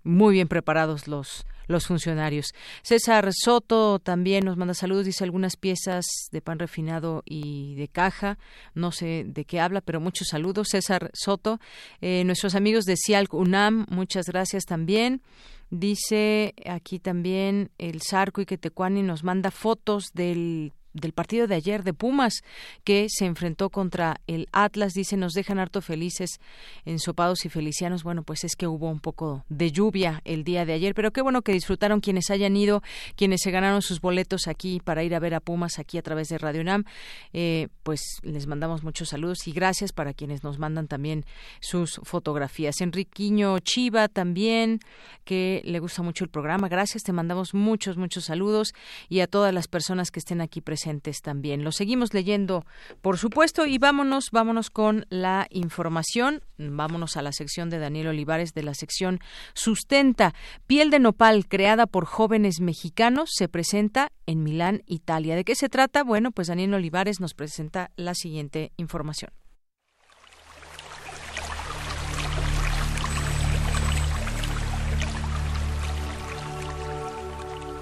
[SPEAKER 1] muy bien preparados los los funcionarios. César Soto también nos manda saludos, dice algunas piezas de pan refinado y de caja, no sé de qué habla, pero muchos saludos. César Soto, eh, nuestros amigos de Cialc UNAM, muchas gracias también. Dice aquí también el Sarco y Quetecuani nos manda fotos del del partido de ayer de Pumas que se enfrentó contra el Atlas. Dice, nos dejan harto felices, ensopados y felicianos. Bueno, pues es que hubo un poco de lluvia el día de ayer, pero qué bueno que disfrutaron quienes hayan ido, quienes se ganaron sus boletos aquí para ir a ver a Pumas aquí a través de Radio UNAM. Eh, pues les mandamos muchos saludos y gracias para quienes nos mandan también sus fotografías. Enriquiño Chiva también, que le gusta mucho el programa. Gracias, te mandamos muchos, muchos saludos y a todas las personas que estén aquí presentes también. Lo seguimos leyendo, por supuesto, y vámonos, vámonos con la información. Vámonos a la sección de Daniel Olivares de la sección Sustenta. Piel de nopal creada por jóvenes mexicanos se presenta en Milán, Italia. ¿De qué se trata? Bueno, pues Daniel Olivares nos presenta la siguiente información.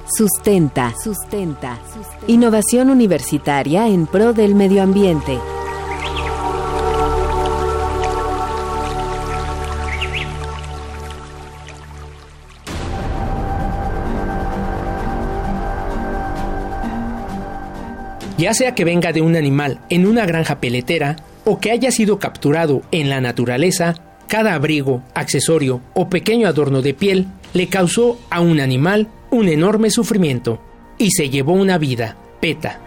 [SPEAKER 28] Sustenta. Sustenta. Innovación universitaria en pro del medio ambiente.
[SPEAKER 4] Ya sea que venga de un animal en una granja peletera o que haya sido capturado en la naturaleza, cada abrigo, accesorio o pequeño adorno de piel le causó a un animal un enorme sufrimiento y se llevó una vida, PETA.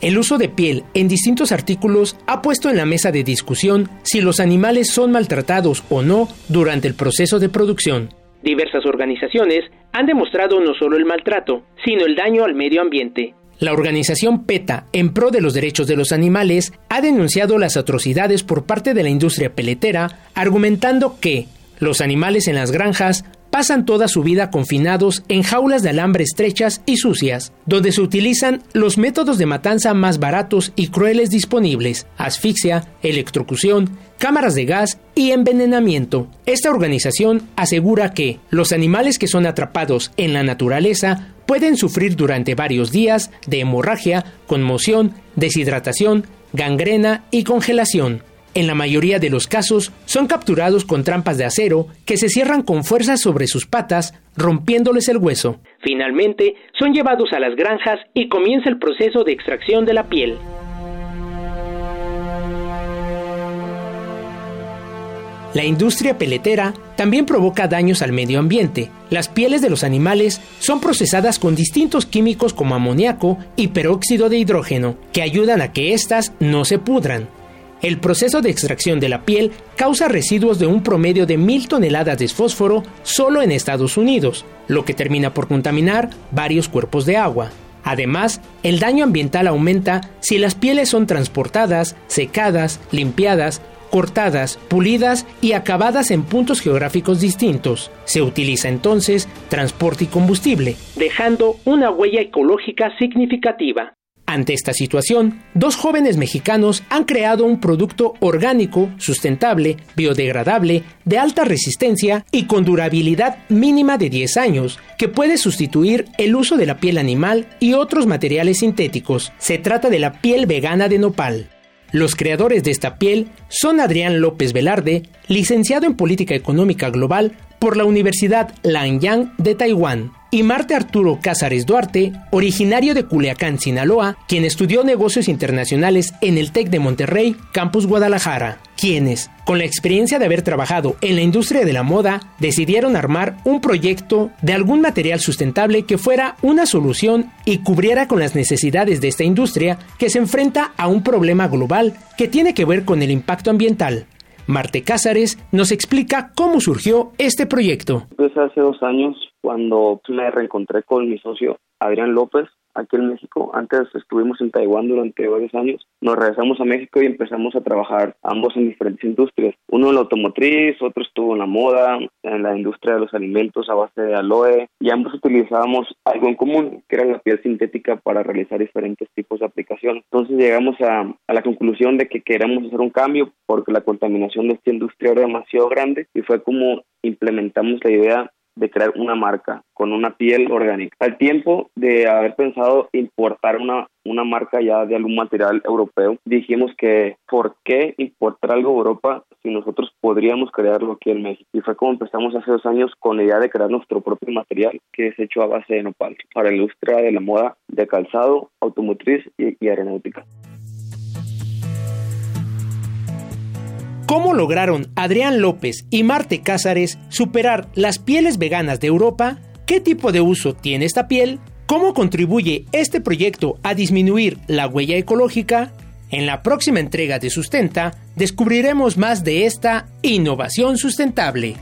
[SPEAKER 4] El uso de piel en distintos artículos ha puesto en la mesa de discusión si los animales son maltratados o no durante el proceso de producción. Diversas organizaciones han demostrado no solo el maltrato, sino el daño al medio ambiente. La organización PETA, en pro de los derechos de los animales, ha denunciado las atrocidades por parte de la industria peletera, argumentando que los animales en las granjas pasan toda su vida confinados en jaulas de alambre estrechas y sucias, donde se utilizan los métodos de matanza más baratos y crueles disponibles, asfixia, electrocución, cámaras de gas y envenenamiento. Esta organización asegura que los animales que son atrapados en la naturaleza pueden sufrir durante varios días de hemorragia, conmoción, deshidratación, gangrena y congelación. En la mayoría de los casos son capturados con trampas de acero que se cierran con fuerza sobre sus patas, rompiéndoles el hueso. Finalmente, son llevados a las granjas y comienza el proceso de extracción de la piel. La industria peletera también provoca daños al medio ambiente. Las pieles de los animales son procesadas con distintos químicos como amoníaco y peróxido de hidrógeno, que ayudan a que éstas no se pudran. El proceso de extracción de la piel causa residuos de un promedio de mil toneladas de fósforo solo en Estados Unidos, lo que termina por contaminar varios cuerpos de agua. Además, el daño ambiental aumenta si las pieles son transportadas, secadas, limpiadas cortadas, pulidas y acabadas en puntos geográficos distintos. Se utiliza entonces transporte y combustible, dejando una huella ecológica significativa. Ante esta situación, dos jóvenes mexicanos han creado un producto orgánico, sustentable, biodegradable, de alta resistencia y con durabilidad mínima de 10 años, que puede sustituir el uso de la piel animal y otros materiales sintéticos. Se trata de la piel vegana de nopal. Los creadores de esta piel son Adrián López Velarde, licenciado en Política Económica Global por la Universidad Lanyang de Taiwán, y Marte Arturo Cázares Duarte, originario de Culiacán, Sinaloa, quien estudió negocios internacionales en el TEC de Monterrey, Campus Guadalajara, quienes, con la experiencia de haber trabajado en la industria de la moda, decidieron armar un proyecto de algún material sustentable que fuera una solución y cubriera con las necesidades de esta industria que se enfrenta a un problema global que tiene que ver con el impacto ambiental. Marte Cázares nos explica cómo surgió este proyecto.
[SPEAKER 29] Pues hace dos años cuando me reencontré con mi socio Adrián López aquí en México. Antes estuvimos en Taiwán durante varios años. Nos regresamos a México y empezamos a trabajar ambos en diferentes industrias. Uno en la automotriz, otro estuvo en la moda, en la industria de los alimentos a base de aloe y ambos utilizábamos algo en común, que era la piel sintética para realizar diferentes tipos de aplicaciones. Entonces llegamos a, la conclusión de que queremos hacer un cambio porque la contaminación de esta industria era demasiado grande y fue como implementamos la idea de crear una marca con una piel orgánica. Al tiempo de haber pensado importar una, una marca ya de algún material europeo, dijimos que ¿por qué importar algo de Europa si nosotros podríamos crearlo aquí en México? Y fue como empezamos hace dos años con la idea de crear nuestro propio material, que es hecho a base de nopal, para la industria de la moda, de calzado, automotriz y, y aeronáutica.
[SPEAKER 4] ¿Cómo lograron Adrián López y Marte Cázares superar las pieles veganas de Europa? ¿Qué tipo de uso tiene esta piel? ¿Cómo contribuye este proyecto a disminuir la huella ecológica? En la próxima entrega de Sustenta descubriremos más de esta innovación sustentable.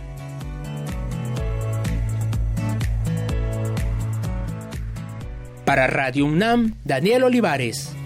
[SPEAKER 4] Para Radio UNAM, Daniel Olivares.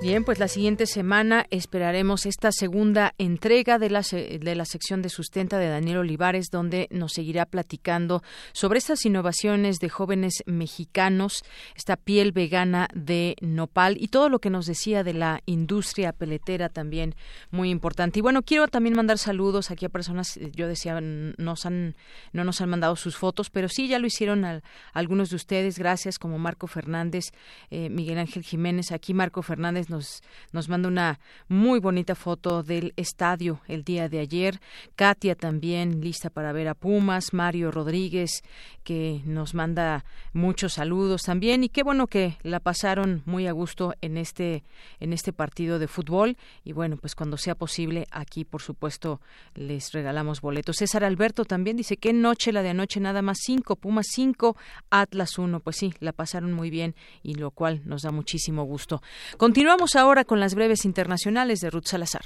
[SPEAKER 1] Bien, pues la siguiente semana esperaremos esta segunda entrega de la, de la sección de sustenta de Daniel Olivares, donde nos seguirá platicando sobre estas innovaciones de jóvenes mexicanos, esta piel vegana de nopal y todo lo que nos decía de la industria peletera también muy importante. Y bueno, quiero también mandar saludos aquí a personas, yo decía, nos han, no nos han mandado sus fotos, pero sí ya lo hicieron algunos de ustedes, gracias, como Marco Fernández, eh, Miguel Ángel Jiménez, aquí Marco Fernández nos, nos manda una muy bonita foto del estadio el día de ayer. Katia también lista para ver a Pumas. Mario Rodríguez que nos manda muchos saludos también y qué bueno que la pasaron muy a gusto en este en este partido de fútbol y bueno pues cuando sea posible aquí por supuesto les regalamos boletos. César Alberto también dice qué noche la de anoche nada más cinco Pumas cinco Atlas uno pues sí la pasaron muy bien y lo cual nos da muchísimo gusto. Continuamos Vamos ahora con las breves internacionales de Ruth Salazar.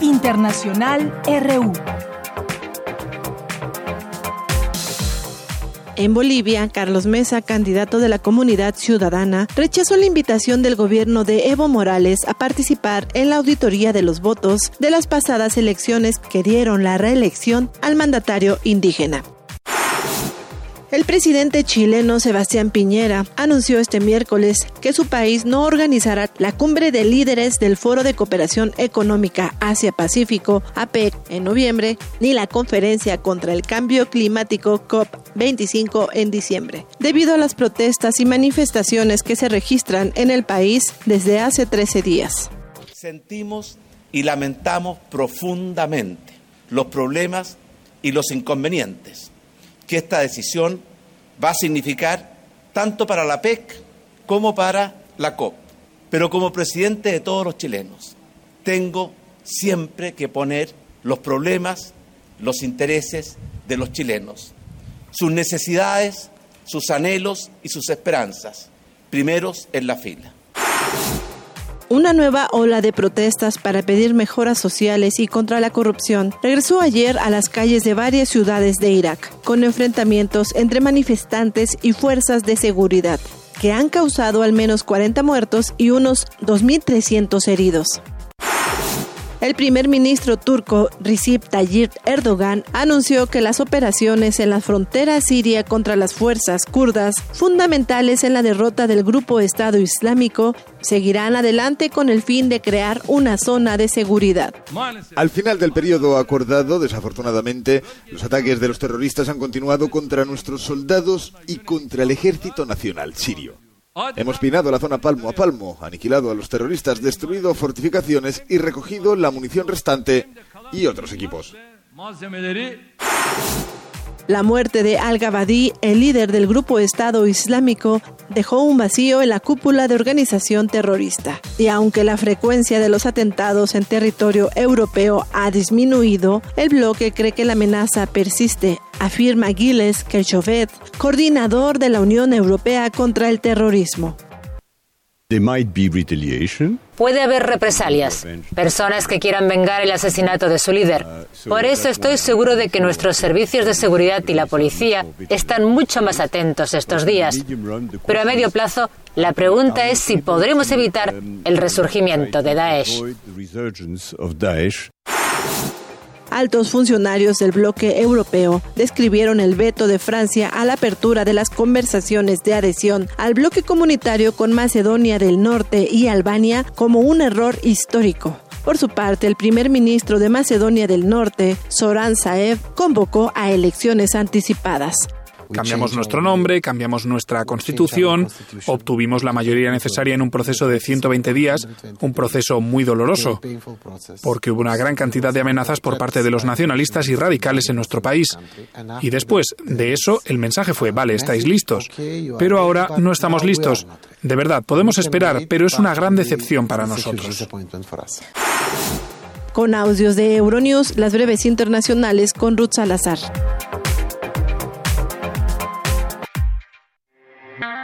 [SPEAKER 17] Internacional RU.
[SPEAKER 30] En Bolivia, Carlos Mesa, candidato de la comunidad ciudadana, rechazó la invitación del gobierno de Evo Morales a participar en la auditoría de los votos de las pasadas elecciones que dieron la reelección al mandatario indígena. El presidente chileno Sebastián Piñera anunció este miércoles que su país no organizará la cumbre de líderes del Foro de Cooperación Económica Asia-Pacífico, APEC, en noviembre, ni la conferencia contra el cambio climático COP25 en diciembre, debido a las protestas y manifestaciones que se registran en el país desde hace 13 días.
[SPEAKER 31] Sentimos y lamentamos profundamente los problemas y los inconvenientes que esta decisión va a significar tanto para la PEC como para la COP. Pero como presidente de todos los chilenos, tengo siempre que poner los problemas, los intereses de los chilenos, sus necesidades, sus anhelos y sus esperanzas, primeros en la fila.
[SPEAKER 30] Una nueva ola de protestas para pedir mejoras sociales y contra la corrupción regresó ayer a las calles de varias ciudades de Irak, con enfrentamientos entre manifestantes y fuerzas de seguridad, que han causado al menos 40 muertos y unos 2.300 heridos. El primer ministro turco Recep Tayyip Erdogan anunció que las operaciones en la frontera siria contra las fuerzas kurdas, fundamentales en la derrota del grupo Estado Islámico, seguirán adelante con el fin de crear una zona de seguridad.
[SPEAKER 32] Al final del periodo acordado, desafortunadamente, los ataques de los terroristas han continuado contra nuestros soldados y contra el ejército nacional sirio. Hemos pinado la zona palmo a palmo, aniquilado a los terroristas, destruido fortificaciones y recogido la munición restante y otros equipos.
[SPEAKER 30] La muerte de Al-Ghabadi, el líder del grupo Estado Islámico, dejó un vacío en la cúpula de organización terrorista. Y aunque la frecuencia de los atentados en territorio europeo ha disminuido, el bloque cree que la amenaza persiste, afirma Gilles Kerchovet, coordinador de la Unión Europea contra el Terrorismo.
[SPEAKER 33] Puede haber represalias, personas que quieran vengar el asesinato de su líder. Por eso estoy seguro de que nuestros servicios de seguridad y la policía están mucho más atentos estos días. Pero a medio plazo, la pregunta es si podremos evitar el resurgimiento de Daesh.
[SPEAKER 30] Altos funcionarios del bloque europeo describieron el veto de Francia a la apertura de las conversaciones de adhesión al bloque comunitario con Macedonia del Norte y Albania como un error histórico. Por su parte, el primer ministro de Macedonia del Norte, Soran Saev, convocó a elecciones anticipadas.
[SPEAKER 34] Cambiamos nuestro nombre, cambiamos nuestra constitución, obtuvimos la mayoría necesaria en un proceso de 120 días, un proceso muy doloroso, porque hubo una gran cantidad de amenazas por parte de los nacionalistas y radicales en nuestro país. Y después de eso, el mensaje fue, vale, estáis listos, pero ahora no estamos listos. De verdad, podemos esperar, pero es una gran decepción para nosotros.
[SPEAKER 30] Con audios de Euronews, las breves internacionales con Ruth Salazar.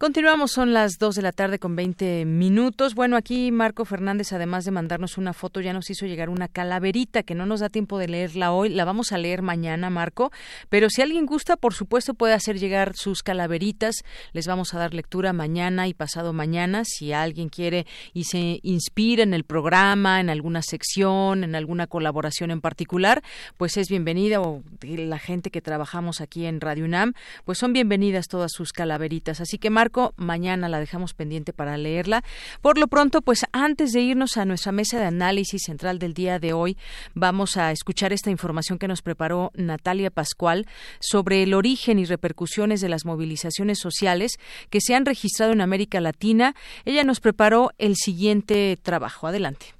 [SPEAKER 1] Continuamos, son las 2 de la tarde con 20 minutos. Bueno, aquí Marco Fernández, además de mandarnos una foto, ya nos hizo llegar una calaverita que no nos da tiempo de leerla hoy. La vamos a leer mañana, Marco. Pero si alguien gusta, por supuesto, puede hacer llegar sus calaveritas. Les vamos a dar lectura mañana y pasado mañana. Si alguien quiere y se inspira en el programa, en alguna sección, en alguna colaboración en particular, pues es bienvenida. O la gente que trabajamos aquí en Radio UNAM, pues son bienvenidas todas sus calaveritas. Así que, Marco, Mañana la dejamos pendiente para leerla. Por lo pronto, pues antes de irnos a nuestra mesa de análisis central del día de hoy, vamos a escuchar esta información que nos preparó Natalia Pascual sobre el origen y repercusiones de las movilizaciones sociales que se han registrado en América Latina. Ella nos preparó el siguiente trabajo. Adelante.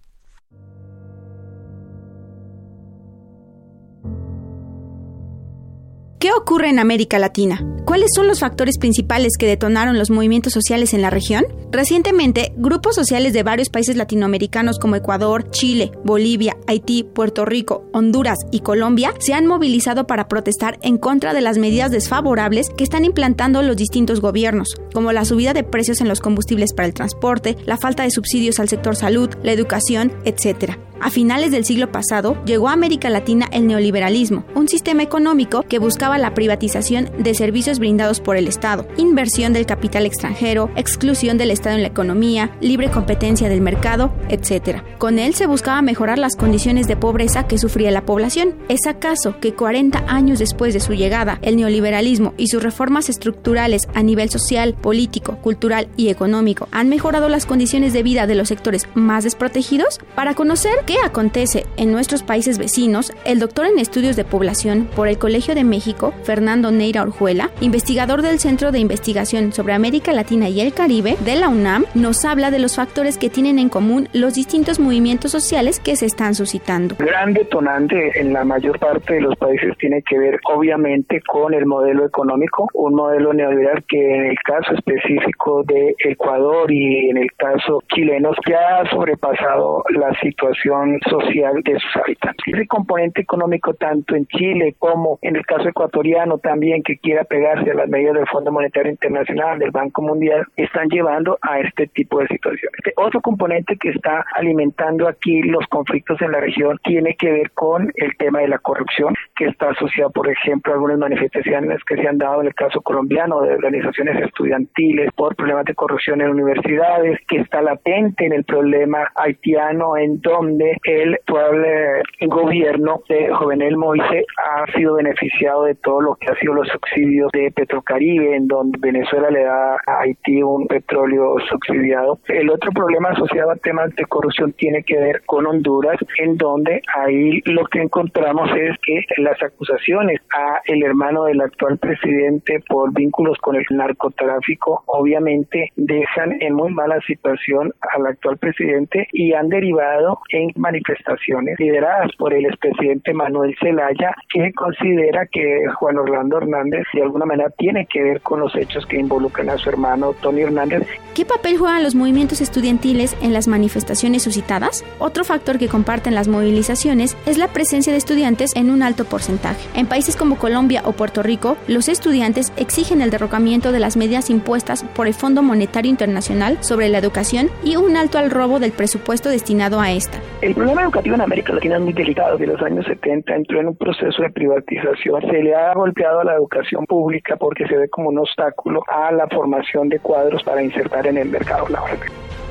[SPEAKER 35] ¿Qué ocurre en América Latina? ¿Cuáles son los factores principales que detonaron los movimientos sociales en la región? Recientemente, grupos sociales de varios países latinoamericanos como Ecuador, Chile, Bolivia, Haití, Puerto Rico, Honduras y Colombia se han movilizado para protestar en contra de las medidas desfavorables que están implantando los distintos gobiernos, como la subida de precios en los combustibles para el transporte, la falta de subsidios al sector salud, la educación, etc. A finales del siglo pasado llegó a América Latina el neoliberalismo, un sistema económico que buscaba la privatización de servicios brindados por el Estado, inversión del capital extranjero, exclusión del Estado en la economía, libre competencia del mercado, etc. Con él se buscaba mejorar las condiciones de pobreza que sufría la población. ¿Es acaso que 40 años después de su llegada, el neoliberalismo y sus reformas estructurales a nivel social, político, cultural y económico han mejorado las condiciones de vida de los sectores más desprotegidos? Para conocer qué acontece en nuestros países vecinos, el doctor en estudios de población por el Colegio de México, Fernando Neira Orjuela, investigador del Centro de Investigación sobre América Latina y el Caribe de la UNAM, nos habla de los factores que tienen en común los distintos movimientos sociales que se están suscitando.
[SPEAKER 36] Gran detonante en la mayor parte de los países tiene que ver obviamente con el modelo económico, un modelo neoliberal que en el caso específico de Ecuador y en el caso chileno ya ha sobrepasado la situación social de sus habitantes. Ese componente económico tanto en Chile como en el caso ecuatoriano también que quiera pegarse a las medidas del Fondo Monetario Internacional, del Banco Mundial, están llevando a este tipo de situaciones. Este otro componente que está alimentando aquí los conflictos en la región tiene que ver con el tema de la corrupción, que está asociado, por ejemplo, a algunas manifestaciones que se han dado en el caso colombiano de organizaciones estudiantiles por problemas de corrupción en universidades, que está latente en el problema haitiano, en donde el actual eh, gobierno de Jovenel Moise ha sido beneficiado de todo lo que ha sido los subsidios de Petrocaribe, en donde Venezuela le da a Haití un petróleo subsidiado. El otro problema asociado a temas de corrupción tiene que ver con Honduras, en donde ahí lo que encontramos es que las acusaciones a el hermano del actual presidente por vínculos con el narcotráfico obviamente dejan en muy mala situación al actual presidente y han derivado en manifestaciones lideradas por el expresidente Manuel Zelaya, que considera que Juan Orlando Hernández de alguna manera tiene que ver con los hechos que involucran a su hermano Tony Hernández.
[SPEAKER 35] ¿Qué papel juegan los movimientos estudiantiles en las manifestaciones suscitadas? Otro factor que comparten las movilizaciones es la presencia de estudiantes en un alto porcentaje. En países como Colombia o Puerto Rico, los estudiantes exigen el derrocamiento de las medidas impuestas por el Fondo Monetario Internacional sobre la educación y un alto al robo del presupuesto destinado a esta.
[SPEAKER 36] El problema educativo en América Latina es muy delicado. Desde los años 70 entró en un proceso de privatización. Le ha golpeado a la educación pública porque se ve como un obstáculo a la formación de cuadros para insertar en el mercado laboral.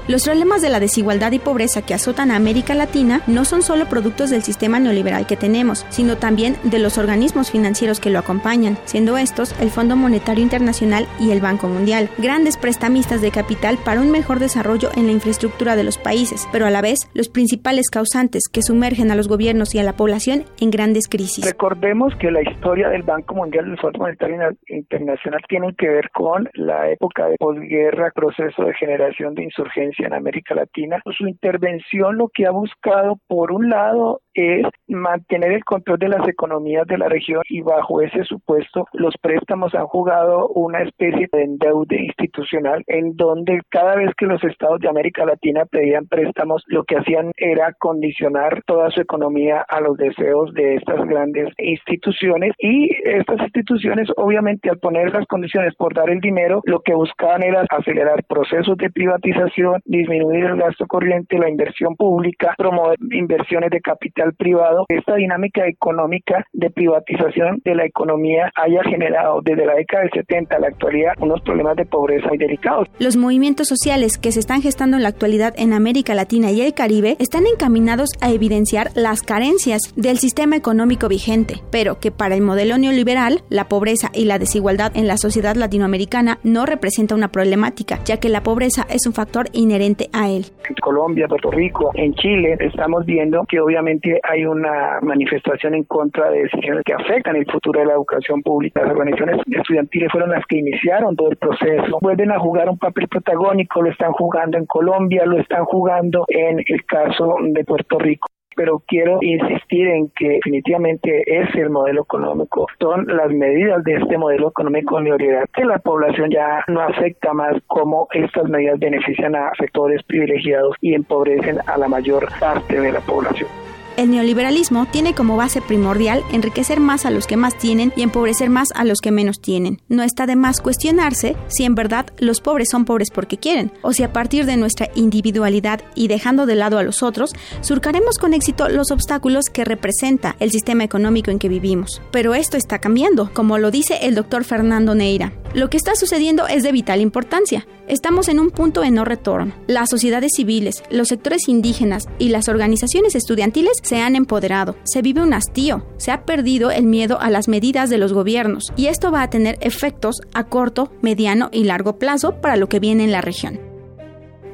[SPEAKER 35] Los problemas de la desigualdad y pobreza que azotan a América Latina no son solo productos del sistema neoliberal que tenemos, sino también de los organismos financieros que lo acompañan, siendo estos el Fondo Monetario Internacional y el Banco Mundial, grandes prestamistas de capital para un mejor desarrollo en la infraestructura de los países, pero a la vez los principales causantes que sumergen a los gobiernos y a la población en grandes crisis.
[SPEAKER 36] Recordemos que la historia del Banco Mundial y del Fondo Monetario Internacional tiene que ver con la época de posguerra, proceso de generación de insurgencia en América Latina. Su intervención lo que ha buscado, por un lado, es mantener el control de las economías de la región y bajo ese supuesto los préstamos han jugado una especie de endeude institucional en donde cada vez que los estados de América Latina pedían préstamos lo que hacían era condicionar toda su economía a los deseos de estas grandes instituciones. Y estas instituciones obviamente al poner las condiciones por dar el dinero lo que buscaban era acelerar procesos de privatización, disminuir el gasto corriente, la inversión pública, promover inversiones de capital privado, esta dinámica económica de privatización de la economía haya generado desde la década del 70 a la actualidad unos problemas de pobreza muy delicados.
[SPEAKER 35] Los movimientos sociales que se están gestando en la actualidad en América Latina y el Caribe están encaminados a evidenciar las carencias del sistema económico vigente, pero que para el modelo neoliberal, la pobreza y la desigualdad en la sociedad latinoamericana no representa una problemática, ya que la pobreza es un factor inherente a él.
[SPEAKER 36] En Colombia, Puerto Rico, en Chile, estamos viendo que obviamente hay una manifestación en contra de decisiones que afectan el futuro de la educación pública. Las organizaciones estudiantiles fueron las que iniciaron todo el proceso. Vuelven a jugar un papel protagónico, lo están jugando en Colombia, lo están jugando en el caso de Puerto Rico pero quiero insistir en que definitivamente es el modelo económico, son las medidas de este modelo económico neoliberal que la población ya no afecta más como estas medidas benefician a sectores privilegiados y empobrecen a la mayor parte de la población.
[SPEAKER 35] El neoliberalismo tiene como base primordial enriquecer más a los que más tienen y empobrecer más a los que menos tienen. No está de más cuestionarse si en verdad los pobres son pobres porque quieren, o si a partir de nuestra individualidad y dejando de lado a los otros, surcaremos con éxito los obstáculos que representa el sistema económico en que vivimos. Pero esto está cambiando, como lo dice el doctor Fernando Neira. Lo que está sucediendo es de vital importancia. Estamos en un punto de no retorno. Las sociedades civiles, los sectores indígenas y las organizaciones estudiantiles se han empoderado. Se vive un hastío. Se ha perdido el miedo a las medidas de los gobiernos y esto va a tener efectos a corto, mediano y largo plazo para lo que viene en la región.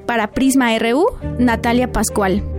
[SPEAKER 35] Para Prisma RU, Natalia Pascual.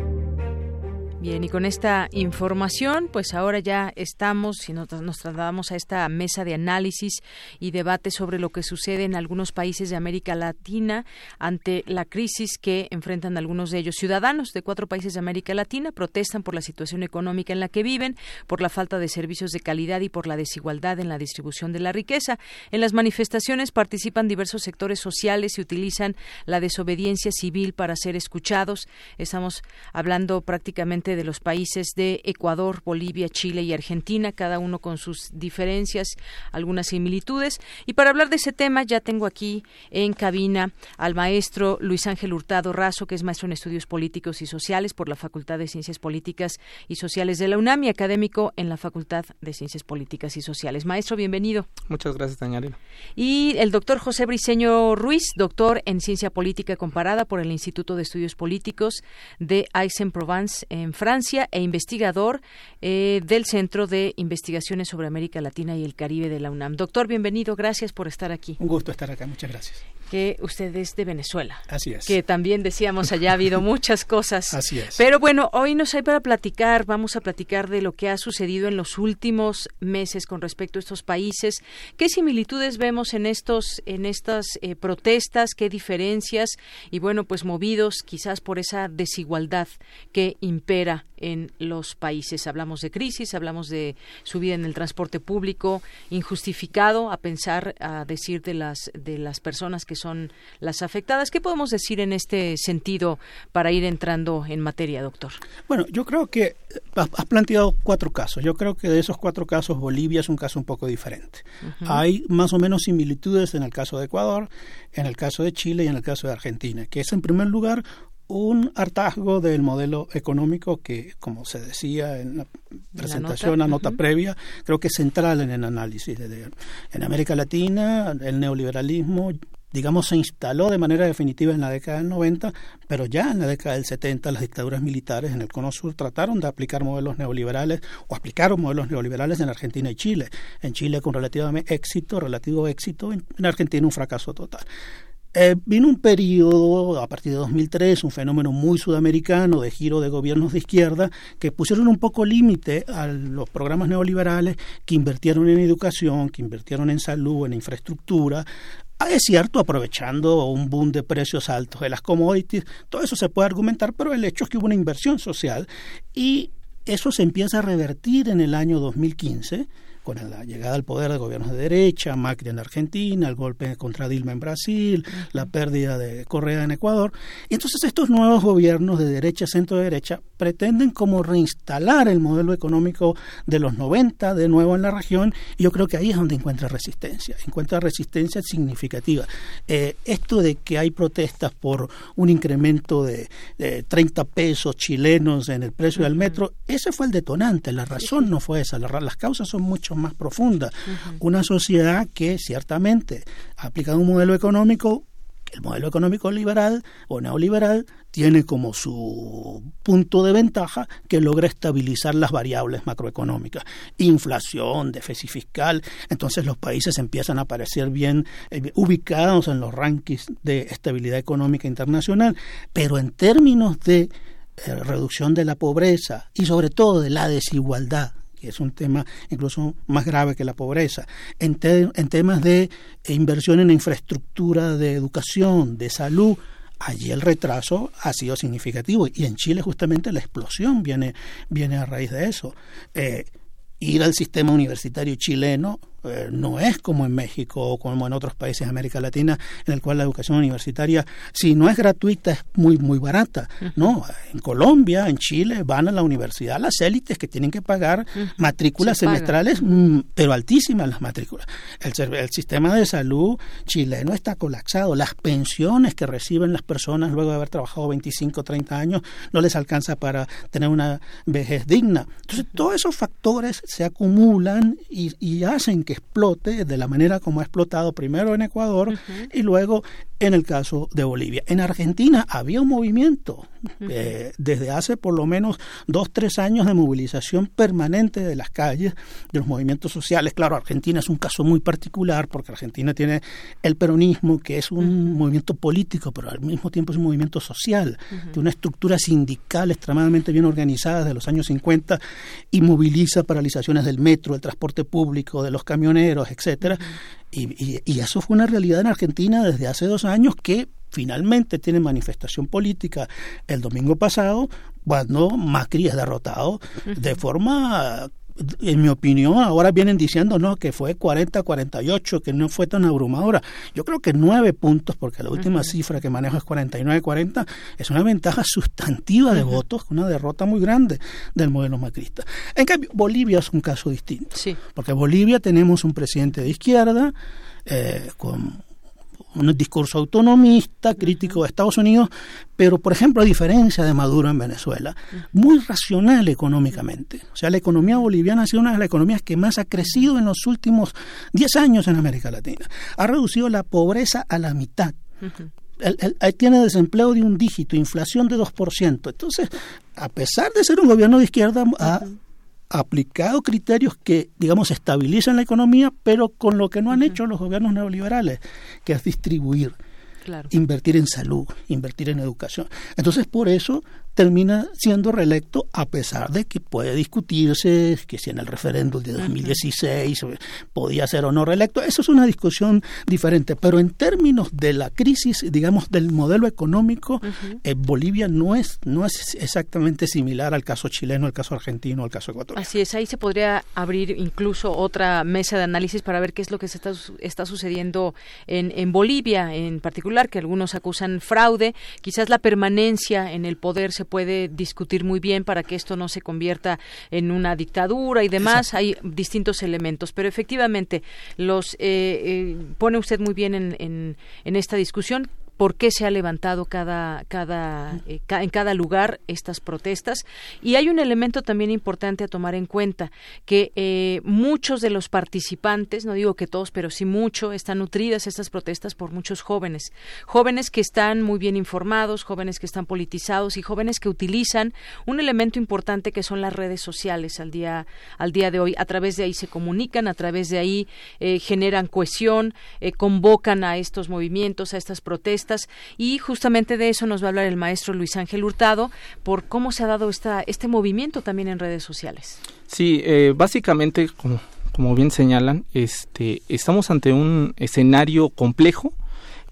[SPEAKER 1] Bien, y con esta información, pues ahora ya estamos y nos, trasladamos a esta mesa de análisis y debate sobre lo que sucede en algunos países de América Latina ante la crisis que enfrentan algunos de ellos. Ciudadanos de cuatro países de América Latina protestan por la situación económica en la que viven, por la falta de servicios de calidad y por la desigualdad en la distribución de la riqueza. En las manifestaciones participan diversos sectores sociales y utilizan la desobediencia civil para ser escuchados. Estamos hablando prácticamente de los países de Ecuador, Bolivia, Chile y Argentina, cada uno con sus diferencias, algunas similitudes. Y para hablar de ese tema ya tengo aquí en cabina al maestro Luis Ángel Hurtado Razo, que es maestro en estudios políticos y sociales por la Facultad de Ciencias Políticas y Sociales de la UNAM y académico en la Facultad de Ciencias Políticas y Sociales. Maestro, bienvenido.
[SPEAKER 37] Muchas gracias, Daniela.
[SPEAKER 1] Y el doctor José Briceño Ruiz, doctor en Ciencia Política Comparada por el Instituto de Estudios Políticos de Aix-en-Provence en Francia e investigador eh, del Centro de Investigaciones sobre América Latina y el Caribe de la UNAM. Doctor, bienvenido, gracias por estar aquí.
[SPEAKER 37] Un gusto estar acá, muchas gracias
[SPEAKER 1] que usted es de Venezuela.
[SPEAKER 37] Así es.
[SPEAKER 1] Que también decíamos allá ha habido muchas cosas.
[SPEAKER 37] Así es.
[SPEAKER 1] Pero bueno, hoy nos hay para platicar, vamos a platicar de lo que ha sucedido en los últimos meses con respecto a estos países. ¿Qué similitudes vemos en estos en estas eh, protestas? ¿Qué diferencias? Y bueno, pues movidos quizás por esa desigualdad que impera en los países. Hablamos de crisis, hablamos de subida en el transporte público injustificado, a pensar, a decir de las de las personas que son las afectadas. ¿Qué podemos decir en este sentido para ir entrando en materia, doctor?
[SPEAKER 37] Bueno, yo creo que has planteado cuatro casos. Yo creo que de esos cuatro casos Bolivia es un caso un poco diferente. Hay más o menos similitudes en el caso de Ecuador, en el caso de Chile y en el caso de Argentina, que es en primer lugar un hartazgo del modelo económico que, como se decía en la presentación, la nota, previa, creo que es central en el análisis. De, en América Latina, el neoliberalismo digamos, se instaló de manera definitiva en la década del 90, pero ya en la década del 70 las dictaduras militares en el Cono Sur trataron de aplicar modelos neoliberales o aplicaron modelos neoliberales en Argentina y Chile. En Chile con relativamente éxito, relativo éxito, en Argentina un fracaso total. Eh, vino un periodo, a partir de 2003, un fenómeno muy sudamericano de giro de gobiernos de izquierda que pusieron un poco límite a los programas neoliberales que invirtieron en educación, que invirtieron en salud, en infraestructura, ah, es cierto, aprovechando un boom de precios altos de las commodities, todo eso se puede argumentar, pero el hecho es que hubo una inversión social y eso se empieza a revertir en el año 2015 con la llegada al poder de gobiernos de derecha, Macri en Argentina, el golpe contra Dilma en Brasil, la pérdida de Correa en Ecuador. Y entonces estos nuevos gobiernos de derecha, centro derecha, pretenden como reinstalar el modelo económico de los 90 de nuevo en la región y yo creo que ahí es donde encuentra resistencia, encuentra resistencia significativa. Eh, esto de que hay protestas por un incremento de, 30 pesos chilenos en el precio del metro, ese fue el detonante, la razón no fue esa, las causas son mucho más profunda. Una sociedad que ciertamente ha aplicado un modelo económico el modelo económico liberal o neoliberal tiene como su punto de ventaja que logra estabilizar las variables macroeconómicas, inflación, déficit fiscal, entonces los países empiezan a aparecer bien eh, ubicados en los rankings de estabilidad económica internacional, pero en términos de eh, reducción de la pobreza y sobre todo de la desigualdad es un tema incluso más grave que la pobreza, en, en temas de inversión en infraestructura de educación, de salud, allí el retraso ha sido significativo y en Chile justamente la explosión viene, viene a raíz de eso. Eh, ir al sistema universitario chileno eh, no es como en México o como en otros países de América Latina, en el cual la educación universitaria, si no es gratuita, es muy, muy barata. No, en Colombia, en Chile, van a la universidad las élites que tienen que pagar matrículas semestrales, mm, pero altísimas las matrículas. El, el sistema de salud chileno está colapsado. Las pensiones que reciben las personas luego de haber trabajado 25 o 30 años no les alcanza para tener una vejez digna. Entonces, todos esos factores se acumulan y, y hacen que explote de la manera como ha explotado primero en Ecuador y luego en el caso de Bolivia. En Argentina había un movimiento eh, desde hace por lo menos dos, tres años de movilización permanente de las calles, de los movimientos sociales. Claro, Argentina es un caso muy particular porque Argentina tiene el peronismo, que es un movimiento político, pero al mismo tiempo es un movimiento social, de una estructura sindical extremadamente bien organizada desde los años 50 y moviliza paralizaciones del metro, del transporte público, de los camioneros, etcétera. Y, y, eso fue una realidad en Argentina desde hace dos años que finalmente tiene manifestación política el domingo pasado cuando Macri es derrotado de forma en mi opinión, ahora vienen diciendo no que fue 40-48, que no fue tan abrumadora. Yo creo que nueve puntos, porque la última cifra que manejo es 49-40, es una ventaja sustantiva de votos, una derrota muy grande del modelo macrista. En cambio, Bolivia es un caso distinto, sí. porque Bolivia tenemos un presidente de izquierda eh, con un discurso autonomista, crítico de Estados Unidos, pero por ejemplo, a diferencia de Maduro en Venezuela, muy racional económicamente. O sea, la economía boliviana ha sido una de las economías que más ha crecido en los últimos 10 años en América Latina. Ha reducido la pobreza a la mitad. tiene desempleo de un dígito, inflación de 2%. Entonces, a pesar de ser un gobierno de izquierda, ha aplicado criterios que, digamos, estabilizan la economía, pero con lo que no han hecho los gobiernos neoliberales, que es distribuir, invertir en salud, invertir en educación. Entonces, por eso termina siendo reelecto a pesar de que puede discutirse que si en el referéndum de 2016 podía ser o no reelecto. Eso es una discusión diferente, pero en términos de la crisis, digamos, del modelo económico, eh, Bolivia no es, no es exactamente similar al caso chileno, al caso argentino, al caso ecuatoriano.
[SPEAKER 1] Así es, ahí se podría abrir incluso otra mesa de análisis para ver qué es lo que se está, está sucediendo en, en Bolivia en particular, que algunos acusan fraude, quizás la permanencia en el poder se puede discutir muy bien para que esto no se convierta en una dictadura y demás. Hay distintos elementos, pero efectivamente los eh, eh, pone usted muy bien en, en, en esta discusión por qué se ha levantado cada, cada, eh, en cada lugar estas protestas. Y hay un elemento también importante a tomar en cuenta, que eh, muchos de los participantes, no digo que todos, pero sí mucho, están nutridas estas protestas por muchos jóvenes. Jóvenes que están muy bien informados, jóvenes que están politizados y jóvenes que utilizan un elemento importante que son las redes sociales al día, al día de hoy. A través de ahí se comunican, a través de ahí eh, generan cohesión, convocan a estos movimientos, a estas protestas y justamente de eso nos va a hablar el maestro Luis Ángel Hurtado por cómo se ha dado esta, este movimiento también en redes sociales.
[SPEAKER 38] Sí, eh, básicamente, como, como bien señalan, este, estamos ante un escenario complejo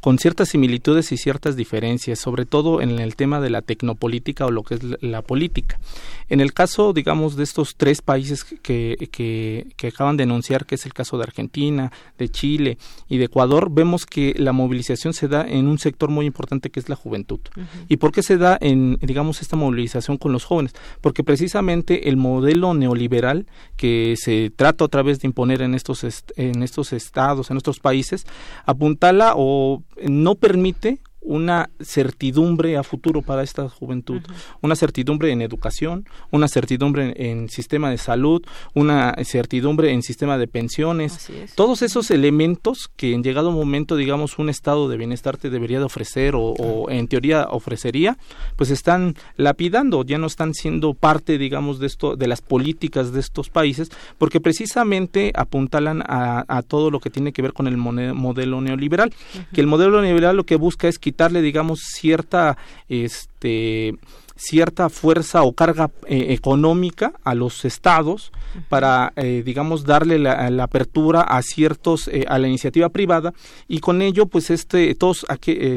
[SPEAKER 38] con ciertas similitudes y ciertas diferencias, sobre todo en el tema de la tecnopolítica o lo que es la política. En el caso, digamos, de estos tres países que, que, que, acaban de enunciar, que es el caso de Argentina, de Chile y de Ecuador, vemos que la movilización se da en un sector muy importante que es la juventud. ¿Y por qué se da en, digamos, esta movilización con los jóvenes? Porque precisamente el modelo neoliberal que se trata otra vez de imponer en estos, en estos estados, en estos países, apuntala o no permite una certidumbre a futuro para esta juventud, una certidumbre en educación, una certidumbre en, sistema de salud, una certidumbre en sistema de pensiones, todos esos elementos que en llegado momento, digamos, un estado de bienestar te debería de ofrecer o, en teoría ofrecería, pues están lapidando, ya no están siendo parte, digamos, de esto, de las políticas de estos países, porque precisamente apuntalan a, todo lo que tiene que ver con el modelo neoliberal, que el modelo neoliberal lo que busca es quitar quitarle, digamos, cierta, este, cierta fuerza o carga eh, económica a los estados para eh, digamos darle la, apertura a ciertos eh, a la iniciativa privada. Y con ello pues este todos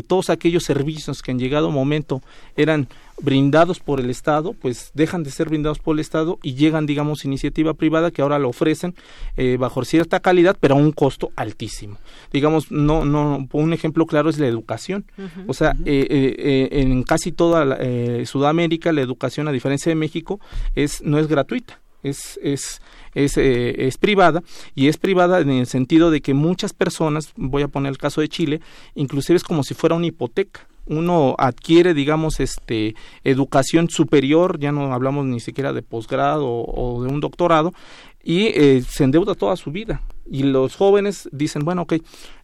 [SPEAKER 38] todos aquellos servicios que en llegado momento eran brindados por el Estado, pues dejan de ser brindados por el Estado y llegan, digamos, iniciativa privada que ahora lo ofrecen eh, bajo cierta calidad, pero a un costo altísimo. Digamos, no, no, un ejemplo claro es la educación. o sea, eh, eh, en casi toda Sudamérica la educación, a diferencia de México, es no es gratuita. Es, es, es, es, privada y es privada en el sentido de que muchas personas, voy a poner el caso de Chile, inclusive es como si fuera una hipoteca uno adquiere, digamos, este, educación superior, ya no hablamos ni siquiera de posgrado o, de un doctorado, y eh, se endeuda toda su vida. Y los jóvenes dicen, bueno, ok,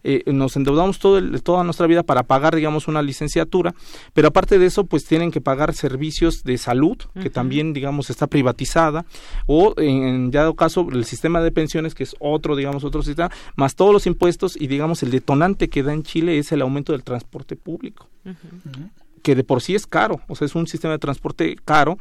[SPEAKER 38] eh, nos endeudamos todo toda nuestra vida para pagar, digamos, una licenciatura, pero aparte de eso, pues tienen que pagar servicios de salud, que también, digamos, está privatizada, o en, dado caso, el sistema de pensiones, que es otro, digamos, otro sistema, más todos los impuestos, y digamos, el detonante que da en Chile es el aumento del transporte público. que de por sí es caro, o sea, es un sistema de transporte caro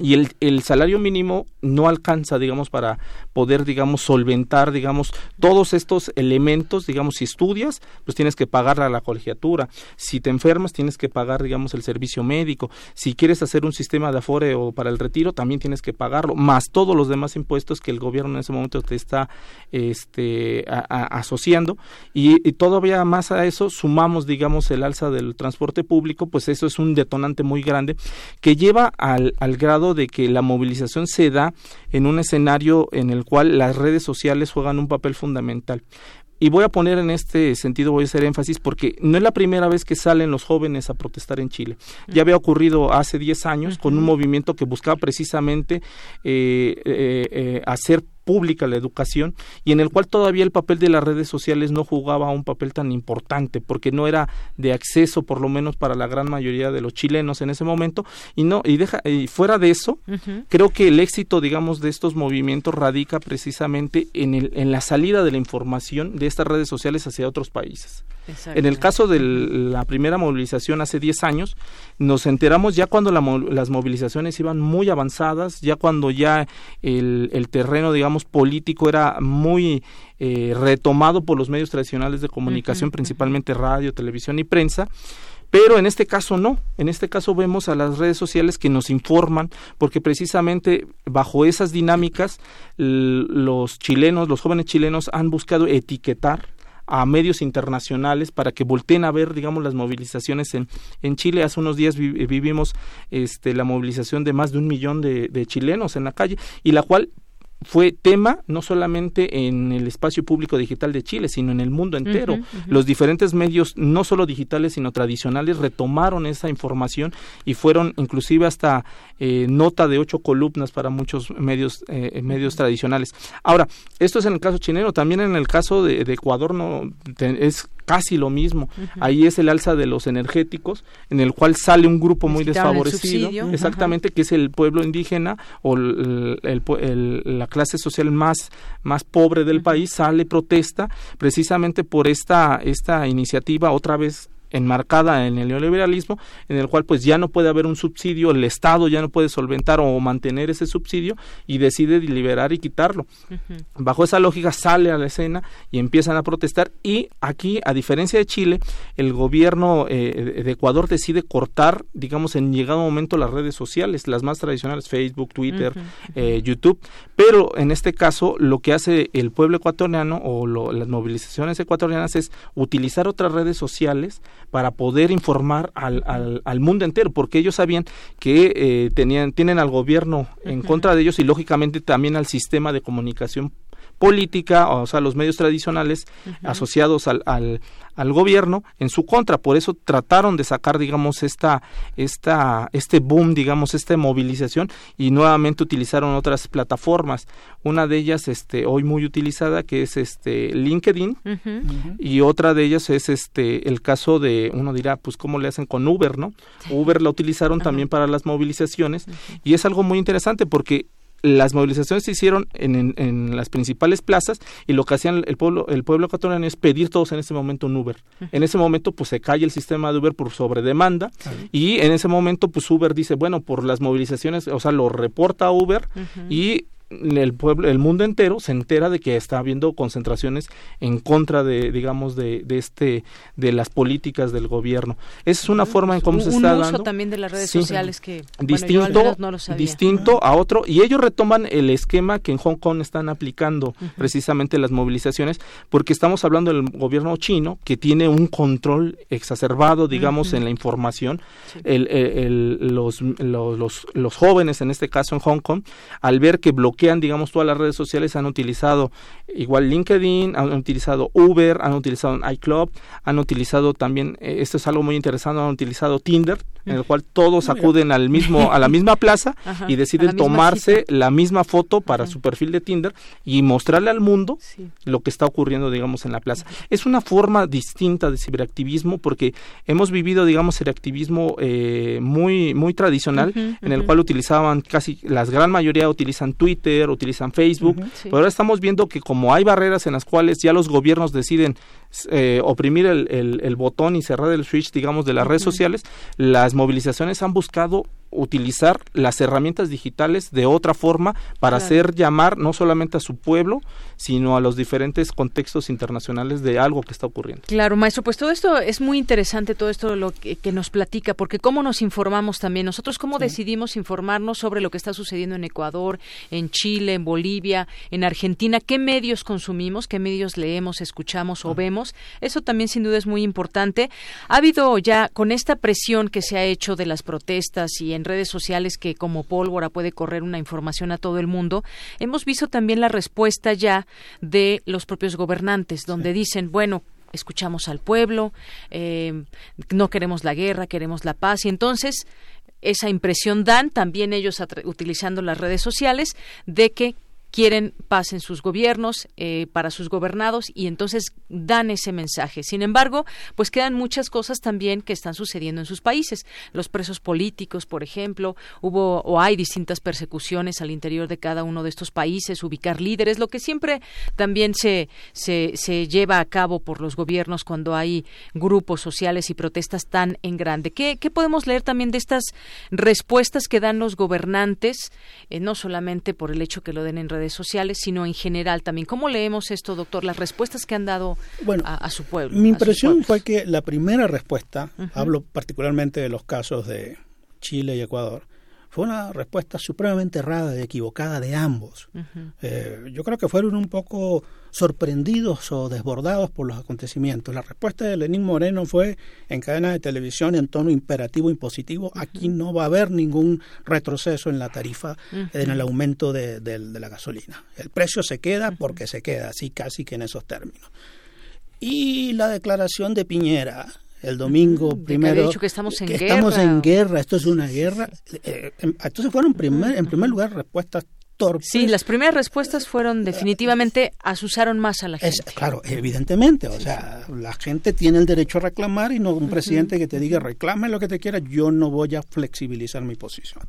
[SPEAKER 38] y el, el, salario mínimo no alcanza, digamos, para poder, digamos, solventar, digamos, todos estos elementos, digamos, si estudias, pues tienes que pagar a la colegiatura, si te enfermas, tienes que pagar, digamos, el servicio médico, si quieres hacer un sistema de afore o para el retiro, también tienes que pagarlo, más todos los demás impuestos que el gobierno en ese momento te está este, asociando, y, todavía más a eso sumamos, digamos, el alza del transporte público, pues eso es un detonante muy grande que lleva al, al grado de que la movilización se da en un escenario en el cual las redes sociales juegan un papel fundamental. Y voy a poner en este sentido, voy a hacer énfasis, porque no es la primera vez que salen los jóvenes a protestar en Chile. Ya había ocurrido hace 10 años con un movimiento que buscaba precisamente eh, eh, eh, hacer pública la educación y en el cual todavía el papel de las redes sociales no jugaba un papel tan importante porque no era de acceso por lo menos para la gran mayoría de los chilenos en ese momento. Y no y deja y fuera de eso creo que el éxito digamos de estos movimientos radica precisamente en el en la salida de la información de estas redes sociales hacia otros países. En el caso de la primera movilización hace 10 años, nos enteramos ya cuando las movilizaciones iban muy avanzadas, ya cuando ya el, terreno, digamos, político era muy eh, retomado por los medios tradicionales de comunicación, principalmente radio, televisión y prensa. Pero en este caso no, en este caso vemos a las redes sociales que nos informan, porque precisamente bajo esas dinámicas los chilenos, los jóvenes chilenos han buscado etiquetar a medios internacionales para que volteen a ver, digamos, las movilizaciones en, en Chile. Hace unos días vivimos este, la movilización de más de un millón de, de chilenos en la calle y la cual fue tema no solamente en el espacio público digital de Chile, sino en el mundo entero. Los diferentes medios, no solo digitales, sino tradicionales, retomaron esa información y fueron inclusive hasta eh, nota de ocho columnas para muchos medios, eh, medios tradicionales. Ahora, esto es en el caso chileno, también en el caso de, de Ecuador no es casi lo mismo. Ahí es el alza de los energéticos, en el cual sale un grupo muy desfavorecido, exactamente, que es el pueblo indígena o la clase social más, más pobre del país, sale protesta precisamente por esta, esta iniciativa otra vez enmarcada en el neoliberalismo, en el cual pues ya no puede haber un subsidio, el Estado ya no puede solventar o mantener ese subsidio y decide liberar y quitarlo. Bajo esa lógica sale a la escena y empiezan a protestar y aquí, a diferencia de Chile, el gobierno eh, de Ecuador decide cortar, digamos, en llegado momento las redes sociales, las más tradicionales, Facebook, Twitter, eh, YouTube, pero en este caso lo que hace el pueblo ecuatoriano o las movilizaciones ecuatorianas es utilizar otras redes sociales para poder informar al, al, mundo entero, porque ellos sabían que eh, tenían, tienen al gobierno en contra de ellos y lógicamente también al sistema de comunicación política, o sea, los medios tradicionales asociados al, al, al, gobierno en su contra. Por eso trataron de sacar, digamos, esta, esta, este boom, digamos, esta movilización y nuevamente utilizaron otras plataformas. Una de ellas, este, hoy muy utilizada, que es este LinkedIn, y otra de ellas es este el caso de, uno dirá, pues cómo le hacen con Uber, ¿no? Uber la utilizaron también para las movilizaciones y es algo muy interesante porque las movilizaciones se hicieron en, en, las principales plazas y lo que hacían el pueblo, el pueblo ecuatoriano es pedir todos en ese momento un Uber. En ese momento pues se cae el sistema de Uber por sobredemanda y en ese momento pues Uber dice, bueno, por las movilizaciones, o sea, lo reporta Uber y el pueblo, el mundo entero se entera de que está habiendo concentraciones en contra de, digamos, de, de este, de las políticas del gobierno. Esa es una forma en cómo se está dando.
[SPEAKER 1] también de las redes sociales que
[SPEAKER 38] distinto, distinto a otro y ellos retoman el esquema que en Hong Kong están aplicando precisamente las movilizaciones porque estamos hablando del gobierno chino que tiene un control exacerbado, digamos, en la información. El, el, los, los, los, los jóvenes, en este caso en Hong Kong, al ver que bloquean han digamos, todas las redes sociales, han utilizado igual LinkedIn, han utilizado Uber, han utilizado iClub, han utilizado también, eh, esto es algo muy interesante, han utilizado Tinder, en el cual todos acuden al mismo, a la misma plaza y deciden tomarse la misma foto para su perfil de Tinder y mostrarle al mundo lo que está ocurriendo, digamos, en la plaza. Es una forma distinta de ciberactivismo porque hemos vivido, digamos, el activismo eh, muy, muy tradicional, en el cual utilizaban casi, la gran mayoría utilizan Twitter, utilizan Facebook, pero ahora estamos viendo que como hay barreras en las cuales ya los gobiernos deciden eh, oprimir el, el, botón y cerrar el switch, digamos, de las redes sociales, las movilizaciones han buscado utilizar las herramientas digitales de otra forma para hacer llamar no solamente a su pueblo, sino a los diferentes contextos internacionales de algo que está ocurriendo.
[SPEAKER 1] Claro, maestro, pues todo esto es muy interesante, todo esto lo que, nos platica, porque cómo nos informamos también, nosotros cómo decidimos informarnos sobre lo que está sucediendo en Ecuador, en Chile, en Bolivia, en Argentina, qué medios consumimos, qué medios leemos, escuchamos o vemos, eso también sin duda es muy importante. Ha habido ya con esta presión que se ha hecho de las protestas y en redes sociales que como pólvora puede correr una información a todo el mundo, hemos visto también la respuesta ya de los propios gobernantes, donde dicen, bueno, escuchamos al pueblo, eh, no queremos la guerra, queremos la paz, y entonces esa impresión dan también ellos utilizando las redes sociales de que quieren paz en sus gobiernos, eh, para sus gobernados, y entonces dan ese mensaje. Sin embargo, pues quedan muchas cosas también que están sucediendo en sus países. Los presos políticos, por ejemplo, hubo o hay distintas persecuciones al interior de cada uno de estos países, ubicar líderes, lo que siempre también se, se, lleva a cabo por los gobiernos cuando hay grupos sociales y protestas tan en grande. ¿Qué, qué podemos leer también de estas respuestas que dan los gobernantes, eh, no solamente por el hecho que lo den en redes sociales, sino en general también. ¿Cómo leemos esto, doctor? Las respuestas que han dado a, su pueblo.
[SPEAKER 37] Mi impresión fue que la primera respuesta, hablo particularmente de los casos de Chile y Ecuador, fue una respuesta supremamente errada y equivocada de ambos. Eh, yo creo que fueron un poco sorprendidos o desbordados por los acontecimientos. La respuesta de Lenín Moreno fue en cadena de televisión en tono imperativo impositivo. Aquí no va a haber ningún retroceso en la tarifa, en el aumento de, la gasolina. El precio se queda porque se queda, así casi que en esos términos. Y la declaración de Piñera, el domingo primero
[SPEAKER 1] que estamos en guerra.
[SPEAKER 37] estamos en guerra. esto es una guerra. Eh, em, entonces fueron primer, en primer lugar respuestas torpes.
[SPEAKER 1] Sí las primeras respuestas fueron definitivamente asusaron más a la gente.
[SPEAKER 37] claro evidentemente o sea la gente tiene el derecho a reclamar y no un presidente que te diga reclame lo que te quiera yo no voy a flexibilizar mi posición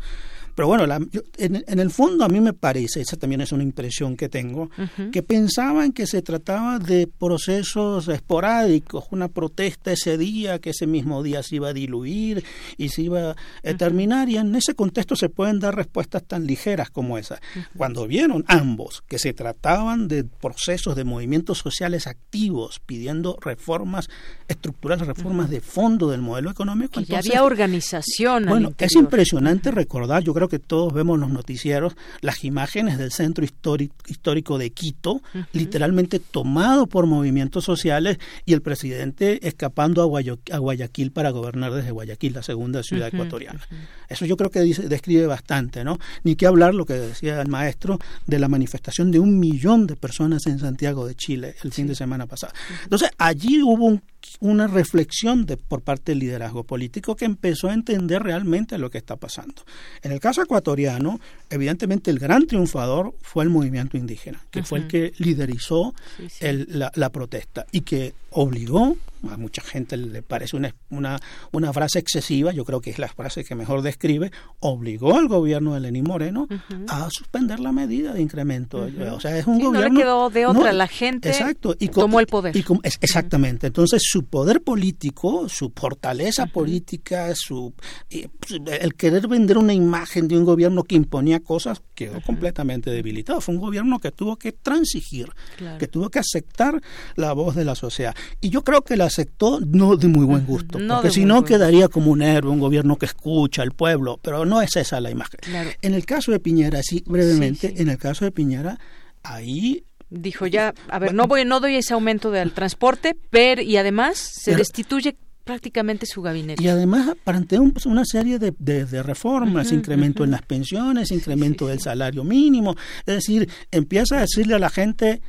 [SPEAKER 37] pero bueno, en, el fondo a mí me parece, esa también es una impresión que tengo, que pensaban que se trataba de procesos esporádicos, una protesta ese día, que ese mismo día se iba a diluir y se iba a terminar, y en ese contexto se pueden dar respuestas tan ligeras como esa. Cuando vieron ambos que se trataban de procesos de movimientos sociales activos pidiendo reformas estructurales, reformas de fondo del modelo económico.
[SPEAKER 1] ya había organización.
[SPEAKER 37] Bueno, es impresionante recordar, yo creo que todos vemos los noticieros, las imágenes del centro histórico de Quito, literalmente tomado por movimientos sociales y el presidente escapando a, Guayaquil para gobernar desde Guayaquil, la segunda ciudad ecuatoriana. Eso yo creo que describe bastante, ¿no? Ni que hablar lo que decía el maestro de la manifestación de un millón de personas en Santiago de Chile el fin de semana pasado. Entonces, allí hubo un una reflexión de, por parte del liderazgo político que empezó a entender realmente lo que está pasando. En el caso ecuatoriano, evidentemente el gran triunfador fue el movimiento indígena, que fue el que liderizó la, la, protesta y que obligó a mucha gente le parece una, una, una frase excesiva, yo creo que es la frase que mejor describe, obligó al gobierno de Lenín Moreno a suspender la medida de incremento. O sea, es un gobierno...
[SPEAKER 1] No le quedó de otra, la gente
[SPEAKER 37] exacto, y
[SPEAKER 1] tomó el poder.
[SPEAKER 37] Y exactamente, entonces su poder político, su fortaleza política, su el querer vender una imagen de un gobierno que imponía cosas quedó completamente debilitado. Fue un gobierno que tuvo que transigir, que tuvo que aceptar la voz de la sociedad. Y yo creo que la aceptó no de muy buen gusto, porque si no quedaría como un héroe, un gobierno que escucha al pueblo, pero no es esa la imagen. En el caso de Piñera, sí, brevemente, en el caso de Piñera, ahí
[SPEAKER 1] dijo ya, a ver, no voy, no doy ese aumento del transporte, pero y además se destituye prácticamente su gabinete.
[SPEAKER 37] Y además plantea una serie de, de, reformas, incremento en las pensiones, incremento del salario mínimo, es decir, empieza a decirle a la gente,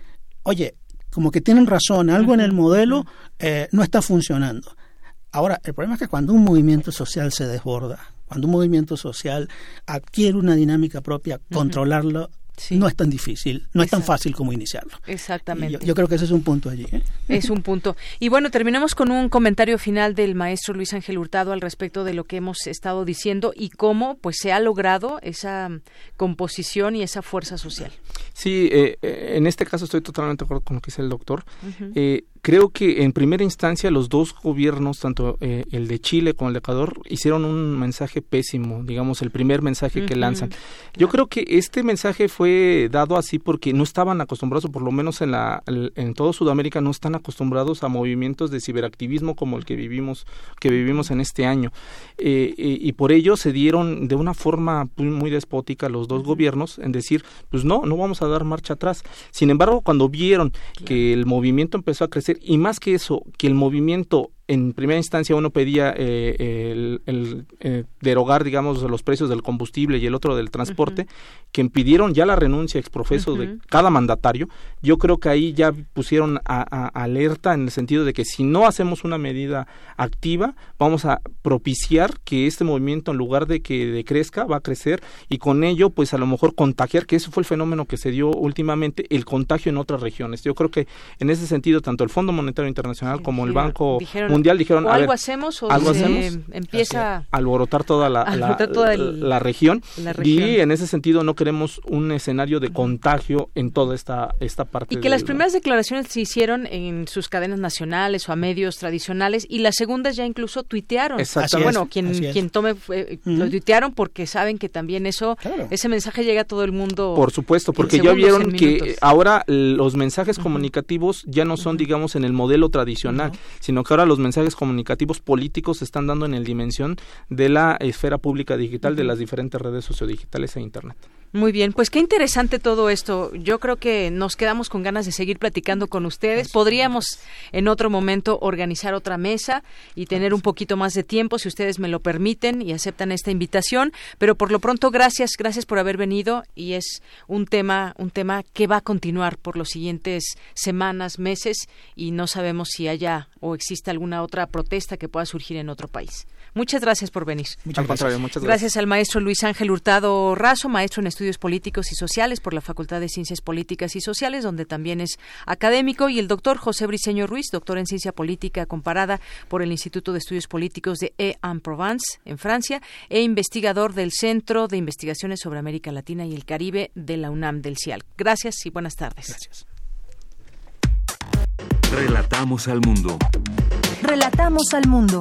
[SPEAKER 37] oye, como que tienen razón, algo en el modelo eh, no está funcionando. Ahora, el problema es que cuando un movimiento social se desborda, cuando un movimiento social adquiere una dinámica propia, controlarlo no es tan difícil, no es tan fácil como iniciarlo.
[SPEAKER 1] Exactamente.
[SPEAKER 37] Yo, creo que ese es un punto allí. ¿eh?
[SPEAKER 1] Es un punto. Y bueno, terminamos con un comentario final del maestro Luis Ángel Hurtado al respecto de lo que hemos estado diciendo y cómo pues se ha logrado esa composición y esa fuerza social.
[SPEAKER 38] Sí, eh, eh, en este caso estoy totalmente de acuerdo con lo que dice el doctor creo que en primera instancia los dos gobiernos, tanto eh, el de Chile como el de Ecuador, hicieron un mensaje pésimo, digamos, el primer mensaje que lanzan. Yo creo que este mensaje fue dado así porque no estaban acostumbrados, o por lo menos en, la, en todo Sudamérica, no están acostumbrados a movimientos de ciberactivismo como el que vivimos, que vivimos en este año. Eh, eh, y por ello se dieron de una forma muy, despótica los dos gobiernos en decir, pues no, no vamos a dar marcha atrás. Sin embargo, cuando vieron que el movimiento empezó a crecer, y más que eso, que el movimiento en primera instancia uno pedía eh, el, eh, derogar, digamos, los precios del combustible y el otro del transporte, que impidieron ya la renuncia exprofeso de cada mandatario, yo creo que ahí ya pusieron a, alerta en el sentido de que si no hacemos una medida activa, vamos a propiciar que este movimiento, en lugar de que decrezca, va a crecer y con ello, pues a lo mejor contagiar, que ese fue el fenómeno que se dio últimamente, el contagio en otras regiones. Yo creo que en ese sentido, tanto el Fondo Monetario Internacional como el Banco mundial dijeron,
[SPEAKER 1] o algo hacemos o algo empieza
[SPEAKER 38] a alborotar toda la, la, región, y en ese sentido no queremos un escenario de contagio en toda esta, esta parte.
[SPEAKER 1] Y que las primeras declaraciones se hicieron en sus cadenas nacionales o a medios tradicionales y las segundas ya incluso tuitearon.
[SPEAKER 38] Exactamente.
[SPEAKER 1] Bueno, quien, quien tome, lo tuitearon porque saben que también eso, ese mensaje llega a todo el mundo.
[SPEAKER 38] Por supuesto, porque ya vieron que ahora los mensajes comunicativos ya no son, digamos, en el modelo tradicional, sino que ahora los mensajes comunicativos políticos se están dando en el dimensión de la esfera pública digital de las diferentes redes sociodigitales e internet.
[SPEAKER 1] Muy bien, pues qué interesante todo esto. Yo creo que nos quedamos con ganas de seguir platicando con ustedes. Podríamos en otro momento organizar otra mesa y tener un poquito más de tiempo, si ustedes me lo permiten y aceptan esta invitación. Pero por lo pronto, gracias, gracias por haber venido y es un tema, un tema que va a continuar por los siguientes semanas, meses y no sabemos si haya o existe alguna otra protesta que pueda surgir en otro país. Muchas gracias por venir.
[SPEAKER 38] Muchas gracias.
[SPEAKER 1] muchas gracias. al maestro Luis Ángel Hurtado Razo, maestro en Estudios Políticos y Sociales por la Facultad de Ciencias Políticas y Sociales, donde también es académico, y el doctor José Briceño Ruiz, doctor en Ciencia Política comparada por el Instituto de Estudios Políticos de E-en-Provence, en Francia, e investigador del Centro de Investigaciones sobre América Latina y el Caribe de la UNAM del CIAL. Gracias y buenas tardes.
[SPEAKER 37] Gracias.
[SPEAKER 2] Relatamos al mundo.
[SPEAKER 17] Relatamos al mundo.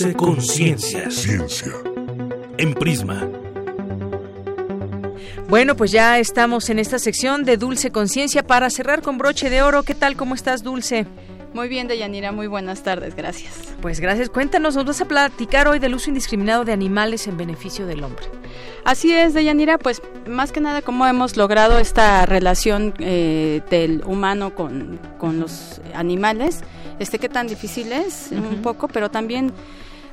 [SPEAKER 2] 43 39. Dulce Conciencia. Ciencia. En Prisma.
[SPEAKER 1] Bueno, pues ya estamos en esta sección de Dulce Conciencia para cerrar con broche de oro. ¿Qué tal? ¿Cómo estás, Dulce?
[SPEAKER 39] Muy bien, Deyanira, muy buenas tardes, gracias.
[SPEAKER 1] Pues gracias. Cuéntanos, nos vas a platicar hoy del uso indiscriminado de animales en beneficio del hombre.
[SPEAKER 39] Así es, Deyanira, pues más que nada cómo hemos logrado esta relación eh, del humano con, con los animales, este qué tan difícil es, un poco, pero también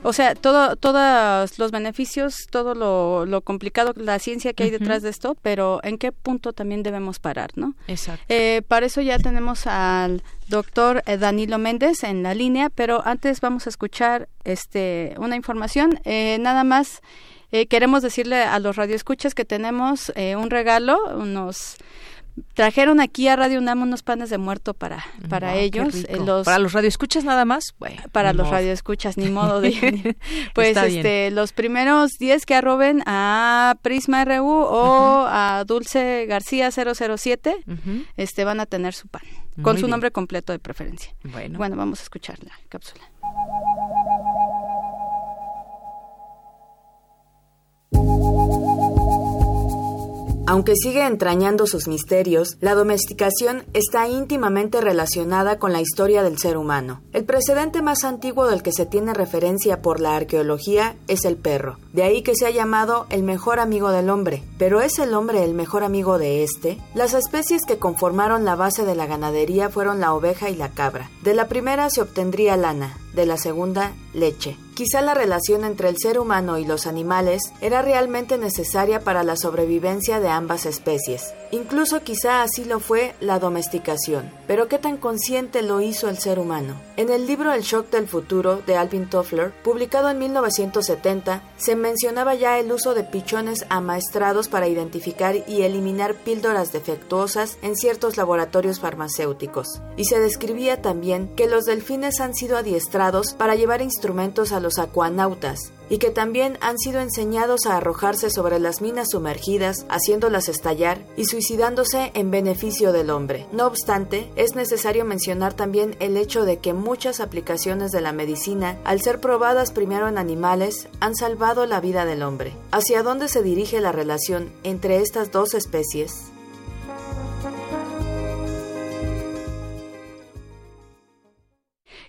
[SPEAKER 39] o sea, todo, todos los beneficios, todo lo, complicado, la ciencia que hay detrás de esto, pero en qué punto también debemos parar, ¿no?
[SPEAKER 1] Exacto.
[SPEAKER 39] Eh, para eso ya tenemos al doctor eh, Danilo Méndez en la línea, pero antes vamos a escuchar este una información. Eh, nada más queremos decirle a los radioescuchas que tenemos un regalo, unos trajeron aquí a Radio UNAM unos panes de muerto para para ellos
[SPEAKER 1] eh, los para los radioescuchas nada más
[SPEAKER 39] para los radioescuchas ni modo de pues este los primeros 10 que arroben a Prisma RU o a Dulce García 007 este van a tener su pan con su nombre completo de preferencia.
[SPEAKER 1] Bueno.
[SPEAKER 39] Bueno vamos a escuchar la cápsula
[SPEAKER 40] Aunque sigue entrañando sus misterios, la domesticación está íntimamente relacionada con la historia del ser humano. El precedente más antiguo del que se tiene referencia por la arqueología es el perro, de ahí que se ha llamado el mejor amigo del hombre. ¿Pero es el hombre el mejor amigo de este? Las especies que conformaron la base de la ganadería fueron la oveja y la cabra. De la primera se obtendría lana, de la segunda, leche. Quizá la relación entre el ser humano y los animales era realmente necesaria para la sobrevivencia de ambas especies. Incluso quizá así lo fue la domesticación. Pero ¿qué tan consciente lo hizo el ser humano? En el libro El shock del futuro de Alvin Toffler, publicado en 1970, se mencionaba ya el uso de pichones amaestrados para identificar y eliminar píldoras defectuosas en ciertos laboratorios farmacéuticos. Y se describía también que los delfines han sido adiestrados para llevar instrumentos a los acuanautas y que también han sido enseñados a arrojarse sobre las minas sumergidas, haciéndolas estallar y suicidándose en beneficio del hombre. No obstante, es necesario mencionar también el hecho de que muchas aplicaciones de la medicina, al ser probadas primero en animales, han salvado la vida del hombre. ¿Hacia dónde se dirige la relación entre estas dos especies?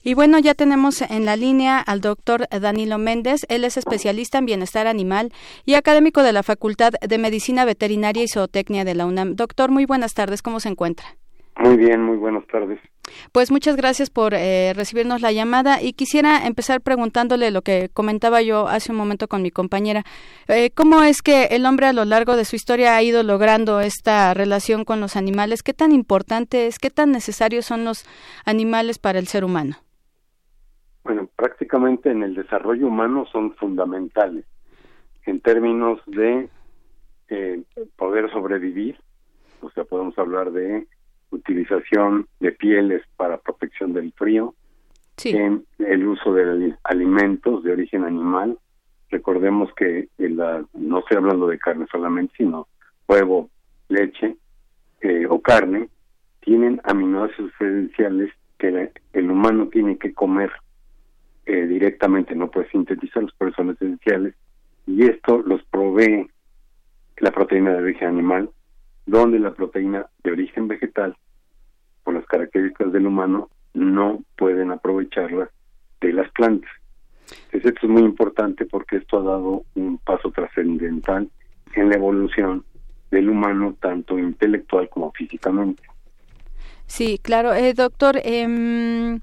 [SPEAKER 39] Y bueno, ya tenemos en la línea al doctor Danilo Méndez. Él es especialista en bienestar animal y académico de la Facultad de Medicina Veterinaria y Zootecnia de la UNAM. Doctor, muy buenas tardes. ¿Cómo se encuentra?
[SPEAKER 41] Muy bien, muy buenas tardes.
[SPEAKER 39] Pues muchas gracias por eh, recibirnos la llamada y quisiera empezar preguntándole lo que comentaba yo hace un momento con mi compañera. Eh, ¿Cómo es que el hombre a lo largo de su historia ha ido logrando esta relación con los animales? ¿Qué tan importante es? ¿Qué tan necesarios son los animales para el ser humano?
[SPEAKER 41] Prácticamente en el desarrollo humano son fundamentales en términos de eh, poder sobrevivir, o sea, podemos hablar de utilización de pieles para protección del frío, en el uso de alimentos de origen animal. Recordemos que la, no estoy hablando de carne solamente, sino huevo, leche eh, o carne, tienen aminoácidos esenciales que el humano tiene que comer eh, directamente, no puede sintetizarlos, por eso esenciales, y esto los provee la proteína de origen animal, donde la proteína de origen vegetal, por las características del humano, no pueden aprovecharla de las plantas. Entonces esto es muy importante porque esto ha dado un paso trascendental en la evolución del humano, tanto intelectual como físicamente.
[SPEAKER 39] Sí, claro. Eh, doctor, eh,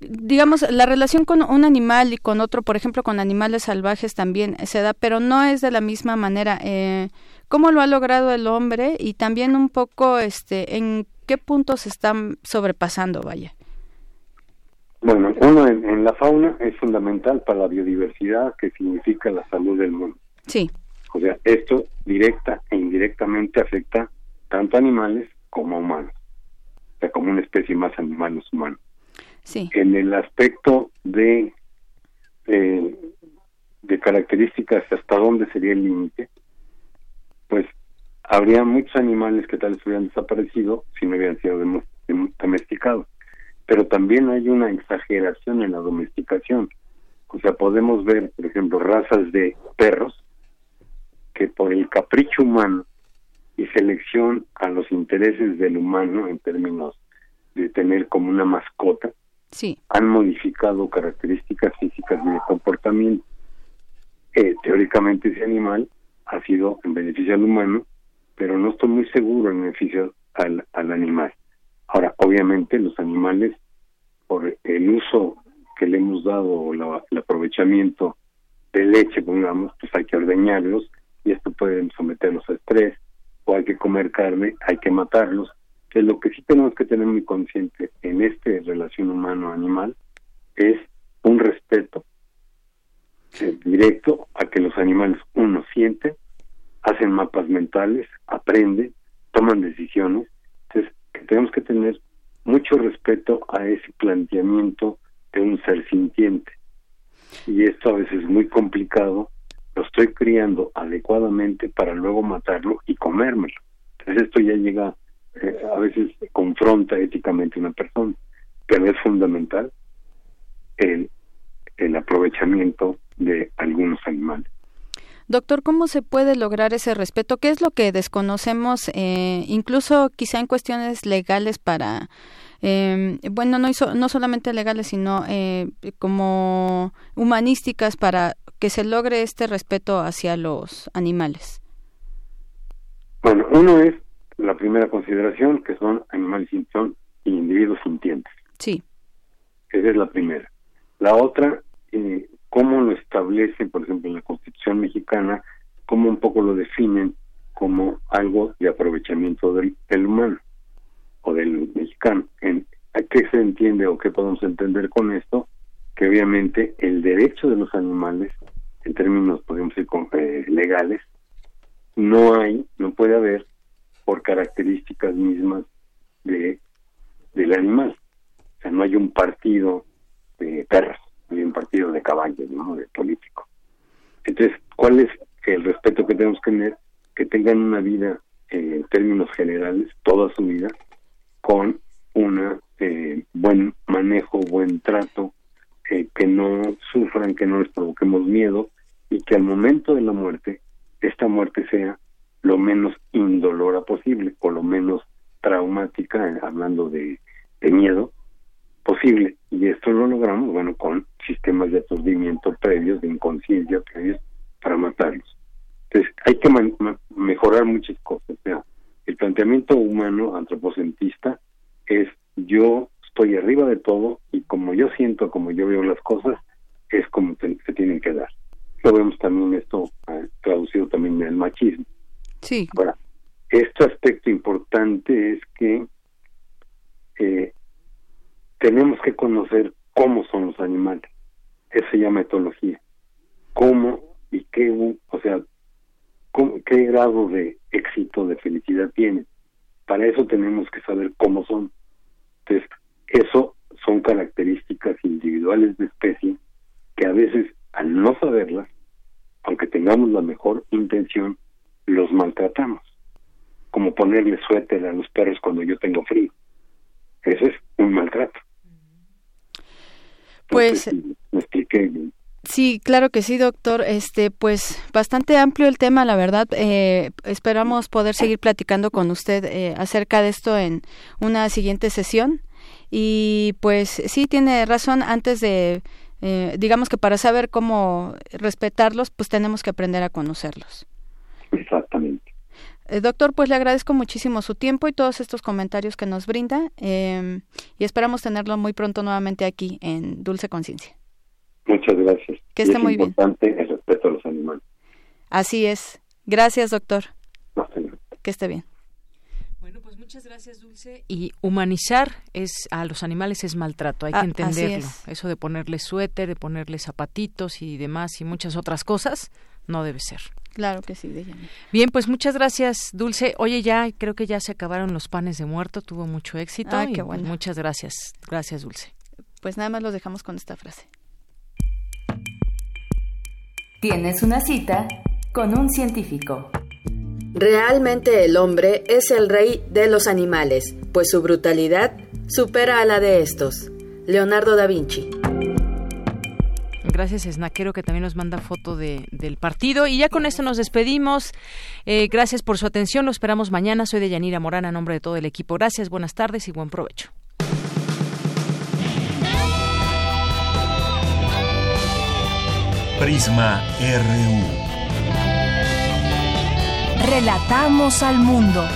[SPEAKER 39] digamos, la relación con un animal y con otro, por ejemplo, con animales salvajes también se da, pero no es de la misma manera. Eh, ¿Cómo lo ha logrado el hombre? Y también un poco, este, ¿en qué puntos están sobrepasando, vaya?
[SPEAKER 41] Bueno, uno, en, la fauna es fundamental para la biodiversidad, que significa la salud del mundo.
[SPEAKER 39] Sí.
[SPEAKER 41] O sea, esto directa e indirectamente afecta tanto a animales como a humanos. O sea, como una especie más animal humanos. En el aspecto de, eh, de características, hasta dónde sería el límite, pues habría muchos animales que tal vez hubieran desaparecido si no hubieran sido domesticados. Pero también hay una exageración en la domesticación. O sea, podemos ver, por ejemplo, razas de perros que por el capricho humano y selección a los intereses del humano en términos de tener como una mascota, han modificado características físicas y de comportamiento. Eh, teóricamente ese animal ha sido en beneficio al humano, pero no estoy muy seguro en beneficio al, al animal. Ahora, obviamente los animales, por el uso que le hemos dado o el aprovechamiento de leche, pongamos, pues hay que ordeñarlos y esto puede someterlos a estrés, o hay que comer carne, hay que matarlos. Que lo que sí tenemos que tener muy consciente en esta relación humano-animal es un respeto eh, directo a que los animales, uno, sienten, hacen mapas mentales, aprenden, toman decisiones. Entonces, que tenemos que tener mucho respeto a ese planteamiento de un ser sintiente. Y esto a veces es muy complicado lo estoy criando adecuadamente para luego matarlo y comérmelo. Entonces esto ya llega, eh, a veces confronta éticamente a una persona, pero es fundamental el, el aprovechamiento de algunos animales.
[SPEAKER 39] Doctor, ¿cómo se puede lograr ese respeto? ¿Qué es lo que desconocemos, eh, incluso quizá en cuestiones legales para, eh, bueno, no, no solamente legales, sino eh, como humanísticas para que se logre este respeto hacia los animales?
[SPEAKER 41] Bueno, uno es la primera consideración, que son animales son individuos sintientes.
[SPEAKER 39] Sí.
[SPEAKER 41] Esa es la primera. La otra, eh, cómo lo establecen, por ejemplo, en la Constitución mexicana, cómo un poco lo definen como algo de aprovechamiento del, humano o del mexicano. En, ¿A qué se entiende o qué podemos entender con esto? Que obviamente el derecho de los animales en términos, podemos decir, eh, legales, no hay, no puede haber por características mismas de del animal. O sea, no hay un partido de perros, no hay un partido de caballos, ¿no? De político. Entonces, ¿cuál es el respeto que tenemos que tener? Que tengan una vida, eh, en términos generales, toda su vida, con un eh, buen manejo, buen trato, que no sufran, que no les provoquemos miedo, y que al momento de la muerte, esta muerte sea lo menos indolora posible o lo menos traumática, eh, hablando de, miedo, posible. Y esto lo logramos, bueno, con sistemas de aturdimiento previos, de inconsciencia previos, para matarlos. Entonces, hay que mejorar muchas cosas. El planteamiento humano antropocentista es yo estoy arriba de todo y como yo siento, como yo veo las cosas, es como se tienen que dar lo vemos también esto eh, traducido también en machismo.
[SPEAKER 39] Sí.
[SPEAKER 41] Ahora, este aspecto importante es que eh, tenemos que conocer cómo son los animales. Eso se llama etología. Cómo y qué, o sea, qué grado de éxito, de felicidad tienen. Para eso tenemos que saber cómo son. Entonces, eso son características individuales de especie que a veces al no saberlas, aunque tengamos la mejor intención, los maltratamos. Como ponerle suéter a los perros cuando yo tengo frío. Ese es un maltrato.
[SPEAKER 39] Pues
[SPEAKER 41] me expliqué.
[SPEAKER 39] Sí, claro que sí, doctor. Este, pues bastante amplio el tema, la verdad. Eh, esperamos poder seguir platicando con usted eh, acerca de esto en una siguiente sesión. Y pues sí, tiene razón. Antes de eh, digamos que para saber cómo respetarlos, pues tenemos que aprender a conocerlos.
[SPEAKER 41] Exactamente.
[SPEAKER 39] Eh, doctor, pues le agradezco muchísimo su tiempo y todos estos comentarios que nos brinda em, y esperamos tenerlo muy pronto nuevamente aquí en Dulce Conciencia.
[SPEAKER 41] Muchas gracias.
[SPEAKER 39] Que esté muy
[SPEAKER 41] bien. importante el respeto a los animales.
[SPEAKER 39] Así es. Gracias, doctor. que esté bien.
[SPEAKER 1] Muchas gracias, Dulce. Y humanizar es a los animales es maltrato, hay que ah, entenderlo. Eso de ponerles suéter, de ponerles zapatitos y demás y muchas otras cosas, no debe ser.
[SPEAKER 39] Claro que sí,
[SPEAKER 1] Bien, pues muchas gracias, Dulce. Oye, ya creo que ya se acabaron los panes de muerto, tuvo mucho éxito.
[SPEAKER 39] Ah, qué
[SPEAKER 1] bueno. muchas gracias. Gracias, Dulce.
[SPEAKER 39] Pues nada más los dejamos con esta frase.
[SPEAKER 40] Tienes una cita con un científico. Realmente el hombre es el rey de los animales, pues su brutalidad supera a la de estos. Leonardo da Vinci.
[SPEAKER 1] Gracias, Snaquero, que también nos manda foto del partido. Y ya con esto nos despedimos. Eh, gracias por su atención. Lo esperamos mañana. Soy de Yanira Morán, a nombre de todo el equipo. Gracias, buenas tardes y buen provecho.
[SPEAKER 42] Prisma RU.
[SPEAKER 3] Relatamos al mundo.